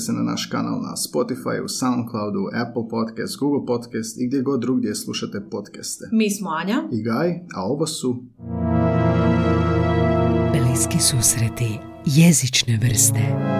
pretplatite se na naš kanal na Spotify, Soundcloudu, Apple Podcast, Google Podcast i gdje god drugdje slušate podcaste. Mi smo Anja. I Gaj, a ovo su Bliski susreti jezične vrste.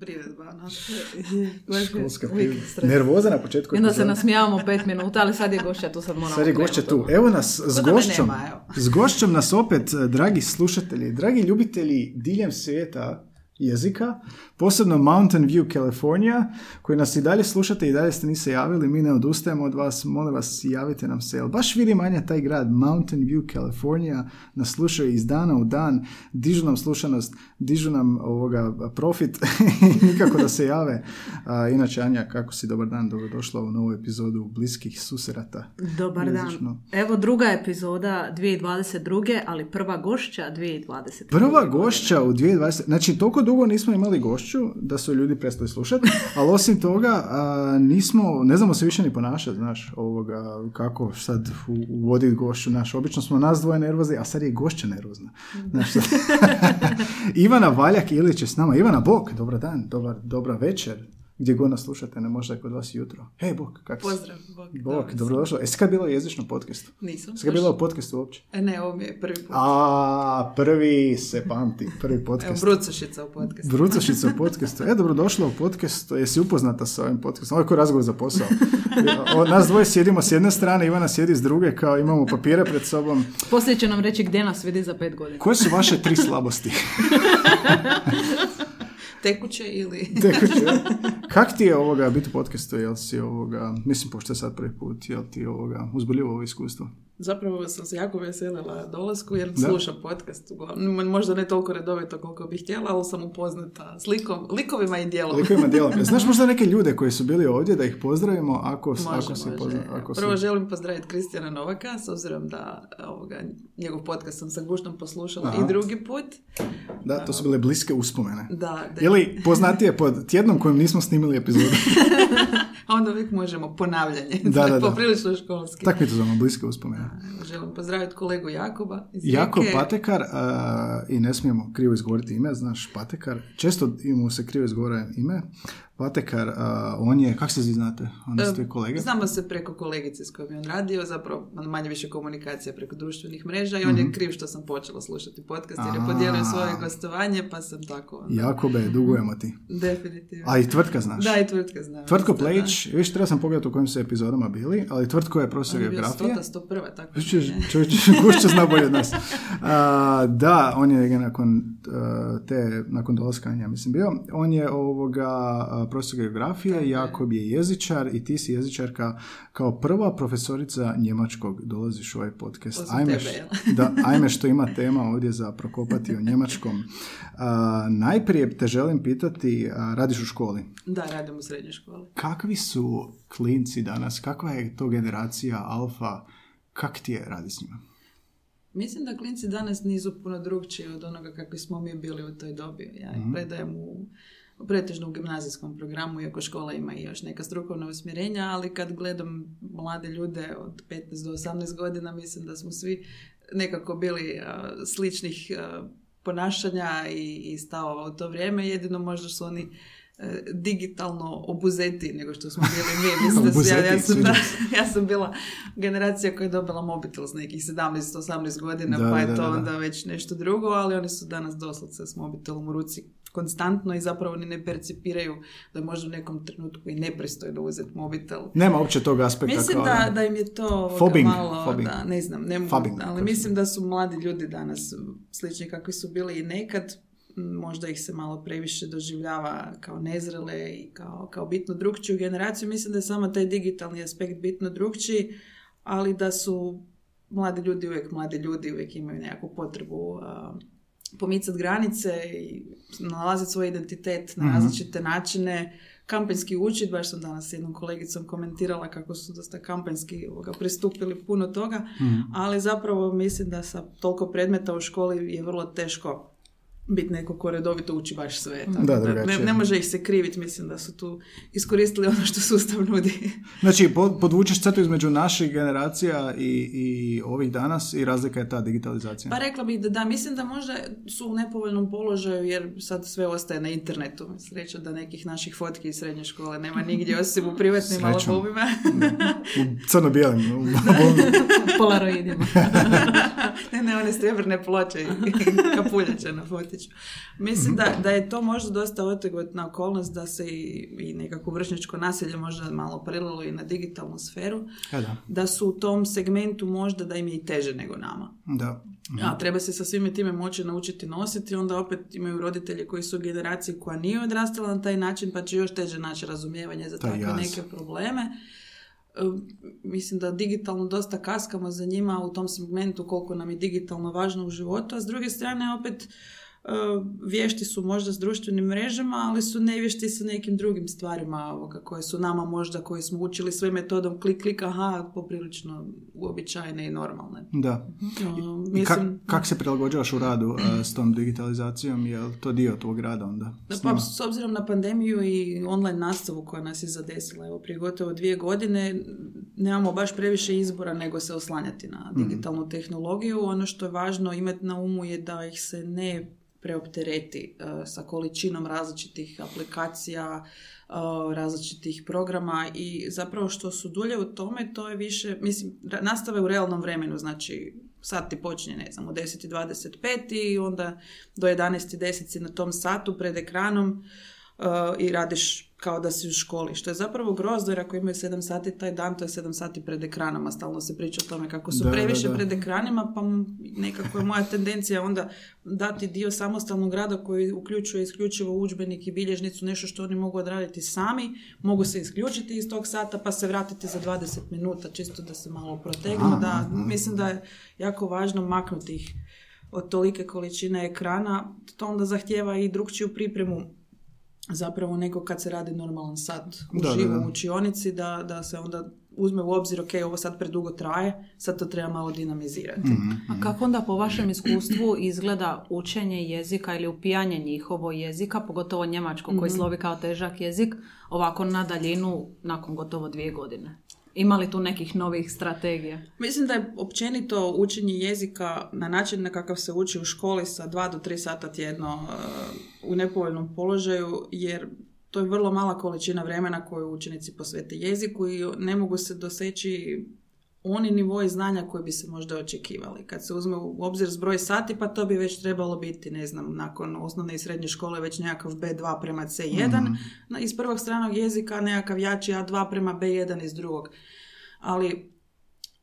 školska priredba. školska nervoza na početku. I onda se nasmijavamo pet minuta, ali sad je gošća, tu sad moramo Sad je gošća tu. Evo nas s gošćom. nema, evo. S gošćom nas opet, eh, dragi slušatelji, dragi ljubitelji diljem svijeta jezika, posebno Mountain View, California, koji nas i dalje slušate i dalje ste niste javili, mi ne odustajemo od vas, molim vas javite nam se. Jel baš vidi manja taj grad, Mountain View, California, nas slušaju iz dana u dan, dižu nam slušanost, dižu nam ovoga profit, nikako da se jave. A, inače, Anja, kako si, dobar dan, dobrodošla u novu epizodu Bliskih susreta. Dobar dan. Jezično. Evo druga epizoda 2022. ali prva gošća 2020. Prva gošća u 2020. Znači, toliko dugo nismo imali gošću da su ljudi prestali slušati, ali osim toga a, nismo, ne znamo se više ni ponašati, znaš, ovoga, kako sad uvoditi gošću, znaš, obično smo nas dvoje nervozni, a sad je i gošća nervozna. Znaš, sad- Ivana Valjak Ilić je s nama. Ivana, bok, dobar dan, dobar, dobra večer. Gdje god nas slušate, ne možda je kod vas jutro. Hej, bok, kako? Pozdrav, Bog. Bok, Dobro sam. dobrodošla. Jesi kad bila u jezičnom podcastu? Nisam. Jesi kad bila u podcastu uopće? E, ne, ovo mi je prvi put. A, prvi se pamti, prvi Evo, podcast. brucošica u podcastu. Brucošica u podcastu. E, dobrodošla u podcast. Jesi upoznata sa ovim podcastom? Ovo je razgovor za posao. O, nas dvoje sjedimo s jedne strane, Ivana sjedi s druge, kao imamo papire pred sobom. Poslije će nam reći gdje nas vidi za pet godina. Koje su vaše tri slabosti? Tekuće ili... Tekuće. Kak ti je ovoga biti u podcastu? Jel si ovoga, mislim, pošto je sad prvi put, jel ti ovoga uzboljivo ovo iskustvo? Zapravo sam se jako veselila dolasku jer Da. slušam podcast. uglavnom. Možda ne toliko redovito koliko bih htjela, ali sam upoznata s likom, likovima i dijelom. Likovima dijelom. Znaš možda neke ljude koji su bili ovdje da ih pozdravimo ako, Može, ako si može. pozna, ako si- Prvo želim pozdraviti Kristijana Novaka, s obzirom da ovoga, njegov podcast sam sa guštom poslušala Aha. i drugi put. Da, to su bile bliske uspomene. Da, da. Ili poznatije pod tjednom kojim nismo snimili epizodu. A onda uvijek možemo ponavljanje. Da, da, da. Poprilično školski. Tak mi to zovemo, bliske uspomene. Želim pozdraviti kolegu Jakoba iz Jako Rijeke. Patekar, a, i ne smijemo krivo izgovoriti ime, znaš, Patekar, često mu se krivo izgovara ime. Patekar, a, on je, kak se vi znate? On ste E, kolege? Znamo se preko kolegice s kojom je on radio, zapravo manje više komunikacija preko društvenih mreža i on je kriv što sam počela slušati podcast jer je Mhm. Podijelio svoje gostovanje pa sam tako onda, Jakobe, dugujemo ti. definitivno. A i tvrtka znaš. Da, i tvrtka znam. Tvrtko. Plejić, viš, treba sam pogledati u kojim su epizodama bili, ali Tvrtko je profesor On je bio geografije. 100 101, tako Čovječ, zna bolje od nas. A, da, on je nakon te, nakon dolaska, ja mislim bio, on je ovoga profesor geografije, Jakob je jezičar i ti si jezičarka kao prva profesorica njemačkog dolaziš u ovaj podcast. Ajme, tebe, da, ajme što ima tema ovdje za prokopati o njemačkom. A, najprije te želim pitati, a, radiš u školi. Da, radim u srednjoj školi. Kakvi su klinci danas? Kakva je to generacija alfa? Kak ti je radi s njima? Mislim da klinci danas nisu puno drugčiji od onoga kakvi smo mi bili u toj dobi. Ja ih predajem u pretežno u gimnazijskom programu, iako škola ima i još neka strukovna usmjerenja, ali kad gledam mlade ljude od 15 do 18 godina, mislim da smo svi nekako bili a, sličnih a, ponašanja i, i stavova u to vrijeme, jedino možda su oni digitalno obuzeti nego što smo bili mi. Mislim da su- ja, ja, Obuzeti, sam, ja sam bila generacija koja je dobila mobitel s nekih 17-18 godina, Da, pa je da, to da, da. onda već nešto drugo, ali oni su danas doslovce s mobitelom u ruci konstantno i zapravo ni ne percipiraju da možda u nekom trenutku i nepristojno uzeti mobitel. Nema uopće tog aspekta Mislim kao... da, da im je to ovoga Fobbing, malo, fobbing. da, ne znam, ne mogu, Fubbing, ali mislim da su mladi ljudi danas slični kakvi su bili i nekad, možda ih se malo previše doživljava kao nezrele i kao, kao bitno drugčiju generaciju. Mislim da je samo taj digitalni aspekt bitno drugčiji, ali da su mladi ljudi uvijek mladi ljudi, uvijek imaju nekakvu potrebu pomicati granice i nalaziti svoj identitet na Mhm. različite načine, kampanjski učit, baš sam danas s jednom kolegicom komentirala kako su dosta kampanjski ovoga, pristupili puno toga, Mhm. ali zapravo mislim da sa toliko predmeta u školi je vrlo teško biti neko ko redovito uči baš sve. Tako Da, ne, drugačije. ne može ih se kriviti, mislim da su tu iskoristili ono što sustav nudi. Znači, po- podvučeš crtu između naših generacija i, i ovih danas i razlika je ta digitalizacija. Pa rekla bih da da, mislim da možda su u nepovoljnom položaju jer sad sve ostaje na internetu. Sreća da nekih naših fotki iz srednje škole nema nigdje osim u privatnim Srećom. albumima. U crno-bijelim. Polaroidima. ne, ne, one srebrne ploče i kapuljače na fotiću. Mislim da, da je to možda dosta otegotna okolnost da se i, i nekako vršnjačko nasilje možda malo prelilo i na digitalnu sferu. E, da. Da su u tom segmentu možda da im je i teže nego nama. Da. A treba se sa svime time moći naučiti nositi, onda opet imaju roditelji koji su u generaciji koja nije odrastala na taj način, pa će još teže naći razumijevanje za takve neke probleme. E, Mislim da digitalno dosta kaskamo za njima u tom segmentu koliko nam je digitalno važno u životu, a s druge strane opet vješti su možda s društvenim mrežama, ali su nevješti sa nekim drugim stvarima ovoga, koje su nama možda, koje smo učili sve metodom klik, klik, aha, poprilično uobičajene i normalne. Da. Uh, I ka- mislim, kak se prilagođavaš u radu e, s tom digitalizacijom? Je li to dio tvog rada onda? Da, pa s obzirom na pandemiju i online nastavu koja nas je zadesila evo, prije gotovo dvije godine, nemamo baš previše izbora nego se oslanjati na digitalnu tehnologiju. Ono što je važno imati na umu je da ih se ne preoptereti eh, sa količinom različitih aplikacija, eh, različitih programa i zapravo što su dulje u tome, to je više, mislim, nastave u realnom vremenu, znači sat ti počinje, ne znam, u 10.25 i onda do 11.10 si na tom satu pred ekranom uh, i radiš kao da si u školi, što je zapravo grozno jer ako imaju 7 sati taj dan, to je 7 sati pred ekranama, stalno se priča o tome kako su Da, da, previše da. pred ekranima, pa nekako je moja tendencija onda dati dio samostalnog rada koji uključuje isključivo udžbenik i bilježnicu, nešto što oni mogu odraditi sami, mogu se isključiti iz tog sata pa se vratiti za 20 minuta, čisto da se malo protegnu, da mislim da je jako važno maknuti ih od tolike količine ekrana, to onda zahtjeva i drugčiju pripremu zapravo nego kad se radi normalan sat Da, da, uživo da. u učionici, da, da se onda uzme u obzir, ok, ovo sad predugo traje, sad to treba malo dinamizirati. Mhm. A kako onda po vašem iskustvu izgleda učenje jezika ili upijanje njihovo jezika, pogotovo njemačko koji slovi kao težak jezik, ovako na daljinu nakon gotovo dvije godine? Ima li tu nekih novih strategija? Mislim da je općenito učenje jezika na način na kakav se uči u školi sa dva do tri sata tjedno uh, u nepovoljnom položaju, jer to je vrlo mala količina vremena koju učenici posvete jeziku i ne mogu se doseći oni nivoi znanja koji bi se možda očekivali. Kad se uzme u obzir zbroj sati, pa to bi već trebalo biti, ne znam, nakon osnovne i srednje škole već nekakav B2 prema C1, na- iz prvog stranog jezika nekakav jači A2 prema B1 iz drugog. Ali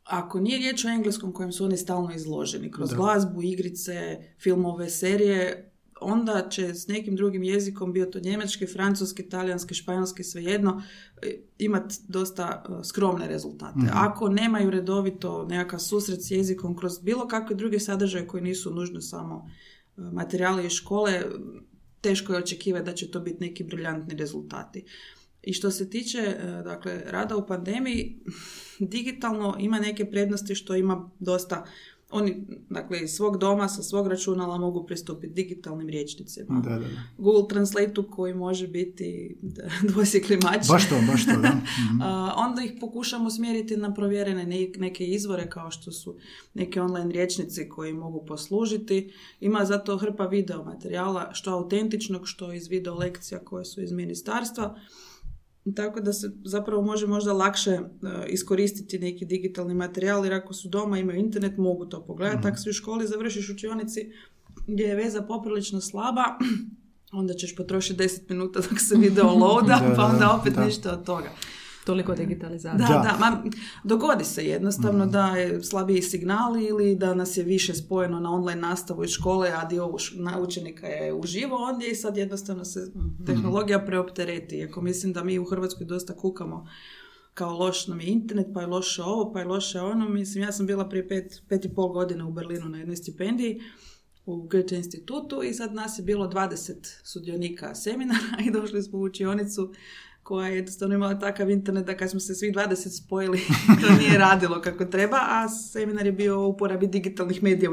ako nije riječ o engleskom kojem su oni stalno izloženi, kroz Da. glazbu, igrice, filmove, serije, onda će s nekim drugim jezikom, bio to njemački, francuski, talijanski, španjolski, svejedno, imati dosta e, skromne rezultate. Ako nemaju redovito nekakav susret s jezikom kroz bilo kakve druge sadržaje koji nisu nužno samo e, materijali iz škole, teško je očekivati da će to biti neki briljantni rezultati. I što se tiče e, dakle, rada u pandemiji, digitalno ima neke prednosti što ima dosta oni, dakle, iz svog doma, sa svog računala mogu pristupiti digitalnim rječnicima. Da, da, da. Google Translate-u koji može biti dvosjekli mač. Baš to, baš to, da. Mhm. A, onda ih pokušamo smjeriti na provjerene ne- neke izvore kao što su neki online rječnici koji mogu poslužiti. Ima zato hrpa video materijala, što autentičnog, što iz video lekcija koje su iz ministarstva. Tako da se zapravo može možda lakše e, iskoristiti neki digitalni materijal jer ako su doma, imaju internet, mogu to pogledati. Ako si u školi završiš učionici gdje je veza poprilično slaba, onda ćeš potrošiti 10 minuta dok se video loada, Da, pa da, onda opet da. ništa od toga. Toliko digitalizacije. Da, Da. da, ma, dogodi se jednostavno da je slabiji signal ili da nas je više spojeno na online nastavu iz škole, a dio učenika je uživo ondje i sad jednostavno se tehnologija preoptereti. Iako mislim da mi u Hrvatskoj dosta kukamo kao loš nam je internet, pa je loše ovo, pa je loše ono. Mislim, ja sam bila prije pet, pet i pol godina u Berlinu na jednoj stipendiji u Goethe institutu i sad nas je bilo 20 sudionika seminara i došli smo u učionicu koja je jednostavno imala takav internet da kad smo se svi 20 spojili, to nije radilo kako treba, a seminar je bio o uporabi digitalnih medija.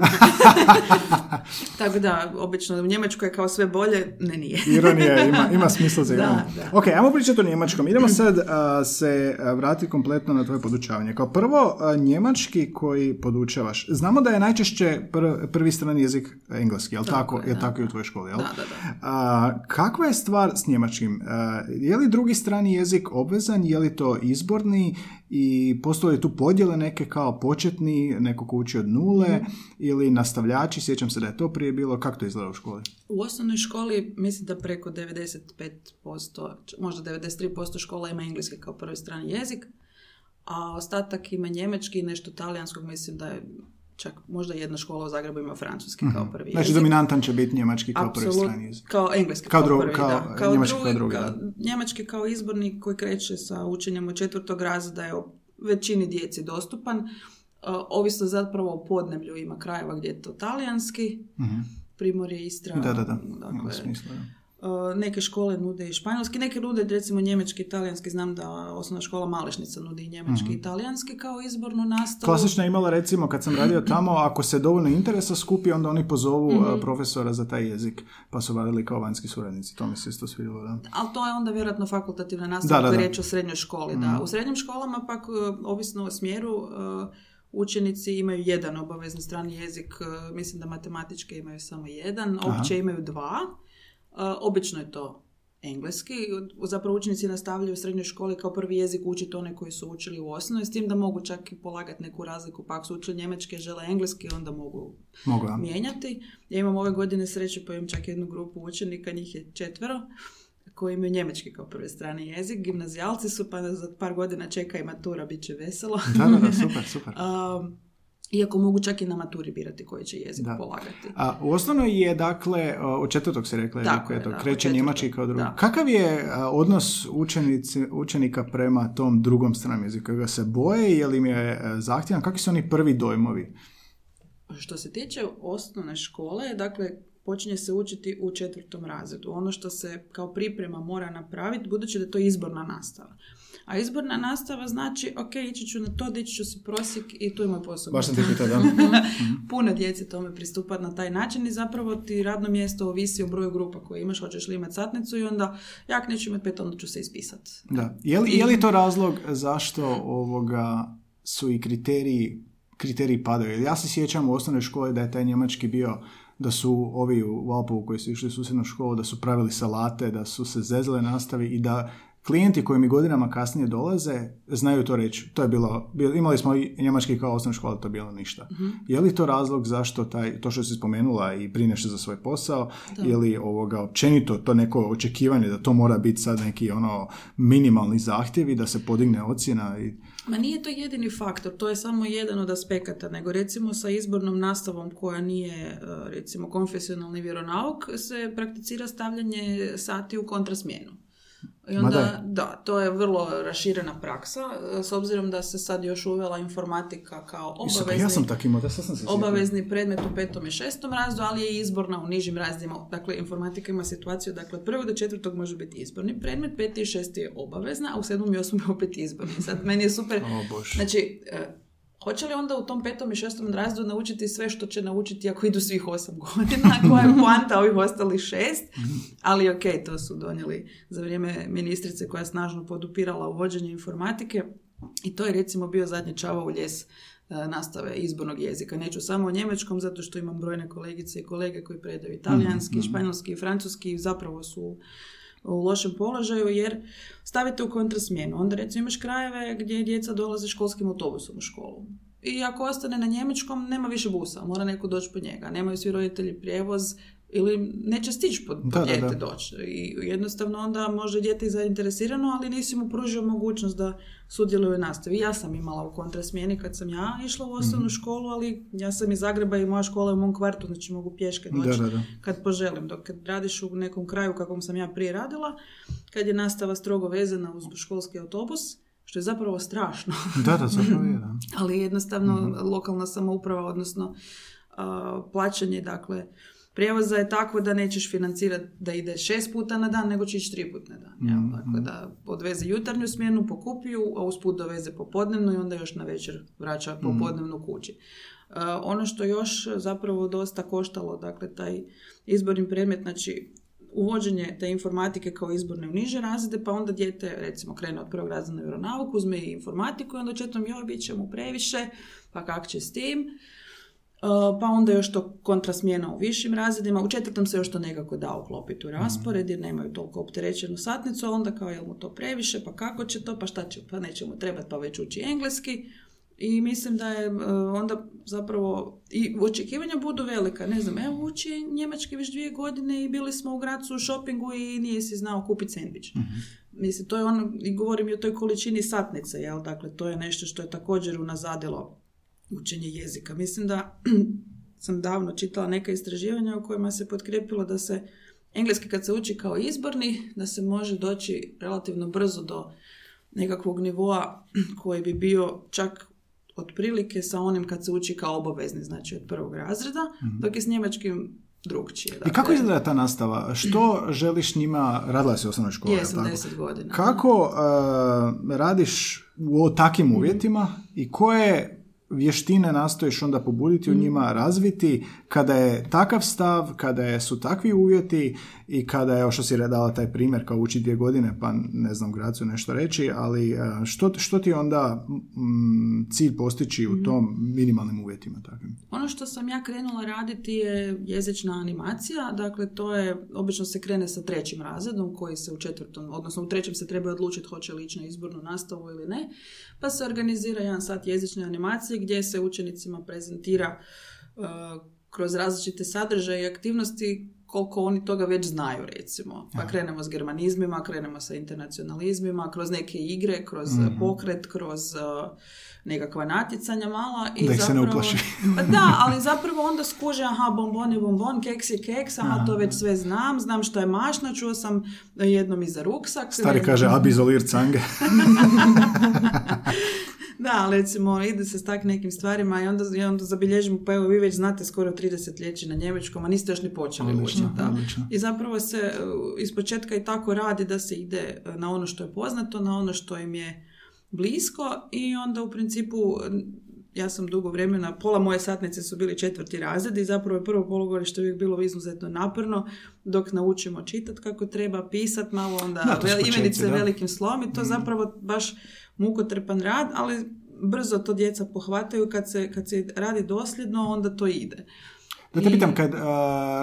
Tako da, obično u Njemačkoj je kao sve bolje, ne nije. Ironija ima, ima smisla za ironiju. Ok, ajmo pričati o njemačkom. Idemo sad a, se vratiti kompletno na tvoje podučavanje. Kao prvo, a, njemački koji podučavaš. Znamo da je najčešće pr- prvi strani jezik engleski, jel tako? Tako je, tako i u tvojoj školi, jel? Da, da, da. A, kakva je stvar s njemačkim? Je li drugi strani jezik obvezan? Je li to izborni? I postoje li tu podjele neke kao početni, neko ko uči od nule Mhm. ili nastavljači? Sjećam se da je to prije bilo. Kako to izgleda u školi? U osnovnoj školi mislim da preko 95%, č- možda 93% škola ima engleski kao prvi strani jezik, a ostatak ima njemački i nešto talijanskog, mislim da je čak možda jedna škola u Zagrebu ima francuski kao prvi Znači, jezik. dominantan će biti njemački kao prvi Apsolut- strani jezik. Kao engleski Kao kao, dru- prvi, kao da. njemački kao drugi, kao- da. njemački kao izbornik koji kreće sa učenjem od četvrtog razreda je većini djeci dostupan. Uh, ovisno zapravo o podneblju ima krajeva gdje je to talijanski, Primorje, Istra. Mhm. Da, da, da. Dakle, smisla, da. Uh, neke škole nude i španjolski, neke nude recimo njemački i talijanski, znam da osnovna škola Malešnica nudi i njemački i talijanski kao izbornu nastavu. Klasična je imala recimo kad sam radio tamo, ako se dovoljno interesa skupi, onda oni pozovu Mhm. a, profesora za taj jezik, pa su radili kao vanjski suradnici. To mi se isto svidjelo, da. Ali to je onda vjerojatno fakultativna nastava Da, da, riječ o srednjoj školi. Da. U srednjim školama pak, e, ovisno o smjeru, e, učenici imaju jedan obavezni strani jezik, e, mislim da matematičke imaju samo jedan, opće imaju dva. Obično je to engleski. Zapravo učenici nastavljaju u srednjoj školi kao prvi jezik učiti one koji su učili u osnovnoj, s tim da mogu čak i polagati neku razliku, pa ako su učili njemački, žele engleski, onda mogu Mogu, mijenjati. Ja imam ove godine sreće pa imam čak jednu grupu učenika, njih je četvero, koji imaju njemački kao prvi strani jezik. Gimnazijalci su, pa za par godina čeka i matura, bit će veselo. Da, da, da, super, super. Um, iako mogu čak i na maturi birati koji će jezik Da. polagati. A u osnovnoj je, dakle, od četvrtog se rekla, Tako dakle, je, to da, kreće njemački kao drugi. da. Kakav je odnos učenici, učenika prema tom drugom stranom jeziku? Ga se boje, je li im je e, zahtjevan? Kakvi su oni prvi dojmovi? Što se tiče osnovne škole, dakle, počinje se učiti u četvrtom razredu. Ono što se kao priprema mora napraviti, budući da je to izborna nastava. A izborna nastava znači, ok, ići ću na to, dići ću si prosjek i tu je moj posao. Baš sam ti pitao, da. Puno djece tome pristupa na taj način i zapravo ti radno mjesto ovisi o broju grupa koje imaš, hoćeš li imati satnicu i onda ja ako neću imati pet, onda ću se ispisati. Da. Je li, je li to razlog zašto ovoga su i kriteriji, kriteriji padaju? Ja se sjećam u osnovnoj školi da je taj njemački bio da su ovi u Valpovu koji su išli u susjednu školu, da su pravili salate, da su se zezale nastavi i da klijenti koji mi godinama kasnije dolaze znaju to reći. To je bilo, bil- imali smo i njemački kao osnovna škola, to je bilo ništa. Je li to razlog zašto taj, to što si spomenula i brineš za svoj posao, ili ovoga općenito to neko očekivanje da to mora biti sad neki ono minimalni zahtjevi da se podigne ocjena i Ma nije to jedini faktor, to je samo jedan od aspekata, nego recimo sa izbornom nastavom koja nije e, recimo konfesionalni vjeronauk se prakticira stavljanje sati u kontrasmjenu. I onda, daj. da, to je vrlo raširena praksa, s obzirom da se sad još uvela informatika kao Isuse, pa obavezni, ja sam tak imao, da sam se obavezni predmet u petom i šestom razdu, ali je izborna u nižim razdima. Dakle, informatika ima situaciju, dakle, prvog do četvrtog može biti izborni predmet, peti i šesti je obavezna, a u sedmom i osmom je opet izborni. Sad, meni je super, O Bože. Znači, e, Hoće li onda u tom petom i šestom razredu naučiti sve što će naučiti ako idu svih osam godina, koja je poanta ovih ostalih šest, ali ok, to su donijeli za vrijeme ministrice koja je snažno podupirala uvođenje informatike. I to je recimo bio zadnji čava u ljes e, nastave izbornog jezika. Neću samo o njemačkom, zato što imam brojne kolegice i kolege koji predaju italijanski, španjolski i francuski i zapravo su u lošem položaju jer stavite u kontrasmjenu. Onda recimo imaš krajeve gdje djeca dolaze školskim autobusom u školu. I ako ostane na njemačkom, nema više busa, mora neko doći po njega. Nemaju svi roditelji prijevoz ili neće stići po, po dijete doći. I jednostavno onda može dijete i zainteresirano, ali nisi mu pružio mogućnost da sudjeluje u nastavi. Ja sam imala u kontrasmjeni kad sam ja išla u osnovnu mhm. školu, ali ja sam iz Zagreba i moja škola je u mom kvartu, znači mogu pješke doći kad poželim. Dok kad radiš u nekom kraju kakvom sam ja prije radila, kad je nastava strogo vezana uz školski autobus, što je zapravo strašno. da, da, zapravo je, da. ali jednostavno mhm. lokalna samouprava, odnosno plaćanje, dakle, prijevoza je takvo da nećeš financirati da ide šest puta na dan, nego će ići tri puta na dan. Mm-hmm. Dakle, da odveze jutarnju smjenu, pokupiju, a usput doveze popodnevnu i onda još na večer vraća mhm. popodnevnu kući. Uh, ono što još zapravo dosta koštalo, dakle, taj izborni predmet, znači uvođenje te informatike kao izborne u niže razrede, pa onda dijete recimo krene od prvog razreda na vjeronauk, uzme i informatiku i onda četom joj bit će mu previše, pa kak će s tim. Uh, pa onda još to kontrasmjena u višim razredima. U četvrtom se još to nekako da uklopiti u raspored jer nemaju toliko opterećenu satnicu, onda kao je mu to previše, pa kako će to, pa šta će, pa neće mu trebati, pa već uči engleski. I mislim da je uh, onda zapravo i očekivanja budu velika. Ne znam, evo uči njemački već dvije godine i bili smo u Gracu u shoppingu i nije si znao kupiti sandvič. mm Mislim, to je ono, i govorim i o toj količini satnice, jel? Dakle, to je nešto što je također unazadilo učenje jezika. Mislim da sam davno čitala neka istraživanja u kojima se potkrepilo da se engleski kad se uči kao izborni, da se može doći relativno brzo do nekakvog nivoa koji bi bio čak otprilike sa onim kad se uči kao obavezni, znači od prvog razreda, mm dok je s njemačkim drugčije. Dakle. I kako izgleda ta nastava? Što želiš njima, radila si u osnovnoj školi? Jesam, deset godina. Kako uh, radiš u takvim mhm. uvjetima i koje vještine nastojiš onda pobuditi u mm. njima, razviti, kada je takav stav, kada je, su takvi uvjeti i kada je, što si dala taj primjer kao uči dvije godine, pa ne znam Gracu nešto reći, ali e, što, što ti onda mm, cilj postići u mm. tom minimalnim uvjetima takvim? Ono što sam ja krenula raditi je jezična animacija, dakle to je, obično se krene sa trećim razredom koji se u četvrtom, odnosno u trećem se treba odlučiti hoće li ići na izbornu nastavu ili ne, pa se organizira jedan sat jezične animacije gdje se učenicima prezentira uh, kroz različite sadržaje i aktivnosti koliko oni toga već znaju recimo. Pa krenemo s germanizmima, krenemo sa internacionalizmima, kroz neke igre, kroz mm pokret, kroz uh, nekakva natjecanja mala. I da zapravo, se pa da, ali zapravo onda skuže, aha, bombon je bombon, keks je keks, aha, to već sve znam, znam što je mašna, čuo sam jednom i za ruksak. Stari kaže, ab izolir cange. Da, recimo, ide se s tak nekim stvarima i onda, i onda zabilježimo, pa evo vi već znate skoro 30 liječi na njemačkom, a niste još ni počeli učiti. I zapravo se e, iz početka i tako radi da se ide e, na ono što je poznato, na ono što im je blisko i onda u principu ja sam dugo vremena, pola moje satnice su bili četvrti razred i zapravo je prvo polugodište uvijek bilo izuzetno naporno dok naučimo čitati kako treba, pisat malo onda imenice velikim slom i to mm. zapravo baš mukotrpan rad, ali brzo to djeca pohvataju kad se, kad se radi dosljedno, onda to ide. Da te pitam, kad uh,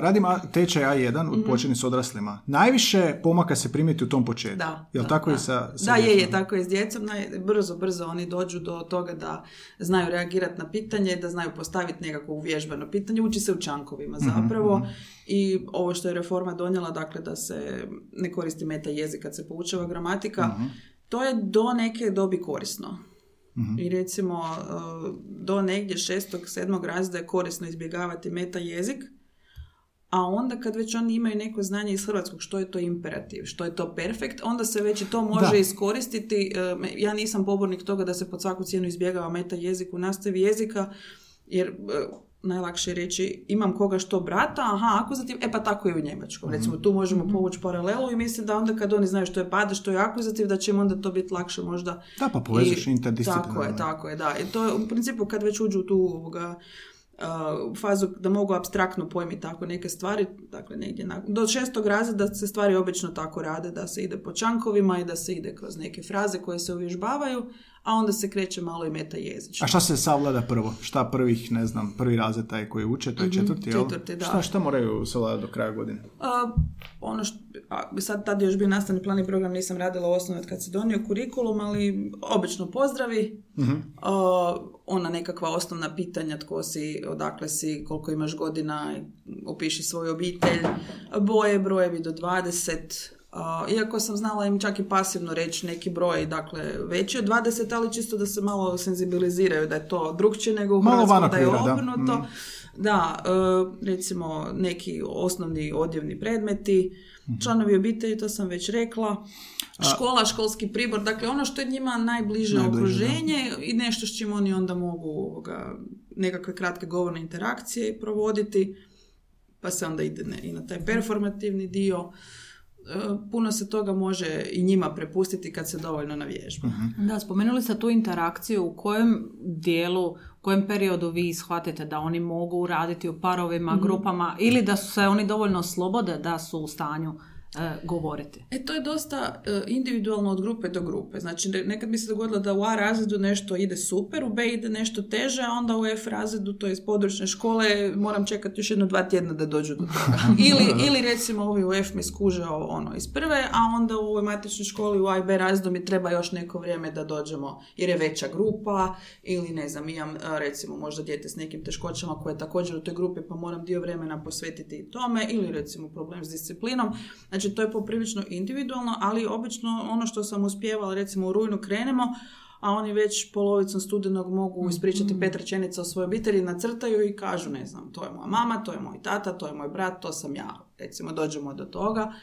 radim tečaj A1 od mm s odraslima, najviše pomaka se primiti u tom početku. Da. Jel tako da. i sa, sa Da, je, je, tako je s djecom. brzo, brzo oni dođu do toga da znaju reagirati na pitanje, da znaju postaviti nekako uvježbano pitanje. Uči se u čankovima mhm, zapravo. Mhm. I ovo što je reforma donijela, dakle da se ne koristi meta jezik kad se poučava gramatika, mhm. to je do neke dobi korisno. Mhm. I recimo uh, do negdje šestog, sedmog razreda je korisno izbjegavati meta jezik, a onda kad već oni imaju neko znanje iz hrvatskog što je to imperativ, što je to perfekt, onda se već i to može iskoristiti. Uh, ja nisam pobornik toga da se pod svaku cijenu izbjegava meta jezik u nastavi jezika, jer uh, najlakše je reći imam koga što brata, aha, akuzativ, e pa tako i u njemačkom. Mhm. Recimo tu možemo povući paralelu i mislim da onda kad oni znaju što je pada, što je akuzativ, da će im onda to biti lakše možda. Da, pa povežeš I- interdisciplinarno. Tako je, tako je, da. I to je u principu kad već uđu u tu ovoga, uh, fazu da mogu abstraktno pojmiti tako neke stvari, dakle negdje na, do šestog razreda se stvari obično tako rade, da se ide po čankovima i da se ide kroz neke fraze koje se uvježbavaju, a onda se kreće malo i meta jezično. A šta se savlada prvo? Šta prvih, ne znam, prvi razred taj koji uče, to je četvrti, jel? Mhm, četvrti, da. Šta, šta moraju savladati do kraja godine? A, ono što, a, sad tad još bio nastavni plan i program, nisam radila u osnovi od kad se donio kurikulum, ali obično pozdravi, a, ona nekakva osnovna pitanja, tko si, odakle si, koliko imaš godina, opiši svoju obitelj, boje, brojevi do 20, a, iako sam znala im čak i pasivno reći neki broj, dakle veći od 20, ali čisto da se malo senzibiliziraju da je to drugčije nego u Hrvatskoj, da je da. obrnuto. Mm. Da, e, recimo neki osnovni odjevni predmeti, članovi obitelji, to sam već rekla, škola, školski pribor, dakle ono što je njima najbliže, Najbliže, okruženje i nešto s čim oni onda mogu ovoga, nekakve kratke govorne interakcije provoditi, pa se onda ide i na taj performativni dio. E, Puno se toga može i njima prepustiti kad se dovoljno navježba. Da, spomenuli ste tu interakciju, u kojem dijelu, u kojem periodu vi shvatite da oni mogu raditi u parovima, grupama ili da su se oni dovoljno slobode da su u stanju govoriti. E, to je dosta e, individualno od grupe do grupe. Znači, ne- nekad mi se dogodilo da u A razredu nešto ide super, u B ide nešto teže, a onda u F razredu, to je iz područne škole, moram čekati još jedno dva tjedna da dođu do toga. ili, ili recimo ovi u F mi skuže ono iz prve, a onda u ovoj matičnoj školi u A i B razredu mi treba još neko vrijeme da dođemo, jer je veća grupa, ili ne znam, imam e, recimo možda dijete s nekim teškoćama koje je također u toj grupi, pa moram dio vremena posvetiti i tome, ili recimo problem s disciplinom. Znači, to je poprilično individualno, ali obično ono što sam uspijevala, recimo u rujnu krenemo, a oni već polovicom studenog mogu ispričati pet rečenica o svojoj obitelji, nacrtaju i kažu, ne znam, to je moja mama, to je moj tata, to je moj brat, to sam ja. Recimo, dođemo do toga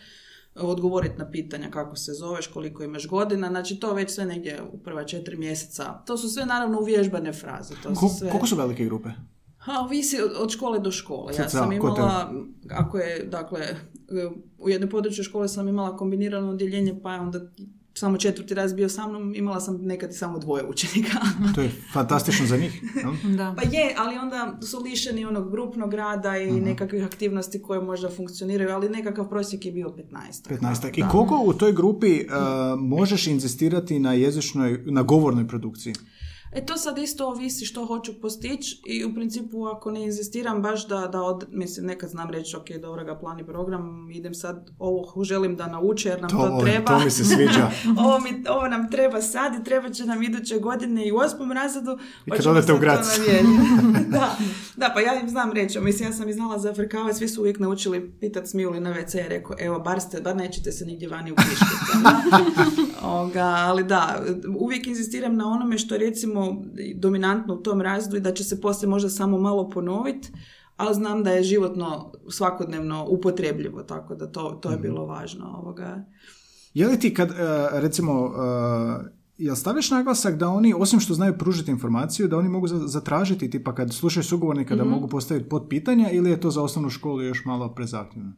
odgovoriti na pitanja kako se zoveš, koliko imaš godina, znači to već sve negdje u prva četiri mjeseca. To su sve naravno uvježbane fraze. To su sve... Koliko su velike grupe? Ha, ovisi od, od škole do škole. Ja sam imala, ako je, dakle, u jednoj području škole sam imala kombinirano odjeljenje, pa je onda samo četvrti raz bio sa mnom, imala sam nekad i samo dvoje učenika. To je fantastično za njih. Da. pa je, ali onda su lišeni onog grupnog rada i nekakvih aktivnosti koje možda funkcioniraju, ali nekakav prosjek je bio 15. 15. I koliko u toj grupi uh, možeš inzistirati na jezičnoj, na govornoj produkciji? E to sad isto ovisi što hoću postići i u principu ako ne inzistiram baš da, da od, mislim nekad znam reći ok, dobro ga plan i program, idem sad ovo želim da nauče jer nam to, To, treba. to mi se sviđa. ovo, mi, ovo nam treba sad i treba će nam iduće godine i u osmom razredu. I kad odete u grad. da, da, pa ja im znam reći. Mislim, ja sam i znala za Afrikavac, svi su uvijek naučili pitat smiju li na WC. Ja rekao, evo, bar, ste, bar nećete se nigdje vani. Oga, ali da, uvijek inzistiram na onome što je recimo dominantno u tom razredu i da će se poslije možda samo malo ponoviti, ali znam da je životno svakodnevno upotrebljivo, tako da to, to je bilo važno. Ovoga. Je li ti kad, uh, recimo, uh, jel stavljaš naglasak da oni, osim što znaju pružiti informaciju, da oni mogu za- zatražiti, tipa kad slušaju sugovornika da mogu postaviti pod pitanja ili je to za osnovnu školu još malo prezahtjevno?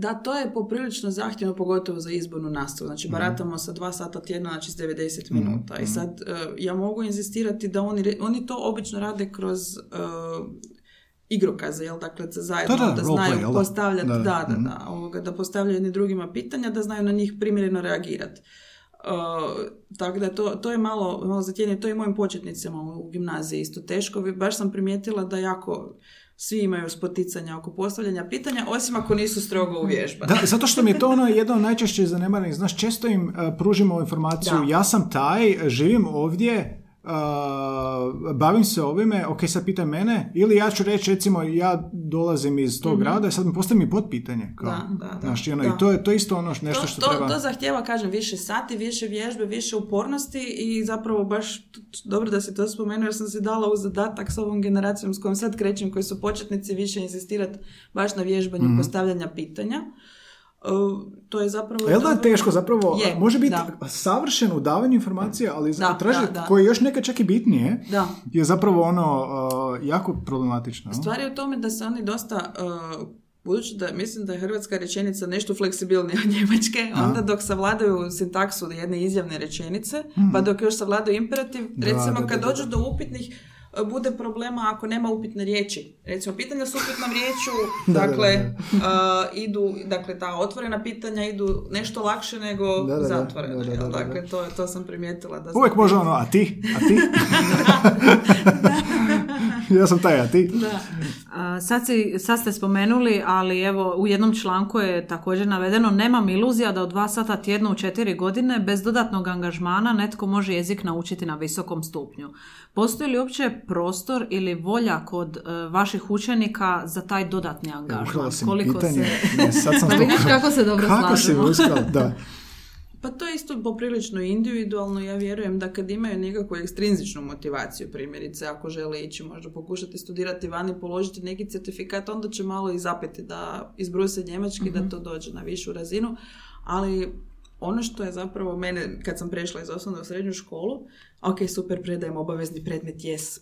E, Da, to je poprilično zahtjevno, pogotovo za izbornu nastavu. Znači, baratamo sa dva sata tjedno, znači s 90 minuta. I sad, e, ja mogu inzistirati da oni, oni to obično rade kroz e, igrokaze, jel? Dakle, za zajedno Da, da, da, znaju da? postavljati, Da, da, da. da, Mhm. ovoga, da postavljaju jedni drugima pitanja, da znaju na njih primjereno reagirati. Uh, tako da to, to je malo, malo zatjenje, to je i mojim početnicima u gimnaziji isto teško. Baš sam primijetila da jako svi imaju spoticanja oko postavljanja pitanja, osim ako nisu strogo uvježbani. Da, zato što mi je to ono jedno od najčešće zanemarenih. Znaš, često im uh, pružimo informaciju, Da. ja sam taj, živim ovdje, uh, bavim se ovime, ok, sad pitaj mene, ili ja ću reći, recimo, ja dolazim iz tog grada i sad mi postavi mi potpitanje. Kao. Da, da, da. Znaš, ono, Da. i to je, to isto ono nešto to, što to, treba... to zahtjeva, kažem, više sati, više vježbe, više upornosti i zapravo baš dobro da si to spomenuo jer sam si dala u zadatak s ovom generacijom s kojom sad krećem, koji su početnici više insistirati baš na vježbanju Mhm. postavljanja pitanja. To je zapravo... Jel da je teško zapravo, Je, može biti da. savršen u davanju informacija, ali Da, traži, da, da. koje je još neka čak i bitnije, Da. je zapravo ono uh, jako problematično. Stvar je u tome da se oni dosta, uh, budući da mislim da je hrvatska rečenica nešto fleksibilnija od njemačke, onda dok savladaju sintaksu jedne izjavne rečenice, pa dok još savladaju imperativ, recimo kad dođu do upitnih, bude problema ako nema upitne riječi. Recimo, pitanja s upitnom riječu, Da, da, da, dakle, uh, idu, dakle, ta otvorena pitanja idu nešto lakše nego Da, da, da. zatvorena. Da, da, da, da, da. Dakle, to, to sam primijetila. Da Uvijek može ono, a ti? A ti? ja sam taj, a ti? Da. A, Sad, si, sad ste spomenuli, ali evo u jednom članku je također navedeno nemam iluzija da od dva sata tjedno u četiri godine bez dodatnog angažmana netko može jezik naučiti na visokom stupnju. Postoji li uopće prostor ili volja kod e, vaših učenika za taj dodatni angažman? Si mi pitanje. se... Ne, sad sam Da vidiš kako se dobro Kako si slažemo. uskala, da. Pa to je isto poprilično individualno. Ja vjerujem da kad imaju nekakvu ekstrinzičnu motivaciju, primjerice, ako žele ići možda pokušati studirati vani, položiti neki certifikat, onda će malo i zapeti da izbruse njemački, da to dođe na višu razinu. Ali ono što je zapravo mene, kad sam prešla iz osnovne u srednju školu, ok, super, predajem obavezni predmet, yes.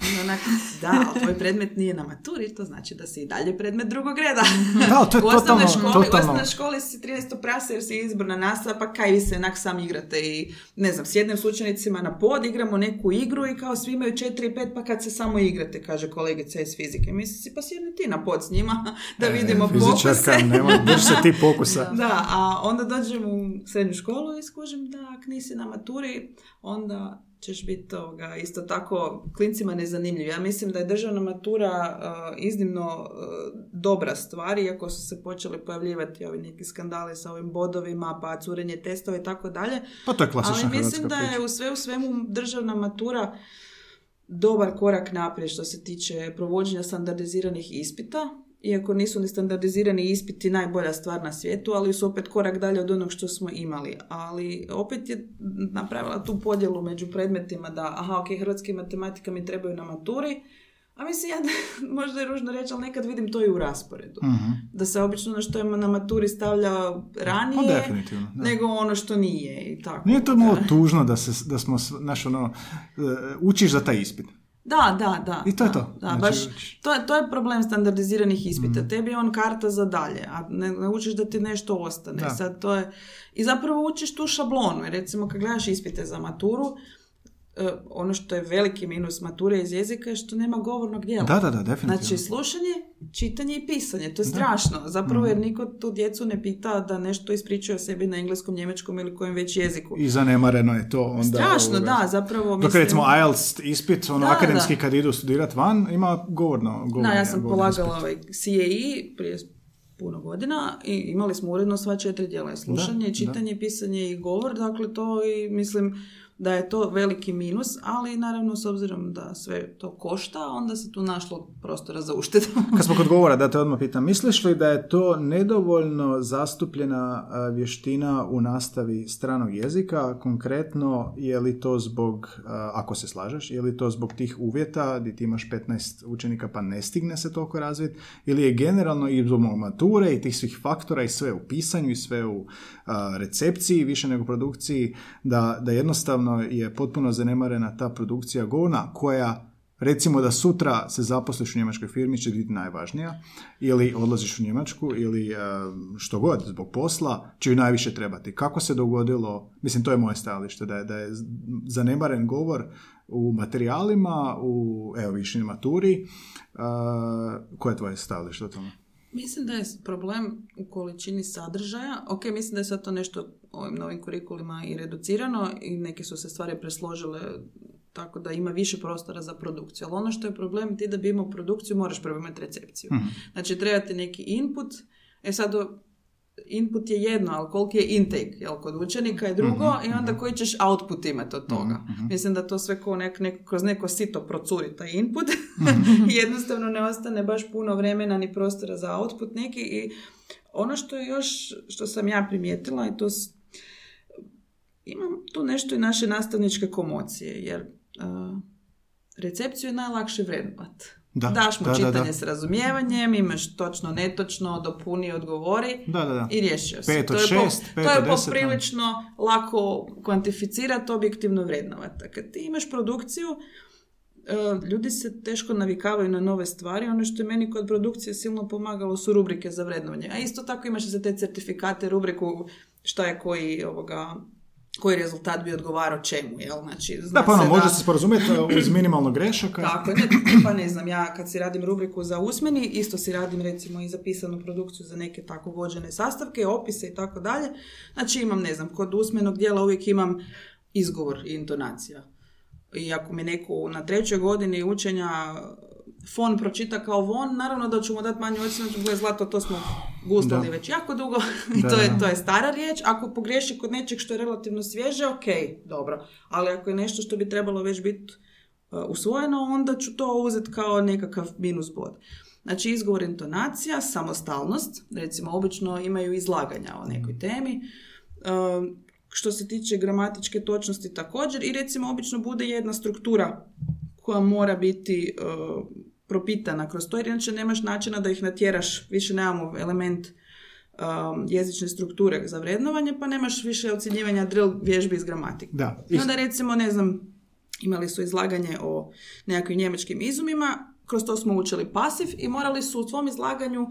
Onda onak, da, tvoj predmet nije na maturi, to znači da si i dalje predmet drugog reda. Da, to je u totalno- školi, u totalno. osnovnoj školi si 13. prase jer si izborna nastava, pa kaj vi se onak sam igrate i ne znam, s učenicima na pod, igramo neku igru i kao svi imaju 4 i 5, pa kad se samo igrate, kaže kolegica iz fizike. Misli si, pa sjedni ti na pod s njima da vidimo E, Fizičarka, pokuse. nema, se ti pokusa. Da, a onda dođem u srednju školu i skužim da ako nisi na maturi, onda ćeš biti toga, isto tako klincima nezanimljiv. Ja mislim da je državna matura uh, iznimno uh, dobra stvar, iako su se počeli pojavljivati ovi neki skandali sa ovim bodovima, pa curenje testova i tako dalje. Pa to je klasična Ali mislim da je u sve u svemu državna matura dobar korak naprijed što se tiče provođenja standardiziranih ispita. Iako nisu ni standardizirani ispiti najbolja stvar na svijetu, ali su opet korak dalje od onog što smo imali. Ali opet je napravila tu podjelu među predmetima da, aha, ok, hrvatski matematika mi trebaju na maturi, a mislim, ja možda je ružno reći, ali nekad vidim to i u rasporedu. Mhm. Da se obično ono što je na maturi stavlja ranije, Pa da. nego ono što nije i tako. Nije to malo tužno da, se, da smo, znaš, ono, e, učiš za taj ispit. Da, da, da. I to je da, to. Da, Znači, baš, to, je, to je problem standardiziranih ispita. Mm. Tebi je on karta za dalje, a ne, ne učiš da ti nešto ostane. Da. Sad to je, I zapravo učiš tu šablonu. Recimo kad gledaš ispite za maturu, ono što je veliki minus mature iz jezika je što nema govornog dijela. Da, da, da, definitivno. Znači, slušanje, čitanje i pisanje. To je strašno. Zapravo, Mm. jer niko tu djecu ne pita da nešto ispričaju o sebi na engleskom, njemačkom ili kojem već jeziku. I zanemareno je to onda... Strašno, ovoga. da, zapravo Dok mislim... recimo IELTS ispit, ono Da, akademski da. kad idu studirat van, ima govorno, govorni, Da, ja sam polagala ovaj CAE prije puno godina i imali smo uredno sva četiri dijela. Slušanje, Da, čitanje, pisanje i govor. Dakle, to i mislim da je to veliki minus, ali naravno s obzirom da sve to košta, onda se tu našlo prostora za uštedu. Kad smo kod govora, da te odmah pitam, misliš li da je to nedovoljno zastupljena vještina u nastavi stranog jezika? Konkretno, je li to zbog, ako se slažeš, je li to zbog tih uvjeta gdje ti imaš 15 učenika pa ne stigne se toliko razviti? Ili je generalno i zbog mature i tih svih faktora i sve u pisanju i sve u recepciji, više nego produkciji, da, da jednostavno je potpuno zanemarena ta produkcija govna koja recimo da sutra se zaposliš u njemačkoj firmi će biti najvažnija ili odlaziš u Njemačku ili e, što god zbog posla će ju najviše trebati. Kako se dogodilo, mislim to je moje stajalište, da je, da je zanemaren govor u materijalima, u evo višnjoj maturi. E, koje je tvoje stajalište o tome? Mislim da je problem u količini sadržaja. Ok, mislim da je sad to nešto ovim novim kurikulima i reducirano i neke su se stvari presložile tako da ima više prostora za produkciju. Ali ono što je problem, ti da bi imao produkciju moraš prvo imati recepciju. Znači treba ti neki input. E sad input je jedno, ali koliki je intake jel, kod učenika je drugo i onda koji ćeš output imati od toga. Mislim da to sve ko nek, nek- kroz neko sito procuri taj input i jednostavno ne ostane baš puno vremena ni prostora za output neki i ono što je još, što sam ja primijetila i to s- imam tu nešto i naše nastavničke komocije, jer uh, recepciju je najlakše vrednovat. Da, Daš mu da, čitanje da. s razumijevanjem, imaš točno, netočno, dopuni, odgovori Da, da, da. i riješio se. To je, to je poprilično lako kvantificirati, objektivno vrednovati. Kad ti imaš produkciju, e, ljudi se teško navikavaju na nove stvari. Ono što je meni kod produkcije silno pomagalo su rubrike za vrednovanje. A isto tako imaš za te certifikate rubriku šta je koji ovoga koji rezultat bi odgovarao čemu, jel? Znači, zna Da, pa ono, se može da- se sporazumjeti uz minimalno grešaka. tako je, ne, pa ne znam, ja kad si radim rubriku za usmeni, isto si radim recimo i za pisanu produkciju za neke tako vođene sastavke, opise i tako dalje. Znači imam, ne znam, kod usmenog dijela uvijek imam izgovor i intonacija. I ako mi neko na trećoj godini učenja fon pročita kao von, naravno da ću mu dati manju ocjenu, ću gle zlato, to smo gustali Da. već jako dugo i to, je, to je stara riječ. Ako pogriješi kod nečeg što je relativno svježe, ok, dobro. Ali ako je nešto što bi trebalo već biti uh, usvojeno, onda ću to uzeti kao nekakav minus bod. Znači, izgovor intonacija, samostalnost, recimo, obično imaju izlaganja o nekoj temi, Um, što se tiče gramatičke točnosti također i recimo obično bude jedna struktura koja mora biti uh, propitana kroz to jer inače nemaš načina da ih natjeraš, više nemamo element um, jezične strukture za vrednovanje, pa nemaš više ocjenjivanja drill vježbi iz gramatike. Da. I onda recimo, ne znam, imali su izlaganje o nekakvim njemačkim izumima, kroz to smo učili pasiv i morali su u svom izlaganju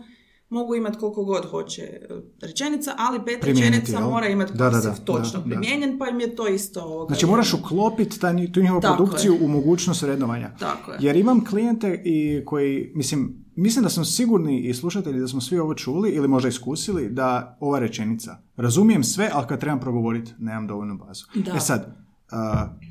mogu imati koliko god hoće e, rečenica, ali pet Primijeniti, rečenica jel? mora imati Da, da, da, točno da, da. primijenjen, pa im je to isto ovoga. Znači moraš uklopiti taj, tu njihovu Tako produkciju je. u mogućnost vrednovanja. Tako je. Jer imam klijente i koji, mislim, mislim da smo sigurni i slušatelji da smo svi ovo čuli ili možda iskusili da ova rečenica, razumijem sve, ali kad trebam progovoriti, nemam dovoljnu bazu. Da. E sad,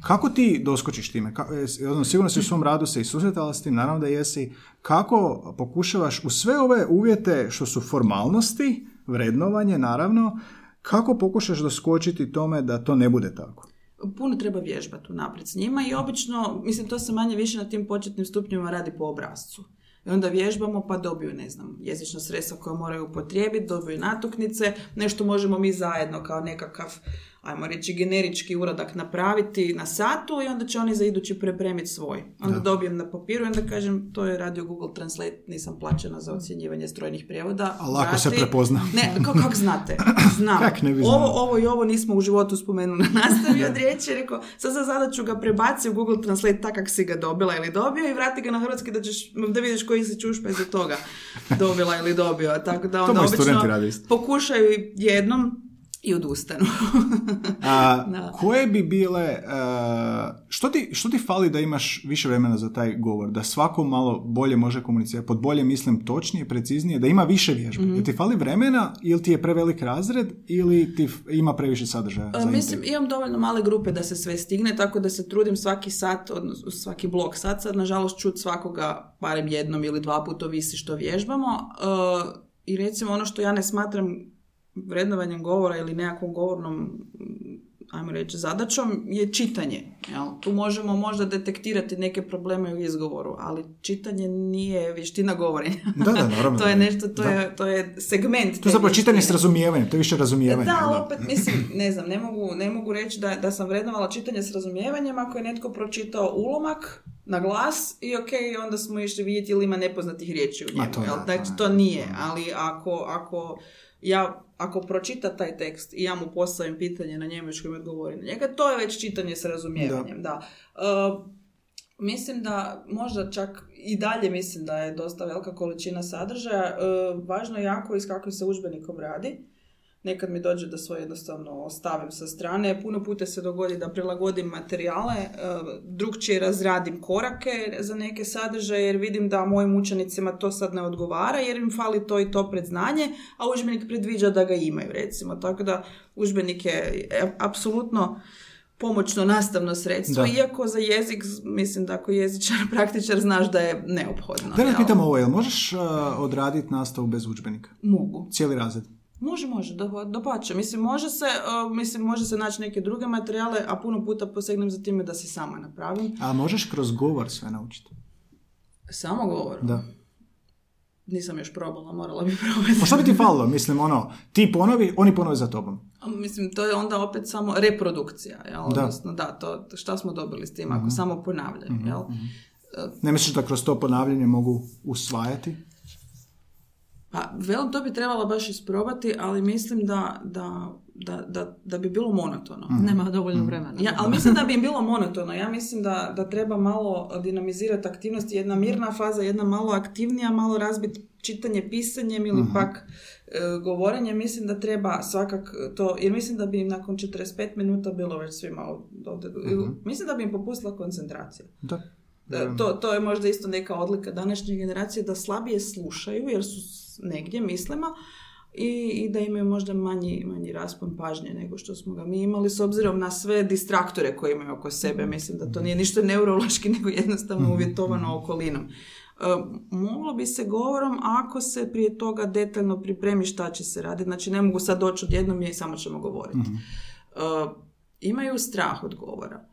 kako ti doskočiš time? Ka, e, ono, sigurno si u svom radu se i susretala s tim, naravno da jesi. Kako pokušavaš u sve ove uvjete što su formalnosti, vrednovanje, naravno, kako pokušaš doskočiti tome da to ne bude tako? puno treba vježbati unaprijed s njima i obično, mislim, to se manje više na tim početnim stupnjima radi po obrazcu. I onda vježbamo pa dobiju, ne znam, jezična sredstva koja moraju upotrijebiti, dobiju natuknice, nešto možemo mi zajedno kao nekakav, ajmo reći, generički uradak napraviti na satu i onda će oni za idući pripremiti svoj. Onda dobijem na papiru i onda kažem, to je radio Google Translate, nisam plaćena za ocjenjivanje strojnih prijevoda. A lako se prepozna. Ne, kako kak znate? Znam. Kak ne bi ovo, ovo i ovo nismo u životu spomenuli na nastavi od riječi. Rekao, sad za zadaću ga prebaci u Google Translate tak kak si ga dobila ili dobio i vrati ga na hrvatski da, ćeš, da vidiš koji si čušpa iza toga dobila ili dobio. Tako da onda obično pokušaju jednom i odustanu. A, koje bi bile, a, što, ti, što ti fali da imaš više vremena za taj govor, da svako malo bolje može komunicirati, pod bolje mislim točnije, preciznije, da ima više vježbe. Mhm. Jel ti fali vremena ili ti je prevelik razred ili ti f- ima previše sadržaja? A, za Mislim, intervju? imam dovoljno male grupe da se sve stigne, tako da se trudim svaki sat, odnosno svaki blok sat, sad nažalost čut svakoga barem jednom ili dva puta ovisi što vježbamo. E, I recimo ono što ja ne smatram vrednovanjem govora ili nekakvom govornom ajmo reći, zadaćom je čitanje. Jel? Tu možemo možda detektirati neke probleme u izgovoru, ali čitanje nije vještina govorenja. Da, da, naravno. to je da. nešto, to, Da. je, to je segment. To je zapravo čitanje s vještine. razumijevanjem, to je više razumijevanje. Da, jel opet, mislim, ne znam, ne mogu, ne mogu reći da, da sam vrednovala čitanje s razumijevanjem ako je netko pročitao ulomak na glas i ok, onda smo išli vidjeti ili ima nepoznatih riječi u njemu. to jel? da, Znači, to to nije, ali ako, ako ja ako pročita taj tekst i ja mu postavim pitanje na njemačkom i odgovorim na njega, to je već čitanje s razumijevanjem, da. Uh, mislim da možda čak i dalje mislim da je dosta velika količina sadržaja. Uh, važno je jako i s kakvim se udžbenikom radi. Nekad mi dođe da svoj jednostavno ostavim sa strane. Puno puta se dogodi da prilagodim materijale, uh, drugčije razradim korake za neke sadržaje jer vidim da mojim učenicima to sad ne odgovara jer im fali to i to predznanje, a udžbenik predviđa da ga imaju recimo. Tako da udžbenik je e, apsolutno pomoćno nastavno sredstvo, Da. iako za jezik, mislim da ako jezičar, praktičar znaš da je neophodno. Da ne pitam ovo, jel možeš odraditi nastavu bez udžbenika? Mogu. Cijeli razred? Može, može, da, dapače. Mislim, može se, uh, mislim, može se naći neke druge materijale, a puno puta posegnem za time da si sama napravim. A možeš kroz govor sve naučiti? Samo govor. Da. Nisam još probala, morala bi probati. Pa što bi ti falilo? Mislim, ono, ti ponovi, oni ponove za tobom. A, Mislim, to je onda opet samo reprodukcija, jel? Da. Odnosno, da, to, šta smo dobili s tim ako samo ponavljaju, jel? Ne misliš da kroz to ponavljanje mogu usvajati? Pa, velim, to bi trebalo baš isprobati, ali mislim da, da, da, da, da bi bilo monotono. Nema dovoljno vremena. Ja, ali mislim da bi im bilo monotono. Ja mislim da, da treba malo dinamizirati aktivnosti. Jedna mirna faza, jedna malo aktivnija, malo razbiti čitanje pisanjem ili pak e, govorenje. Mislim da treba svakak to, jer mislim da bi im nakon 45 minuta bilo već svima ovdje. Mislim da bi im popustila koncentracija. Da. Da, to, to je možda isto neka odlika današnje generacije da slabije slušaju jer su negdje mislima i, i da imaju možda manji, manji raspon pažnje nego što smo ga mi imali s obzirom na sve distraktore koje imaju oko sebe. Mislim da to nije ništa neurološki nego jednostavno uvjetovano okolinom. E, moglo bi se govorom ako se prije toga detaljno pripremi šta će se raditi. Znači ne mogu sad doći odjednom i samo ćemo govoriti. E, imaju strah od govora.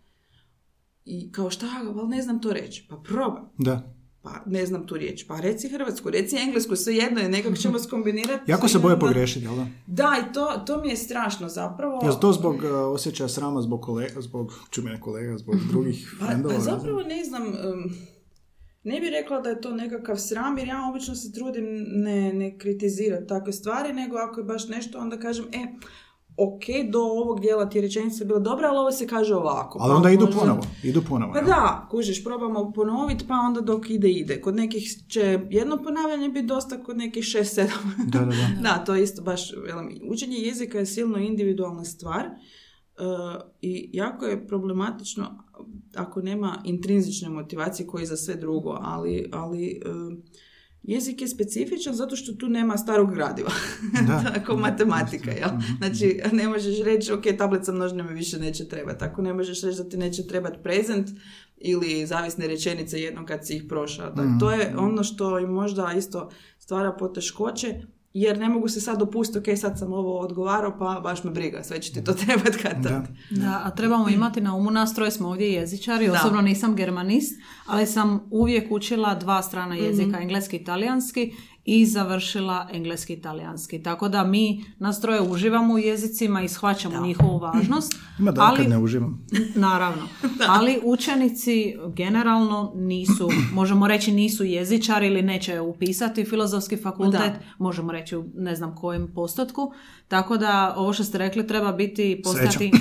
I kao šta, ali ne znam to reći. Pa probaj. Da. Pa ne znam tu riječ. Pa reci hrvatsku, reci englesku, sve jedno je, nekako ćemo skombinirati. Jako se boje pogriješiti, jel da? Da, i to, to mi je strašno zapravo. Jel to zbog uh, osjećaja srama, zbog kolega, zbog čumene kolega, zbog drugih Pa, frendova? pa zapravo ne znam, um, ne bih rekla da je to nekakav sram, jer ja obično se trudim ne, ne kritizirati takve stvari, nego ako je baš nešto, onda kažem, e, ok, do ovog dijela ti je rečenica bila dobra, ali ovo se kaže ovako. Ali Pa onda idu možda- ponovo, idu ponovo. Pa da, kužiš, probamo ponoviti, pa onda dok ide, ide. Kod nekih će jedno ponavljanje biti dosta, kod nekih šest, sedam. Da, da, da. da, to je isto baš, učenje jezika je silno individualna stvar e, i jako je problematično ako nema intrinzične motivacije koji za sve drugo, ali, ali e, jezik je specifičan zato što tu nema starog gradiva, tako matematika, jel? Znači, ne možeš reći, ok, tablica množnja mi više neće trebati, ako ne možeš reći da ti neće trebati prezent ili zavisne rečenice jednom kad si ih prošao. Da, To je ono što im možda isto stvara poteškoće, jer ne mogu se sad dopustiti, ok, sad sam ovo odgovarao, pa baš me briga, sve će ti to trebati kad Da. Da, a trebamo imati na umu nastroje smo ovdje jezičari, Da. osobno nisam germanist, ali sam uvijek učila dva strana jezika, engleski i talijanski i završila engleski i talijanski. Tako da mi nastroje uživamo u jezicima i shvaćamo njihovu važnost. Ima dan ali, kad ne uživam. Naravno. Ali učenici generalno nisu, možemo reći nisu jezičari ili neće upisati filozofski fakultet, Da. možemo reći u ne znam kojem postotku. Tako da ovo što ste rekli treba biti postati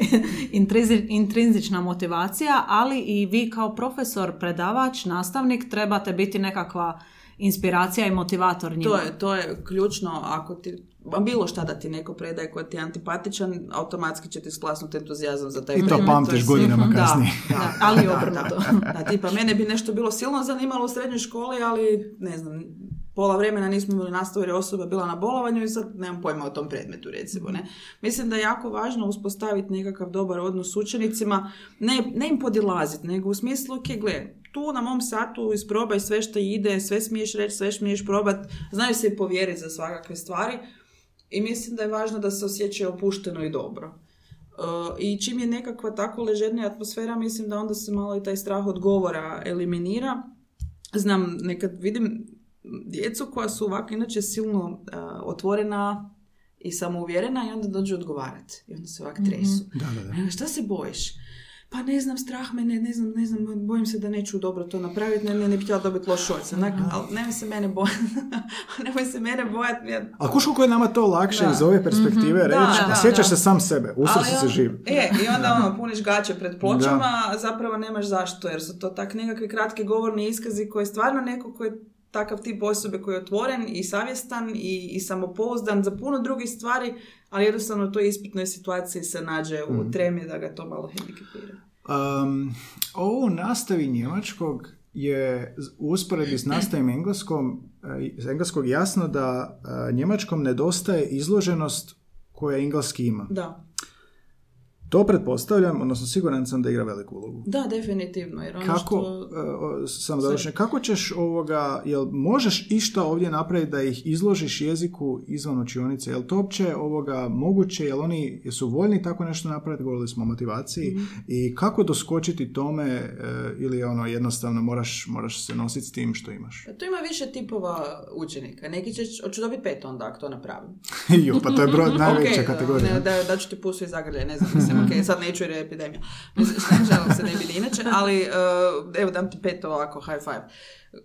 intrinzi- intrinzična motivacija, ali i vi kao profesor, predavač, nastavnik trebate biti nekakva inspiracija i motivator njima. To je, to je ključno, ako ti bilo šta da ti neko predaje koji ti je antipatičan, automatski će ti splasnuti entuzijazam za taj I to predmet. pamtiš godinama kasnije. Da, Da, ali da, obrnuto. Da, da, tipa, mene bi nešto bilo silno zanimalo u srednjoj školi, ali ne znam, pola vremena nismo imali nastavu jer je osoba bila na bolovanju i sad nemam pojma o tom predmetu, recimo, ne. Mislim da je jako važno uspostaviti nekakav dobar odnos s učenicima, ne, ne im podilaziti, nego u smislu, ok, gle, tu na mom satu isprobaj sve što ide, sve smiješ reći, sve smiješ probat, znaju se i povjeriti za svakakve stvari i mislim da je važno da se osjećaju opušteno i dobro. Uh, I čim je nekakva tako ležernija atmosfera, mislim da onda se malo i taj strah od govora eliminira. Znam, nekad vidim djecu koja su ovako inače silno uh, otvorena i samouvjerena i onda dođu odgovarati. I onda se ovako tresu. Da, da, da. Šta se bojiš? Pa ne znam, strah me, ne, ne znam, ne znam, bojim se da neću dobro to napraviti, ne, ne, ne bih htjela dobiti loš. Onak, ali nemoj se mene bojati, nemoj se mene bojati. Ja, A kuš koliko je nama to lakše Da. iz ove perspektive reći, Da, da. se sam sebe, usro Ali si se on- živ. E, i onda ono, puniš gaće pred pločama, a zapravo nemaš zašto, jer su to tak nekakvi kratki govorni iskazi koji stvarno neko koji takav tip osobe koji je otvoren i savjestan i, i samopouzdan za puno drugih stvari, ali jednostavno u toj ispitnoj situaciji se nađe u tremi da ga to malo hendikepira. Um, ovo u nastavi njemačkog je u usporedbi s nastavim engleskom, eh, iz engleskog jasno da eh, njemačkom nedostaje izloženost koja engleski ima. Da, To pretpostavljam, odnosno siguran sam da igra veliku ulogu. da, definitivno, jer ono Kako, što... eh, sam završen, kako ćeš ovoga, jel možeš išta ovdje napraviti da ih izložiš jeziku izvan učionice? Jel to uopće ovoga moguće? Jel oni jesu voljni tako nešto napraviti? Govorili smo o motivaciji. Mhm. I kako doskočiti tome eh, ili ono jednostavno moraš, moraš se nositi s tim što imaš? Tu ima više tipova učenika. Neki će, hoću dobiti pet onda ako to napravim. jo, pa to je broj, najveća Ok, kategorija. Ne, da, da ću ti pusu iz zagrlje, ne znam, mislim, ok, sad neću jer je epidemija. Želim se ne bi ni inače, ali uh, evo dam ti pet ovako, high five.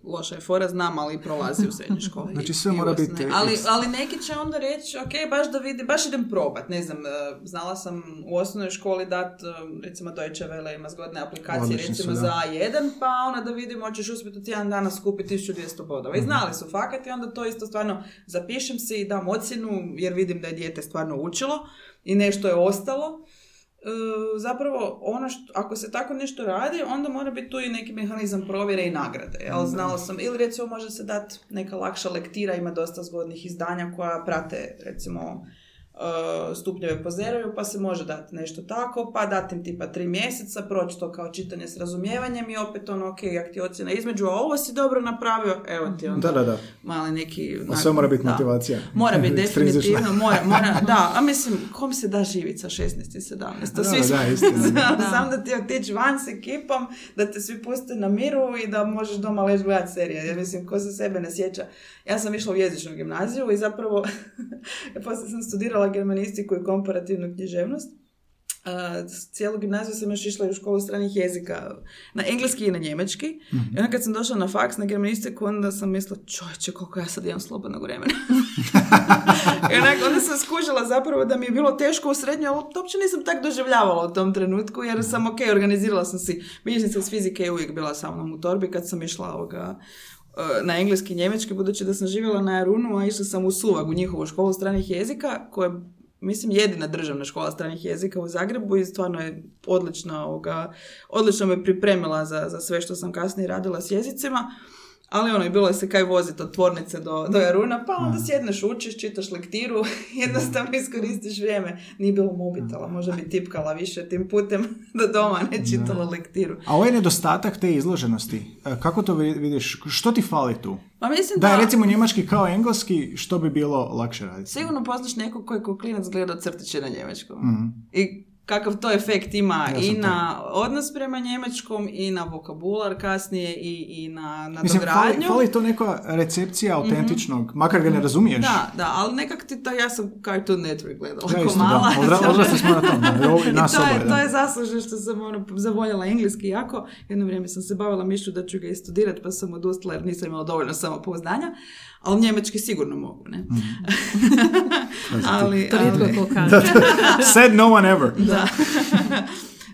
Loša je fora, znam, ali prolazi u srednjoj školi. Znači, sve mora biti Ali, ali neki će onda reći, ok, baš da vidi, baš idem probat, ne znam, uh, znala sam u osnovnoj školi dat, uh, recimo Deutsche Welle ima zgodne aplikacije, Odlični su, recimo da. za A1, pa ona da vidimo, hoćeš uspjeti u tjedan dana skupiti 1200 bodova. Mhm. I znali su fakat i onda to isto stvarno zapišem si i dam ocjenu, jer vidim da je dijete stvarno učilo i nešto je ostalo. E, zapravo ono što, ako se tako nešto radi, onda mora biti tu i neki mehanizam provjere i nagrade. Jel, znala sam, ili recimo može se dati neka lakša lektira, ima dosta zgodnih izdanja koja prate recimo stupnjeve po zeroju, pa se može dati nešto tako, pa dati im tipa tri mjeseca, proći to kao čitanje s razumijevanjem i opet ono, ok, jak ti ocjena između, a ovo si dobro napravio, evo ti onda Da, da, da. mali neki... A sve mora biti da. motivacija. Mora biti definitivno, mora, mora, da, a mislim, kom se da živit sa 16 i 17? To Da, svi da, istina. Sam da ti otići van s ekipom, da te svi puste na miru i da možeš doma leći gledat serije. Jer mislim, ko se sebe ne sjeća. Ja sam išla u jezičnu gimnaziju i zapravo poslije sam studirala germanistiku i komparativnu književnost. Uh, cijelu gimnaziju sam još išla u školu stranih jezika na engleski i na njemački. I onda kad sam došla na faks na germanistiku, onda sam mislila, čovječe, koliko ja sad imam slobodnog vremena. I onak, onda sam skužila zapravo da mi je bilo teško u srednjoj, ali to uopće nisam tak doživljavala u tom trenutku, jer sam, ok, organizirala sam si, bilježnica iz fizike je uvijek bila sa mnom u torbi kad sam išla ovoga, na engleski i njemački, budući da sam živjela na Arunu, a išla sam u Suvag, u njihovu školu stranih jezika, koja je, mislim, jedina državna škola stranih jezika u Zagrebu i stvarno je odlična, ovoga, odlično me pripremila za, za sve što sam kasnije radila s jezicima. Ali ono, i bilo je se kaj voziti od tvornice do, do Jaruna, pa onda sjedneš, učiš, čitaš lektiru, jednostavno iskoristiš vrijeme. Nije bilo mobitela, možda bi tipkala više tim putem do doma, ne čitala lektiru. A ovaj nedostatak te izloženosti, e, kako to vi- vidiš? Što ti fali tu? Pa mislim Da da, je recimo njemački kao engleski, što bi bilo lakše raditi? sigurno poznaš nekog koji ko klinac gleda crtiće na njemačkom. I kakav to efekt ima Ja i to. na odnos prema njemačkom i na vokabular kasnije i, i na, na Mislim, fali, dogradnju. Mhm. fali to neka recepcija autentičnog, makar ga ne razumiješ. Da, da, ali nekak ti to, ja sam Cartoon Network gledala Ja isto, mala. da. Odra- odrasli smo na tom, da. I I nas to, je, to je zaslužno što sam ono, zavoljela engleski jako. Jedno vrijeme sam se bavila mišlju da ću ga i studirati, pa sam odustala jer nisam imala dovoljno samopouzdanja. Ali njemački sigurno mogu, ne? Mhm. ali, To rijetko ali- kaže. Said no one ever. da.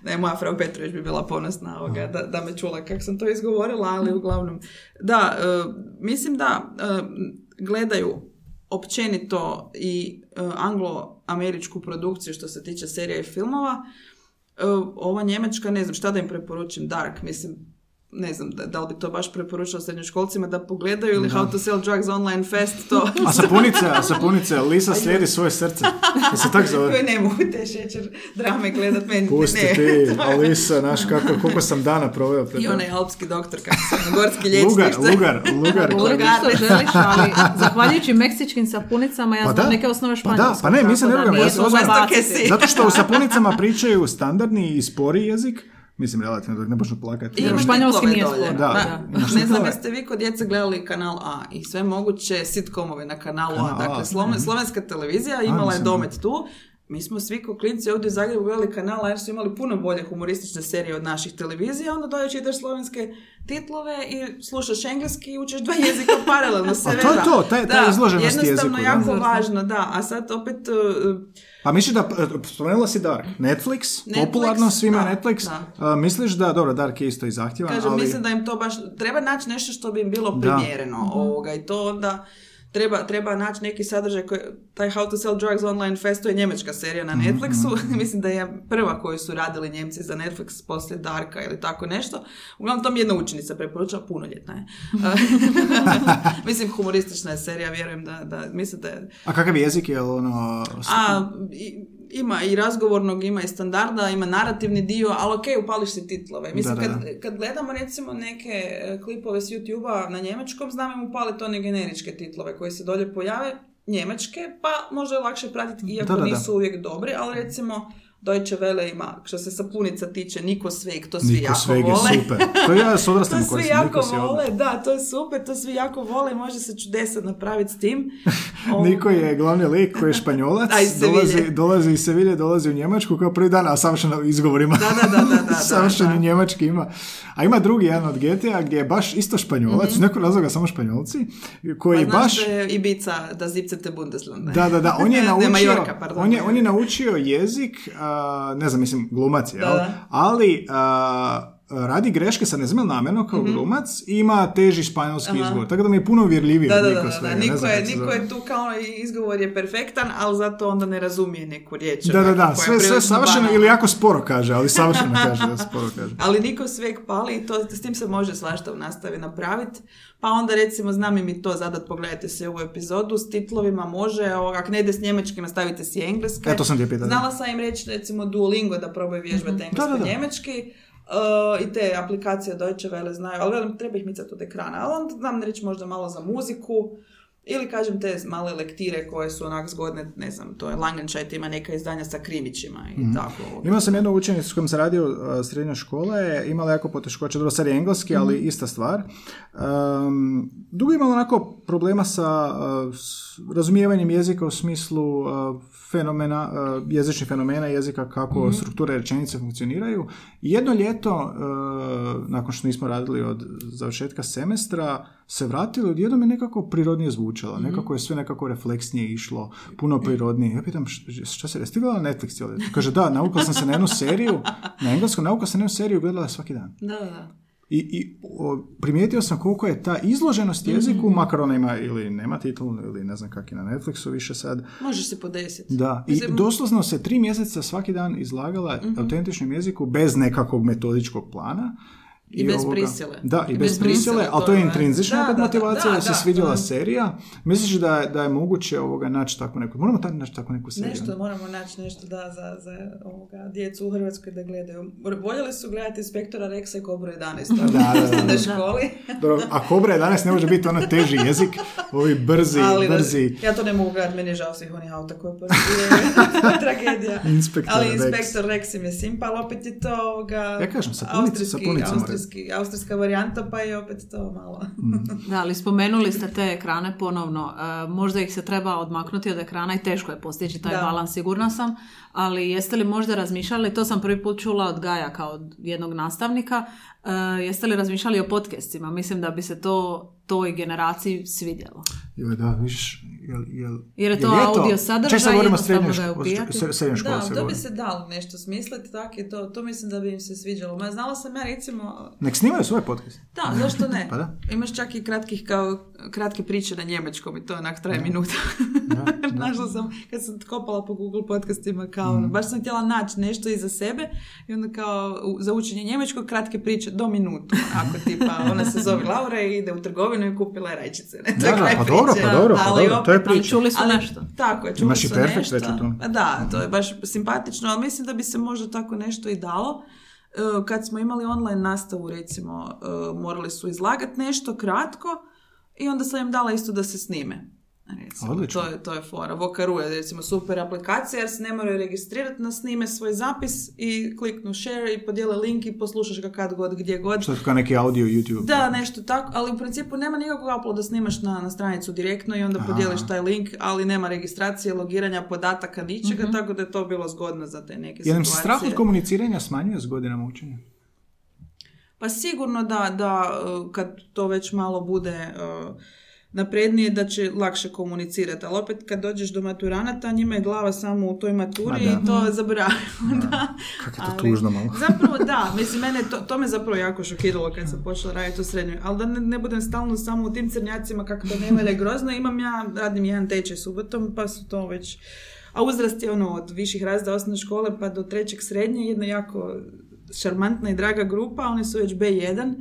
ne, moja frau Petrović bi bila ponosna ovoga, da, da me čula kako sam to izgovorila, ali uglavnom. Da, e, mislim da e, gledaju općenito i e, anglo-američku produkciju što se tiče serija i filmova. Ova njemačka, ne znam šta da im preporučim, Dark, mislim, ne znam da, da li bi to baš preporučila srednjoškolcima da pogledaju ili How to Sell Drugs Online Fest, to A sapunice, a sapunice, Lisa slijedi svoje srce. Da se tak zove. koje ne mogu te šećer drame gledat meni. Pusti ne. ti, Alisa, znaš kako, koliko sam dana proveo pred I onaj alpski doktor, kako sam, gorski liječnik. Lugar, što je- lugar, lugar. Govori što želiš, ali zahvaljujući meksičkim sapunicama ja Pa znam da. neke osnove Pa da, španjolskog. pa ne, ne da rugam, nije ja se. Zato si. Zato što u sapunicama pričaju standardni i spori jezik, mislim relativno dok ne počnu plakati. I Španjolski nije dolje. Da, da. Ne znam jeste vi kod djece gledali kanal A i sve moguće sitcomove na kanalu Kanal A. Dakle, sloven- mhm. slovenska televizija imala je domet tu. Mi smo svi ko klinci ovdje u Zagrebu gledali kanal A jer su imali puno bolje humoristične serije od naših televizija. Onda dođe čitaš slovenske titlove i slušaš engleski i učiš dva jezika paralelno. Se A to je to, taj- ta Da, izloženost jednostavno jeziku, da. jako važno, da. A sad opet... uh, Pa misliš da, e, spomenula si Dark, Netflix, Netflix, popularno svima da, Netflix, da. A, misliš da, dobro, Dark je isto i zahtjevan, Kažem, ali... mislim da im to baš, treba naći nešto što bi im bilo Da. primjereno ovoga i to onda treba, treba naći neki sadržaj koji, taj How to Sell Drugs Online Fest, to je njemačka serija na Netflixu, mislim da je prva koju su radili Njemci za Netflix poslije Darka ili tako nešto. Uglavnom, to mi jedna učenica preporučila, punoljetna je. mislim, humoristična je serija, vjerujem da, da mislim da je A kakav jezik je, ono... a, i- ima i razgovornog, ima i standarda, ima narativni dio, ali ok, upališ si titlove. Mislim, Da, da, kad, kad gledamo recimo neke e, klipove s YouTube-a na njemačkom, znam im upaliti one generičke titlove koji se dolje pojave, njemačke, pa možda je lakše pratiti, iako Da, da, da. nisu uvijek dobri, ali recimo Deutsche Welle ima, što se sapunica tiče, Niko Sveg, to svi Niko jako Sveg je vole. super. To ja s To odraslim svi koristim. jako Niko vole, da, to je super, to svi jako vole može se čudesa napraviti s tim. Niko je glavni lik koji je španjolac, dolazi, dolazi iz Sevilje, dolazi u Njemačku kao prvi dan, a savršeno izgovorima. Da, da, da, da, da, savršeni da. njemački ima. A ima drugi jedan od GTA gdje je baš isto španjolac, iz nekog razloga samo španjolci, koji. Pa baš... da je Ibiza, da zipcete Bundeslande. Da, da, da, on je Ne, naučio, Majorka, pardon. on je, on je naučio jezik, a, ne znam, mislim, glumac je, Da, ali radi greške, sad ne znam jel namjerno kao glumac, i ima teži španjolski Mhm. Aha. izgovor, tako da mi je puno uvjerljiviji Da, da, Niko da, da, svega, da. ne Niko, je, Niko je tu kao izgovor je perfektan, ali zato onda ne razumije neku riječ. Da, da, da, sve, sve savršeno ili jako sporo kaže, ali savršeno kaže da sporo kaže. Ali niko sveg pali i to, s tim se može svašta u nastavi napraviti. Pa onda recimo znam i to zadat, pogledajte se ovu epizodu, s titlovima može, ako ne ide s njemačkim, stavite si engleske. E, to sam ti. Znala sam im reći recimo Duolingo da probaju vježbati engleski Da, da, da. njemački. Uh, i te aplikacije Deutsche Welle znaju, ali velim, treba ih micati od ekrana. Ali onda znam reći možda malo za muziku, ili kažem te male lektire koje su onak zgodne, ne znam, to je Langenscheidt ima neka izdanja sa krimićima i Mhm. tako. Imao sam jednu učenicu s kojom sam radio uh, srednja škola, je imala jako poteškoća, dobro sad je engleski, ali Mhm. ista stvar. Um, dugo je imala onako problema sa uh, razumijevanjem jezika u smislu uh, fenomena, uh, jezičnih fenomena jezika, kako Mhm. strukture rečenice funkcioniraju. I jedno ljeto, uh, nakon što nismo radili od završetka semestra, se vratili, odjednom je nekako prirodnije zvučala, Mhm. nekako je sve nekako refleksnije išlo, puno prirodnije. Ja pitam, š- šta se, ti gledala Netflix? Kaže, da, naukao sam se na jednu seriju, na engleskom, naukao sam na jednu seriju, gledala svaki dan. Da, da. I, i o, primijetio sam koliko je ta izloženost jeziku, makar ona ima ili nema titul, ili ne znam kak je na Netflixu više sad, Možeš se podesiti. da, i Mislim- doslovno se tri mjeseca svaki dan izlagala autentičnom jeziku bez nekakvog metodičkog plana. I bez prisile. Da, i, I bez, bez prisile, prisile, ali to je je- intrinzična da, opet da, da, motivacija da, da, se svidjela serija. Misliš da je, da je moguće ovoga naći tako neku, moramo ta, naći tako neku seriju? Nešto, moramo naći nešto da za, za ovoga, djecu u Hrvatskoj da gledaju. Voljeli su gledati inspektora Rexa i Kobru 11. Da, da, da, školi. Dobro, a Kobra 11 ne može biti ono teži jezik, ovi brzi, Ali brzi. ja to ne mogu gledati, meni je žao svih onih auta koje postoje. tragedija. Inspektor ali Rex. inspektor Rex im je simpa, ali opet je to ovoga, Ja kažem, sapunica- sapunica austrijski, austrijska varijanta, pa je opet to malo. Da, ali spomenuli ste te ekrane ponovno. E, možda ih se treba odmaknuti od ekrana i teško je postići taj Da. balans, sigurna sam. Ali jeste li možda razmišljali, to sam prvi put čula od Gaja kao od jednog nastavnika, e, jeste li razmišljali o podcastima? Mislim da bi se to toj generaciji svidjelo. Joj, da, viš, jel, jel, Jer je to jel audio sadržaj, Čak sad govorimo srednjoj školi Da, to bi se dalo nešto smisliti, tako je to, to mislim da bi im se sviđalo. Ma znala sam ja recimo, Nek snimaju svoj podcast. da, zašto ne? Pa da. Imaš čak i kratkih kao kratke priče na njemačkom i to onak traje minuta. Da. Našla sam, kad sam kopala po Google podcastima, kao, ono, Mhm. baš sam htjela naći nešto iza sebe i onda kao za učenje njemačkog kratke priče do minutu. Ako tipa, ona se zove Laura i ide u trgovinu i kupila je rajčice. Ne? To Da, je da, kraj pa dobro, pa dobro, pa Ali dobro, to je priča. Ali čuli su ali- nešto. Tako je, čuli Imaš i su perfekt nešto. već u tom. Pa Da, to je baš simpatično, ali mislim da bi se možda tako nešto i dalo. E, Kad smo imali online nastavu, recimo, e, morali su izlagati nešto kratko i onda sam im dala isto da se snime. Recimo, Odlično. To je, to je fora. Vokaru je recimo super aplikacija jer se ne moraju registrirati na snime svoj zapis i kliknu share i podijele link i poslušaš ga kad god, gdje god. Što je kao neki audio YouTube. Da, nešto tako, ali u principu nema nikakvog uploada, snimaš na, na stranicu direktno i onda Aha. podijeliš taj link, ali nema registracije, logiranja, podataka, ničega, tako da je to bilo zgodno za te neke Jel situacije. strah od komuniciranja smanjuje s godinama učenja? Pa sigurno da, da kad to već malo bude uh, naprednije da će lakše komunicirati, ali opet kad dođeš do maturanata njima je glava samo u toj maturi i to zaboravimo. da. Kako je to Ali- tužno malo. Zapravo da, mislim mene to, to me zapravo jako šokiralo kad sam počela raditi u srednjoj, ali da ne, ne budem stalno samo u tim crnjacima kako to nema je grozno, imam ja, radim jedan tečaj subotom pa su to već, a uzrast je ono od viših razreda osnovne škole pa do trećeg srednje, jedna jako šarmantna i draga grupa, oni su već B1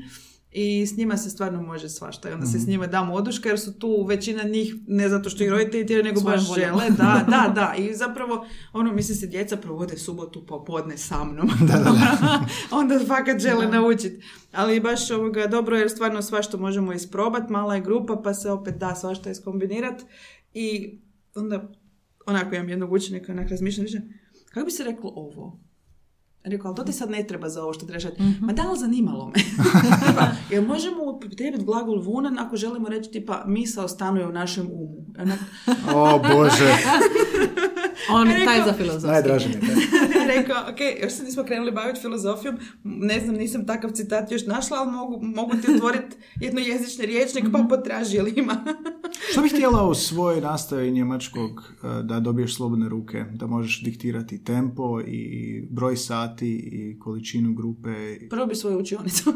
i s njima se stvarno može svašta. I onda se s njima damo oduška jer su tu većina njih, ne zato što ih roditelji tjeraju, nego Svojom baš žele. Da, da, da. I zapravo, ono, mislim se, djeca provode subotu popodne sa mnom. Da, da, da. onda fakat žele naučiti. Ali baš ovoga dobro jer stvarno svašta možemo isprobat, mala je grupa pa se opet da svašta iskombinirat i onda onako imam jednog učenika onak razmišljam, kako bi se reklo ovo? Rekao, ali to ti sad ne treba za ovo što trebaš reći. Ma da, ali zanimalo me. Jel možemo upotrijebiti glagol vunan ako želimo reći tipa misao stanuje u našem umu? Onak, O Bože, On Ja taj za filozofiju. najdraži mi je. Taj. rekao, ok, još se nismo krenuli baviti filozofijom, ne znam, nisam takav citat još našla, ali mogu, mogu ti otvoriti jednojezični riječnik pa potraži jel ima. Što bih htjela u svojoj nastavi njemačkog eh, da dobiješ slobodne ruke, da možeš diktirati tempo i broj sati i količinu grupe. Prvo bi svoju učionicu.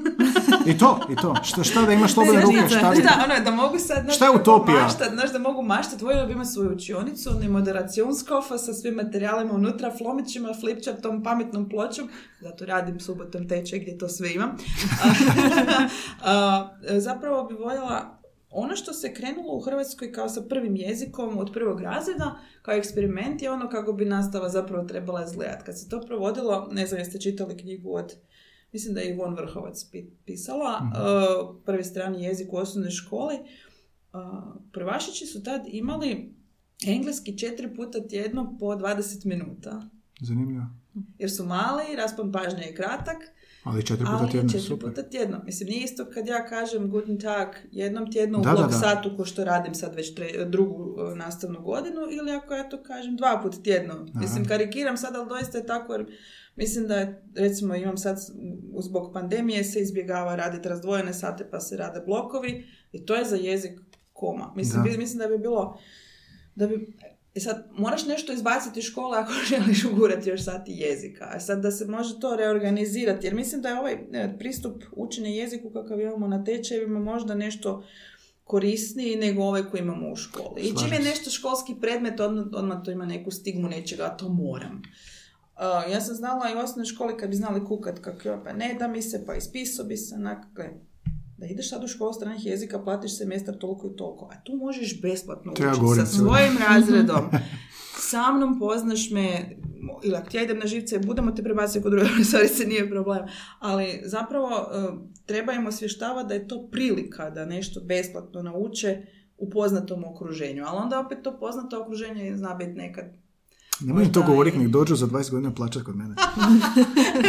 I to, i to. Šta, šta da imaš slobodne ruke? Šta bi... Šta, ono, da mogu sad, znaš, Šta je utopija? Maštat, znaš, da mogu maštat, voljela bi imati svoju učionicu, ne moderacionskofa sa svim materijalima unutra, flomićima, flipchartom, pametnom pločom, zato radim subotom tečaj gdje to sve imam. A, zapravo bi voljela ono što se krenulo u Hrvatskoj kao sa prvim jezikom od prvog razreda, kao eksperiment je ono kako bi nastava zapravo trebala izgledati. Kad se to provodilo, ne znam jeste čitali knjigu od mislim da je Ivon Vrhovac pi- pisala, uh, prvi strani jezik u osnovnoj školi. Uh, prvašići su tad imali engleski četiri puta tjedno po 20 minuta. Zanimljivo. Jer su mali, raspon pažnje je kratak, Ali četiri puta ali tjedno, četiri super. puta tjedno. Mislim, nije isto kad ja kažem guten tag jednom tjednu u Da, da, blok da. satu ko što radim sad već tre- drugu e, nastavnu godinu ili ako ja to kažem dva put tjedno. Mislim, karikiram sad, ali doista je tako jer mislim da je, recimo imam sad u- zbog pandemije se izbjegava raditi razdvojene sate pa se rade blokovi i to je za jezik koma. Mislim, mislim da bi bilo da bi i sad, moraš nešto izbaciti iz škole ako želiš ugurati još sati jezika. A sad da se može to reorganizirati, jer mislim da je ovaj e, pristup učenja jeziku kakav imamo na tečajevima možda nešto korisniji nego ovaj koji imamo u školi. I čim je nešto školski predmet, odmah, odmah to ima neku stigmu nečega, a to moram. Uh, ja sam znala i u osnovnoj školi kad bi znali kukat kako je, pa ne da mi se, pa ispisao bi se, onak, da ideš sad u školu stranih jezika, platiš semestar toliko i toliko, a tu možeš besplatno učiti sa svojim razredom. Sa mnom poznaš me, ili ako ti ja idem na živce, budemo te prebaciti kod druge profesorice, nije problem. Ali zapravo uh, treba im osvještavati da je to prilika da nešto besplatno nauče u poznatom okruženju. Ali onda opet to poznato okruženje zna biti nekad Nemoj im to govoriti, nek dođu za 20 godina plaćati kod mene.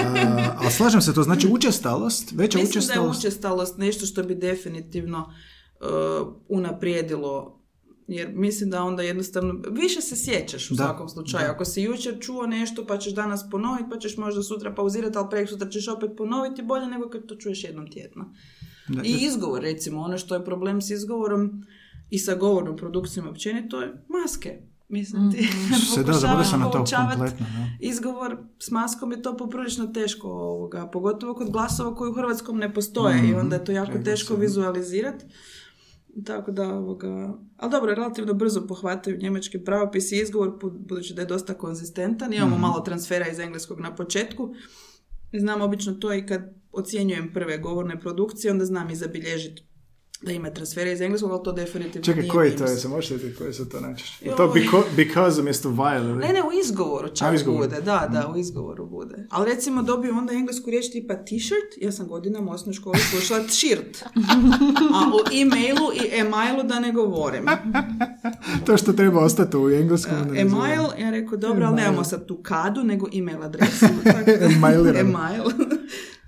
A, ali slažem se, to znači učestalost, veća Mislim da je učestalost. učestalost nešto što bi definitivno uh, unaprijedilo jer mislim da onda jednostavno više se sjećaš u Da, svakom slučaju. da. Ako si jučer čuo nešto pa ćeš danas ponoviti, pa ćeš možda sutra pauzirati, ali prek sutra ćeš opet ponoviti bolje nego kad to čuješ jednom tjedno. Da, I izgovor recimo, ono što je problem s izgovorom i sa govornom produkcijom općenito je maske. Mislim ti se da, zaboravio sam na to poučavat kompletno. Da. izgovor s maskom je to poprilično teško ovoga, pogotovo kod glasova koji u hrvatskom ne postoje i onda je to jako Treba teško vizualizirati. Tako da, ovoga... Ali dobro, relativno brzo pohvataju njemački pravopis i izgovor, bu- budući da je dosta konzistentan. Imamo malo transfera iz engleskog na početku. Znam obično to i kad ocjenjujem prve govorne produkcije, onda znam i zabilježiti da ima transfere iz engleskog, ali to definitivno Čekaj, nije koji to je? Se možeš sjetiti koji su to Joj. to because, because umjesto while? Ne, ne, u izgovoru čak A, u izgovoru. bude, da, da, u izgovoru bude. Ali recimo dobiju onda englesku riječ tipa t-shirt, ja sam godinama u osnovnoj školi slušala t-shirt. A o e-mailu i e-mailu da ne govorim. To što treba ostati u engleskom. ne E-mail, ja rekao, dobro, ali E-mail. nemamo sad tu kadu, nego e-mail adresu. E-mailirano. E-mail.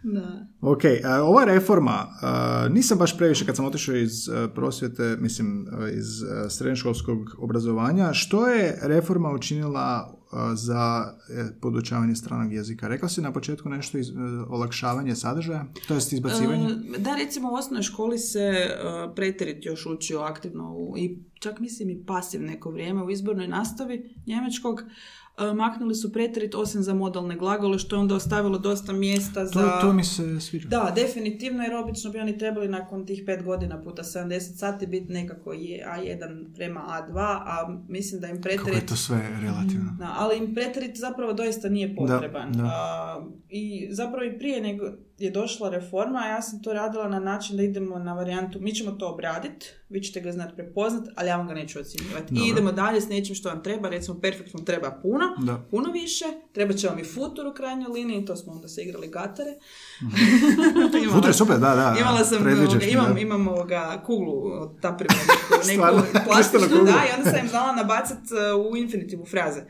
da. Ok, a, ova reforma, a, nisam baš previše kad sam otišao iz a, prosvjete, mislim iz srednjoškolskog obrazovanja, što je reforma učinila za e, podučavanje stranog jezika? Rekla si na početku nešto iz e, olakšavanje sadržaja, to jest izbacivanje? E, Da, recimo u osnovnoj školi se e, preterit još učio aktivno u, i čak mislim i pasiv neko vrijeme u izbornoj nastavi njemačkog. E, maknuli su preterit osim za modalne glagole, što je onda ostavilo dosta mjesta to, za... to mi se sviđa. Da, definitivno, jer obično bi oni trebali nakon tih pet godina puta 70 sati biti nekako je A1 prema A2, a mislim da im Kako je to sve relativno. Da, ali im preterit zapravo doista nije potreban. da. A, I zapravo i prije nego je došla reforma, ja sam to radila na način da idemo na varijantu, mi ćemo to obraditi, vi ćete ga znati prepoznat, ali ja vam ga neću ocjenjivati. I idemo dalje s nečim što vam treba, recimo Perfect vam treba puno, Da. puno više, treba će vam i futur u krajnjoj liniji, to smo onda se igrali gatare. Imala Futur je super, da, da. Imala sam, ovoga, imam, da. imam ovoga kuglu od taprima, neku, plastičnu, da, i onda sam im znala nabacat uh, u infinitivu fraze.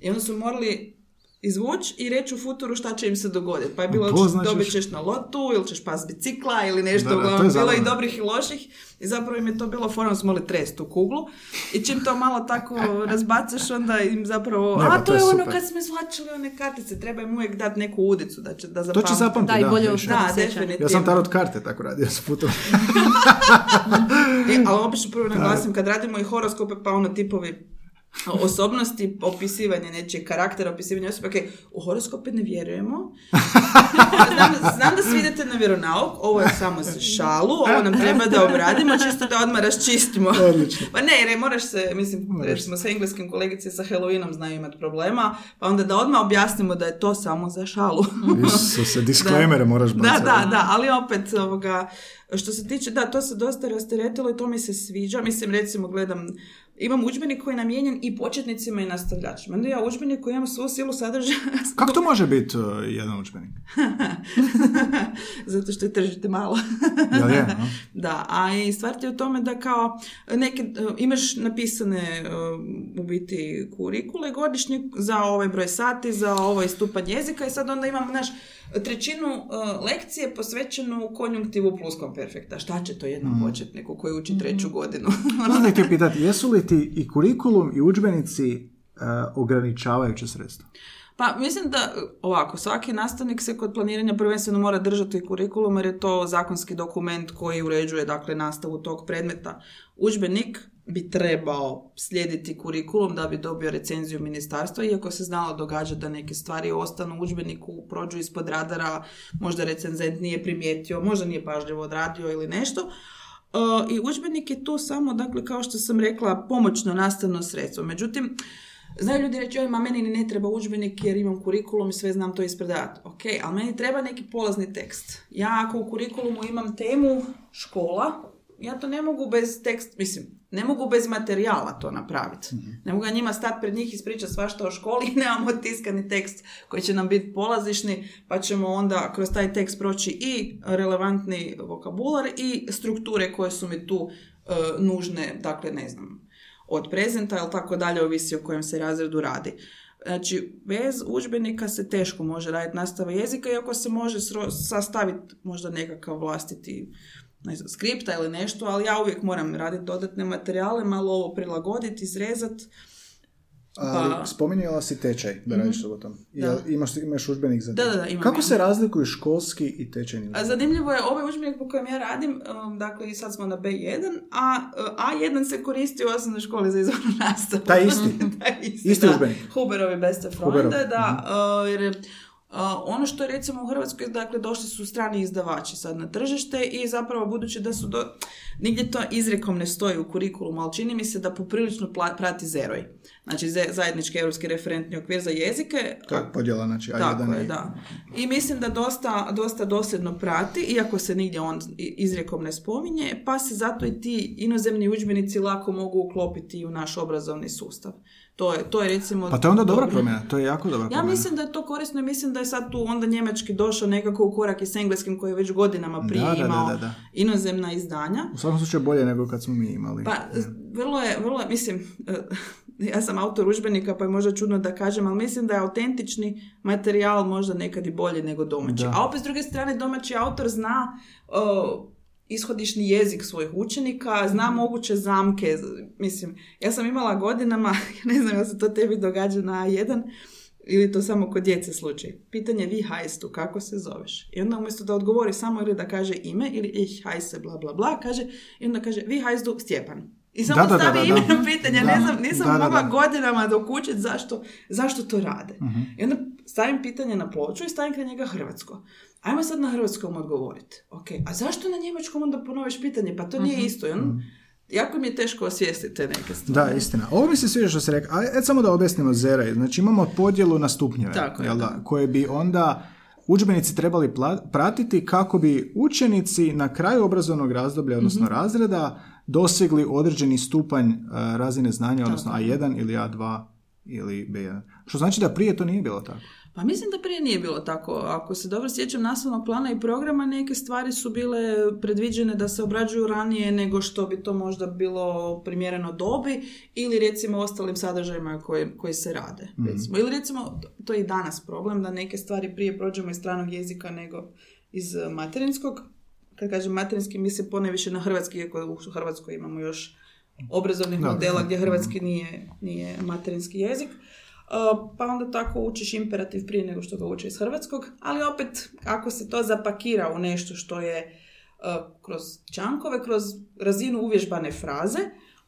I onda su morali izvući i reći u futuru šta će im se dogoditi. Pa je bilo, To znači- dobit ćeš na lotu, ili ćeš pas bicikla, ili nešto. Da, da, to je uglavnom, bilo i dobrih i loših. I zapravo im je to bilo forum smo li trest u kuglu. I čim to malo tako razbacaš, onda im zapravo, Ne, pa a to to je je ono kad smo izvlačili one kartice, treba im uvijek dati neku udicu da će da To zapamti. će zapamtiti, Da, i da. bolje. Da, Da, definitivno. Ja sam tarot karte tako radio s putom. E, ali obično prvo naglasim, kad radimo i horoskope, pa ono tipovi osobnosti, opisivanje nečijeg karaktera, opisivanje osobe, ok, u horoskope ne vjerujemo. znam, znam da svi idete na vjeronauk, ovo je samo za šalu, ovo nam treba da obradimo, čisto da odmah raščistimo. Odlično. Pa ne, jer moraš se, mislim, recimo sa engleskim kolegice sa Halloweenom znaju imati problema, pa onda da odmah objasnimo da je to samo za šalu. Isuse, disclaimere moraš Da, bacati. da, da, ali opet ovoga, što se tiče, da, to se dosta rasteretilo i to mi se sviđa. Mislim, recimo, gledam, imam udžbenik koji je namijenjen i početnicima i nastavljačima. Onda ja udžbenik koji imam svu silu sadržaja Kako to može biti uh, jedan udžbenik? zato što je tržite malo. Jel je? a? Da, a i stvar ti je u tome da kao neke, e, imaš napisane e, u biti kurikule godišnje za ovaj broj sati, za ovaj stupanj jezika i sad onda imamo, znaš, trećinu e, lekcije posvećenu konjunktivu pluskvamperfekta. Šta će to jednom početniku koji uči treću godinu? To sam te htio pitati, jesu li ti i kurikulum i udžbenici uh, ograničavajuće sredstvo? Pa mislim da ovako, svaki nastavnik se kod planiranja prvenstveno mora držati kurikulum jer je to zakonski dokument koji uređuje dakle nastavu tog predmeta. Udžbenik bi trebao slijediti kurikulum da bi dobio recenziju ministarstva, iako se znalo događa da neke stvari ostanu u udžbeniku, prođu ispod radara, možda recenzent nije primijetio, možda nije pažljivo odradio ili nešto. Uh, I udžbenik je tu samo, dakle, kao što sam rekla, pomoćno nastavno sredstvo. Međutim, Znaju ljudi reći, oj, ma meni ni ne treba udžbenik jer imam kurikulum i sve znam to ispredavati. Ok, ali meni treba neki polazni tekst. Ja ako u kurikulumu imam temu škola, ja to ne mogu bez tekst, mislim, ne mogu bez materijala to napraviti. Ne mogu ja njima stati pred njih i ispričati svašta o školi i nemamo tiskani tekst koji će nam biti polazišni, pa ćemo onda kroz taj tekst proći i relevantni vokabular i strukture koje su mi tu e, nužne, dakle, ne znam, od prezenta ili tako dalje, ovisi o kojem se razredu radi. Znači, bez udžbenika se teško može raditi nastava jezika, iako se može sro- sastaviti možda nekakav vlastiti ne znam, skripta ili nešto, ali ja uvijek moram raditi dodatne materijale, malo ovo prilagoditi, izrezati. Ali Pa- spominjala si tečaj da radiš subotom. Jel, imaš, imaš udžbenik za Da, to? da, da, imam, Kako imam. se razlikuju školski i tečajni A zanimljivo je, ovaj udžbenik po kojem ja radim, um, dakle i sad smo na B1, a uh, A1 se koristi u osnovnoj školi za izvornu nastavu. Taj isti? Taj isti, Isti da. Huberovi Beste Huberov, Freunde, da, uh, jer je, ono što je recimo u Hrvatskoj, dakle, došli su strani izdavači sad na tržište i zapravo budući da su do... Nigdje to izrekom ne stoji u kurikulumu, ali čini mi se da poprilično prati ZEROJ. Znači, zajednički europski referentni okvir za jezike. Je podjela, znači A1 Tako je, i... da. I mislim da dosta, dosta dosljedno prati, iako se nigdje on i- izrijekom ne spominje, pa se zato i ti inozemni udžbenici lako mogu uklopiti u naš obrazovni sustav. To je, to je recimo... Pa to je onda dobra dobro. promjena, to je jako dobra Ja promjena. mislim da je to korisno i mislim da je sad tu onda njemački došao nekako u korak i s engleskim koji je već godinama prije Da, imao da, da. inozemna izdanja. U svakom slučaju bolje nego kad smo mi imali. Pa, vrlo je, vrlo je, mislim, eh, ja sam autor udžbenika pa je možda čudno da kažem, ali mislim da je autentični materijal možda nekad i bolje nego domaći. Da. A opet s druge strane domaći autor zna uh, ishodišni jezik svojih učenika, zna moguće zamke. Mislim, ja sam imala godinama, ne znam da se to tebi događa na A1, ili to samo kod djece slučaj. Pitanje vi hajstu, kako se zoveš? I onda umjesto da odgovori samo ili da kaže ime, ili ih hajse, bla bla bla, kaže, i onda kaže vi hajstu Stjepan. I samo Da, da, da, stavi da, ime da. na pitanje, Da. ne znam, nisam Da, da, mogla da. godinama dokučiti zašto, zašto to rade. Mhm. I onda stavim pitanje na ploču i stavim kraj njega hrvatsko. Ajmo sad na hrvatskom odgovoriti. Ok, a zašto na njemačkom onda ponoviš pitanje? Pa to Mhm. nije isto. I on, jako mi je teško osvijestiti te neke stvari. Da, istina. Ovo mi se sviđa što se rekao. A e, samo da objasnimo Zeraj. Znači imamo podjelu na stupnjeve. Tako je, jel da. Koje bi onda udžbenici trebali pla- pratiti kako bi učenici na kraju obrazovnog razdoblja, odnosno Mhm. razreda, dosegli određeni stupanj e, razine znanja, odnosno A1 ili A2 ili B1. Što znači da prije to nije bilo tako. Pa mislim da prije nije bilo tako. Ako se dobro sjećam nastavnog plana i programa, neke stvari su bile predviđene da se obrađuju ranije nego što bi to možda bilo primjereno dobi ili recimo ostalim sadržajima koji, koji se rade. Recimo. Ili recimo, to je i danas problem, da neke stvari prije prođemo iz stranog jezika nego iz materinskog. Kad kažem materinski, mislim poneviše na hrvatski, iako u Hrvatskoj imamo još obrazovnih modela gdje hrvatski nije, nije materinski jezik. Uh, pa onda tako učiš imperativ prije nego što ga uče iz hrvatskog, ali opet ako se to zapakira u nešto što je uh, kroz čankove, kroz razinu uvježbane fraze,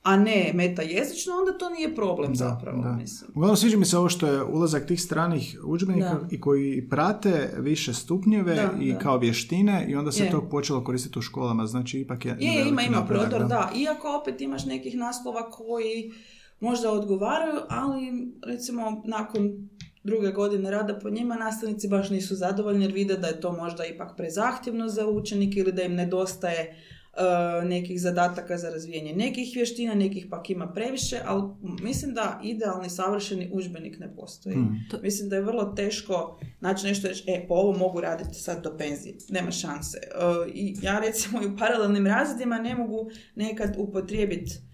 a ne meta jezično, onda to nije problem zapravo, da. mislim. Uglavnom sviđa mi se ovo što je ulazak tih stranih udžbenika Da. i koji prate više stupnjeve Da, i da. kao vještine i onda se Je. to počelo koristiti u školama, znači ipak je... Je, ima, ima prodor, da. Iako opet imaš nekih naslova koji možda odgovaraju, ali recimo nakon druge godine rada po njima nastavnici baš nisu zadovoljni jer vide da je to možda ipak prezahtjevno za učenike ili da im nedostaje e, nekih zadataka za razvijanje nekih vještina, nekih pak ima previše, ali mislim da idealni savršeni udžbenik ne postoji. Hmm. Mislim da je vrlo teško naći nešto reći, e, po ovo mogu raditi sad do penzije. Nema šanse. E, I ja recimo i u paralelnim razredima ne mogu nekad upotrijebiti